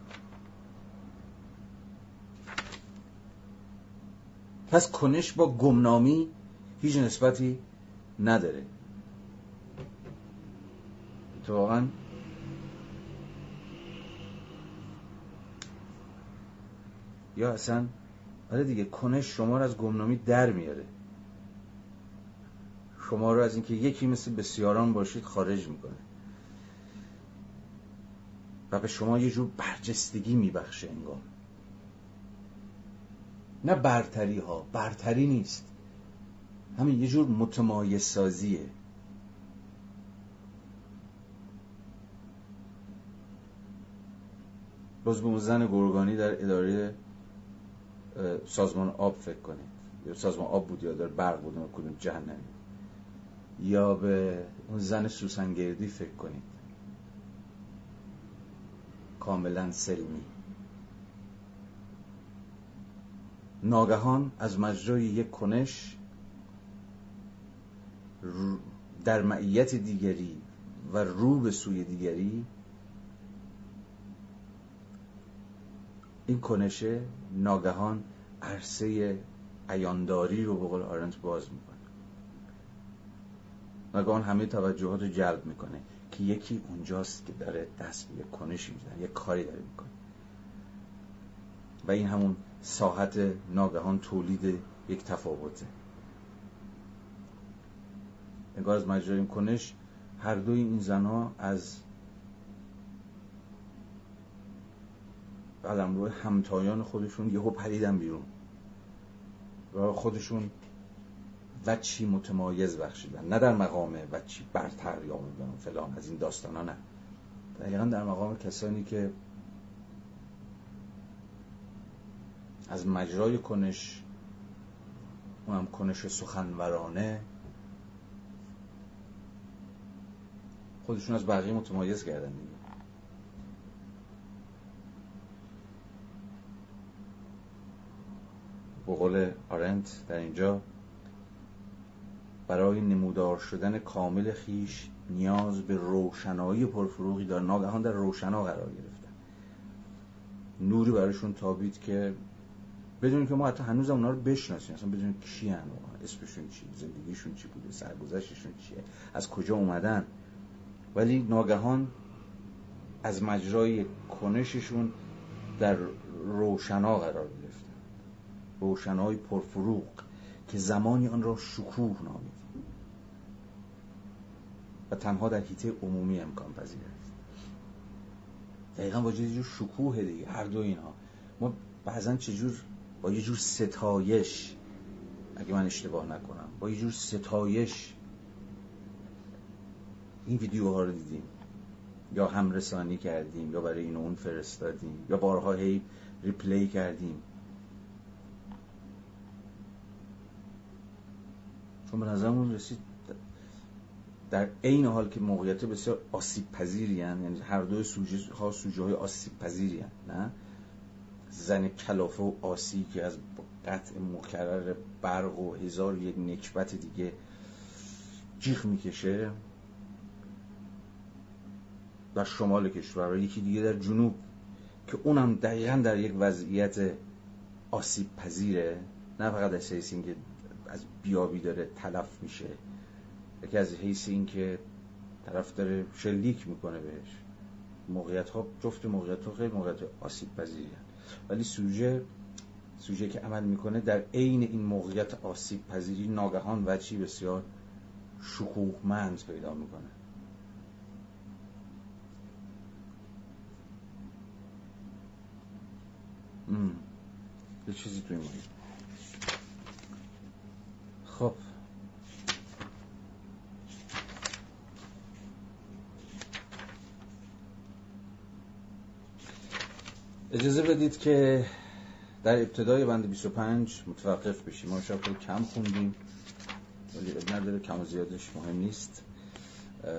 پس کنش با گمنامی هیچ نسبتی نداره. اتفاقا یا اصلا آره دیگه کنش شما رو از گمنامی در میاره. شما رو از اینکه یکی مثل بسیاران باشید خارج می‌کنه. و به شما یه جور برجستگی میبخشه انگار نه برتری ها برتری نیست. همین یه جور متمایز سازیه باز به زن گرگانی در اداره سازمان آب فکر کنید. یا سازمان آب بود یا در برق بود کدوم جهنمی. یا به اون زن سوسنگردی فکر کنید. کاملا سلمی. ناگهان از مجرای یک کنش در معیت دیگری و رو به سوی دیگری این کنشه ناگهان عرصه عیانداری رو به قول آرنت باز می‌کنه. ناگهان همه توجهات رو جلب می‌کنه که یکی اونجاست که داره دست به یک کنشی می‌زنه یک کاری داره می‌کنه. و این همون ساحت ناگهان تولید یک تفاوته. انگار از مجرای کنش هر دوی این زنها از روی همتایان خودشون یهو پریدن بیرون. و خودشون وچی متمایز بخشیدن. نه در مقام وچی برتر یا فلان از این داستان ها نه. دقیقا در مقام کسانی که از مجرای کنش اونم کنش سخنورانه خودشون از بقیه متمایز کردن دیگه. قول آرنت در اینجا برای نمودار شدن کامل خیش نیاز به روشنایی پرفروغی دار ناگهان در روشنا قرار گرفتن. نوری برایشون تابید که بدونیم که ما حتی هنوز اونا رو بشناسیم. اصلا بدونیم کی هن اسمشون چی زندگیشون چی بوده سرگذشتشون چیه از کجا اومدن. ولی ناگهان از مجرای کنششون در روشنا قرار روشنای پرفروغ که زمانی آن را شکوه نامید و تنها در حیطه عمومی امکان پذیر است. دقیقا با جور شکوه دیگه هر دو اینها ما بعضا چجور با یه جور ستایش اگه من اشتباه نکنم با یه جور ستایش این ویدیوها رو دیدیم. یا هم رسانی کردیم یا برای این اون فرستادیم یا بارها هی ریپلی کردیم. چون به نظرمون رسید در عین حال که موقعیت بسیار آسیب پذیری یعنی هر دو سوژه ها سوژه های آسیب پذیری نه؟ زن کلافه و آسی که از قطع مکرر برق و هزار یک نکبت دیگه جیخ می‌کشه در شمال کشور و یکی دیگه در جنوب که اونم دقیقا در یک وضعیت آسیب پذیره نه فقط از اینکه از بیابی داره تلف میشه. یکی از حیث اینکه طرف داره شلیک می‌کنه بهش. موقعیت ها جفت موقعیت ها خیلی موقعیت آسیب پذیری ولی سوژه سوژه که عمل می‌کنه در عین این موقعیت آسیب پذیری ناگهان وچی بسیار شکوهمند پیدا می‌کنه. یه چیزی توی مایی خب. اجازه بدید که در ابتدای بند 25 متوقف بشیم. ما شاید کم خوندیم ولی نداره کم و زیادش مهم نیست.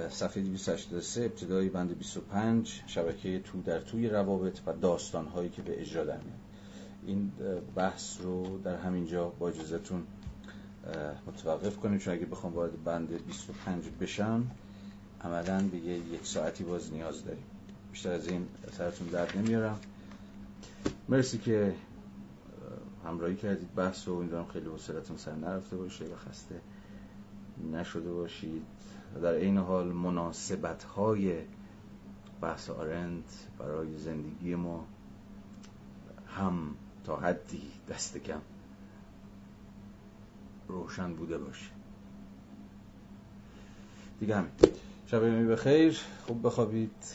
صفحه 283 ابتدای بند 25 شبکه تو در توی روابط و داستان هایی که به اجرا در این بحث رو در همینجا با اجازهتون متوقف کنیم. چون اگه بخوام وارد بند 25 بشم عملا به یک ساعتی باز نیاز داریم. بیشتر از این سرتون درد نمیارم مرسی که همراهی کردید بحث و امیدوارم خیلی حوصلتون سر نرفته باشه و خسته نشده باشید. در این حال مناسبت های بحث آرند برای زندگی ما هم تا حدی دست کم. روشن بوده باشه. دیگه همین. شب می بخیر. خوب بخوابید.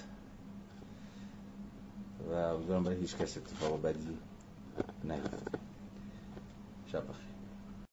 و امیدوارم برای هیچ کس اتفاق بدی نیفته. شب بخیر.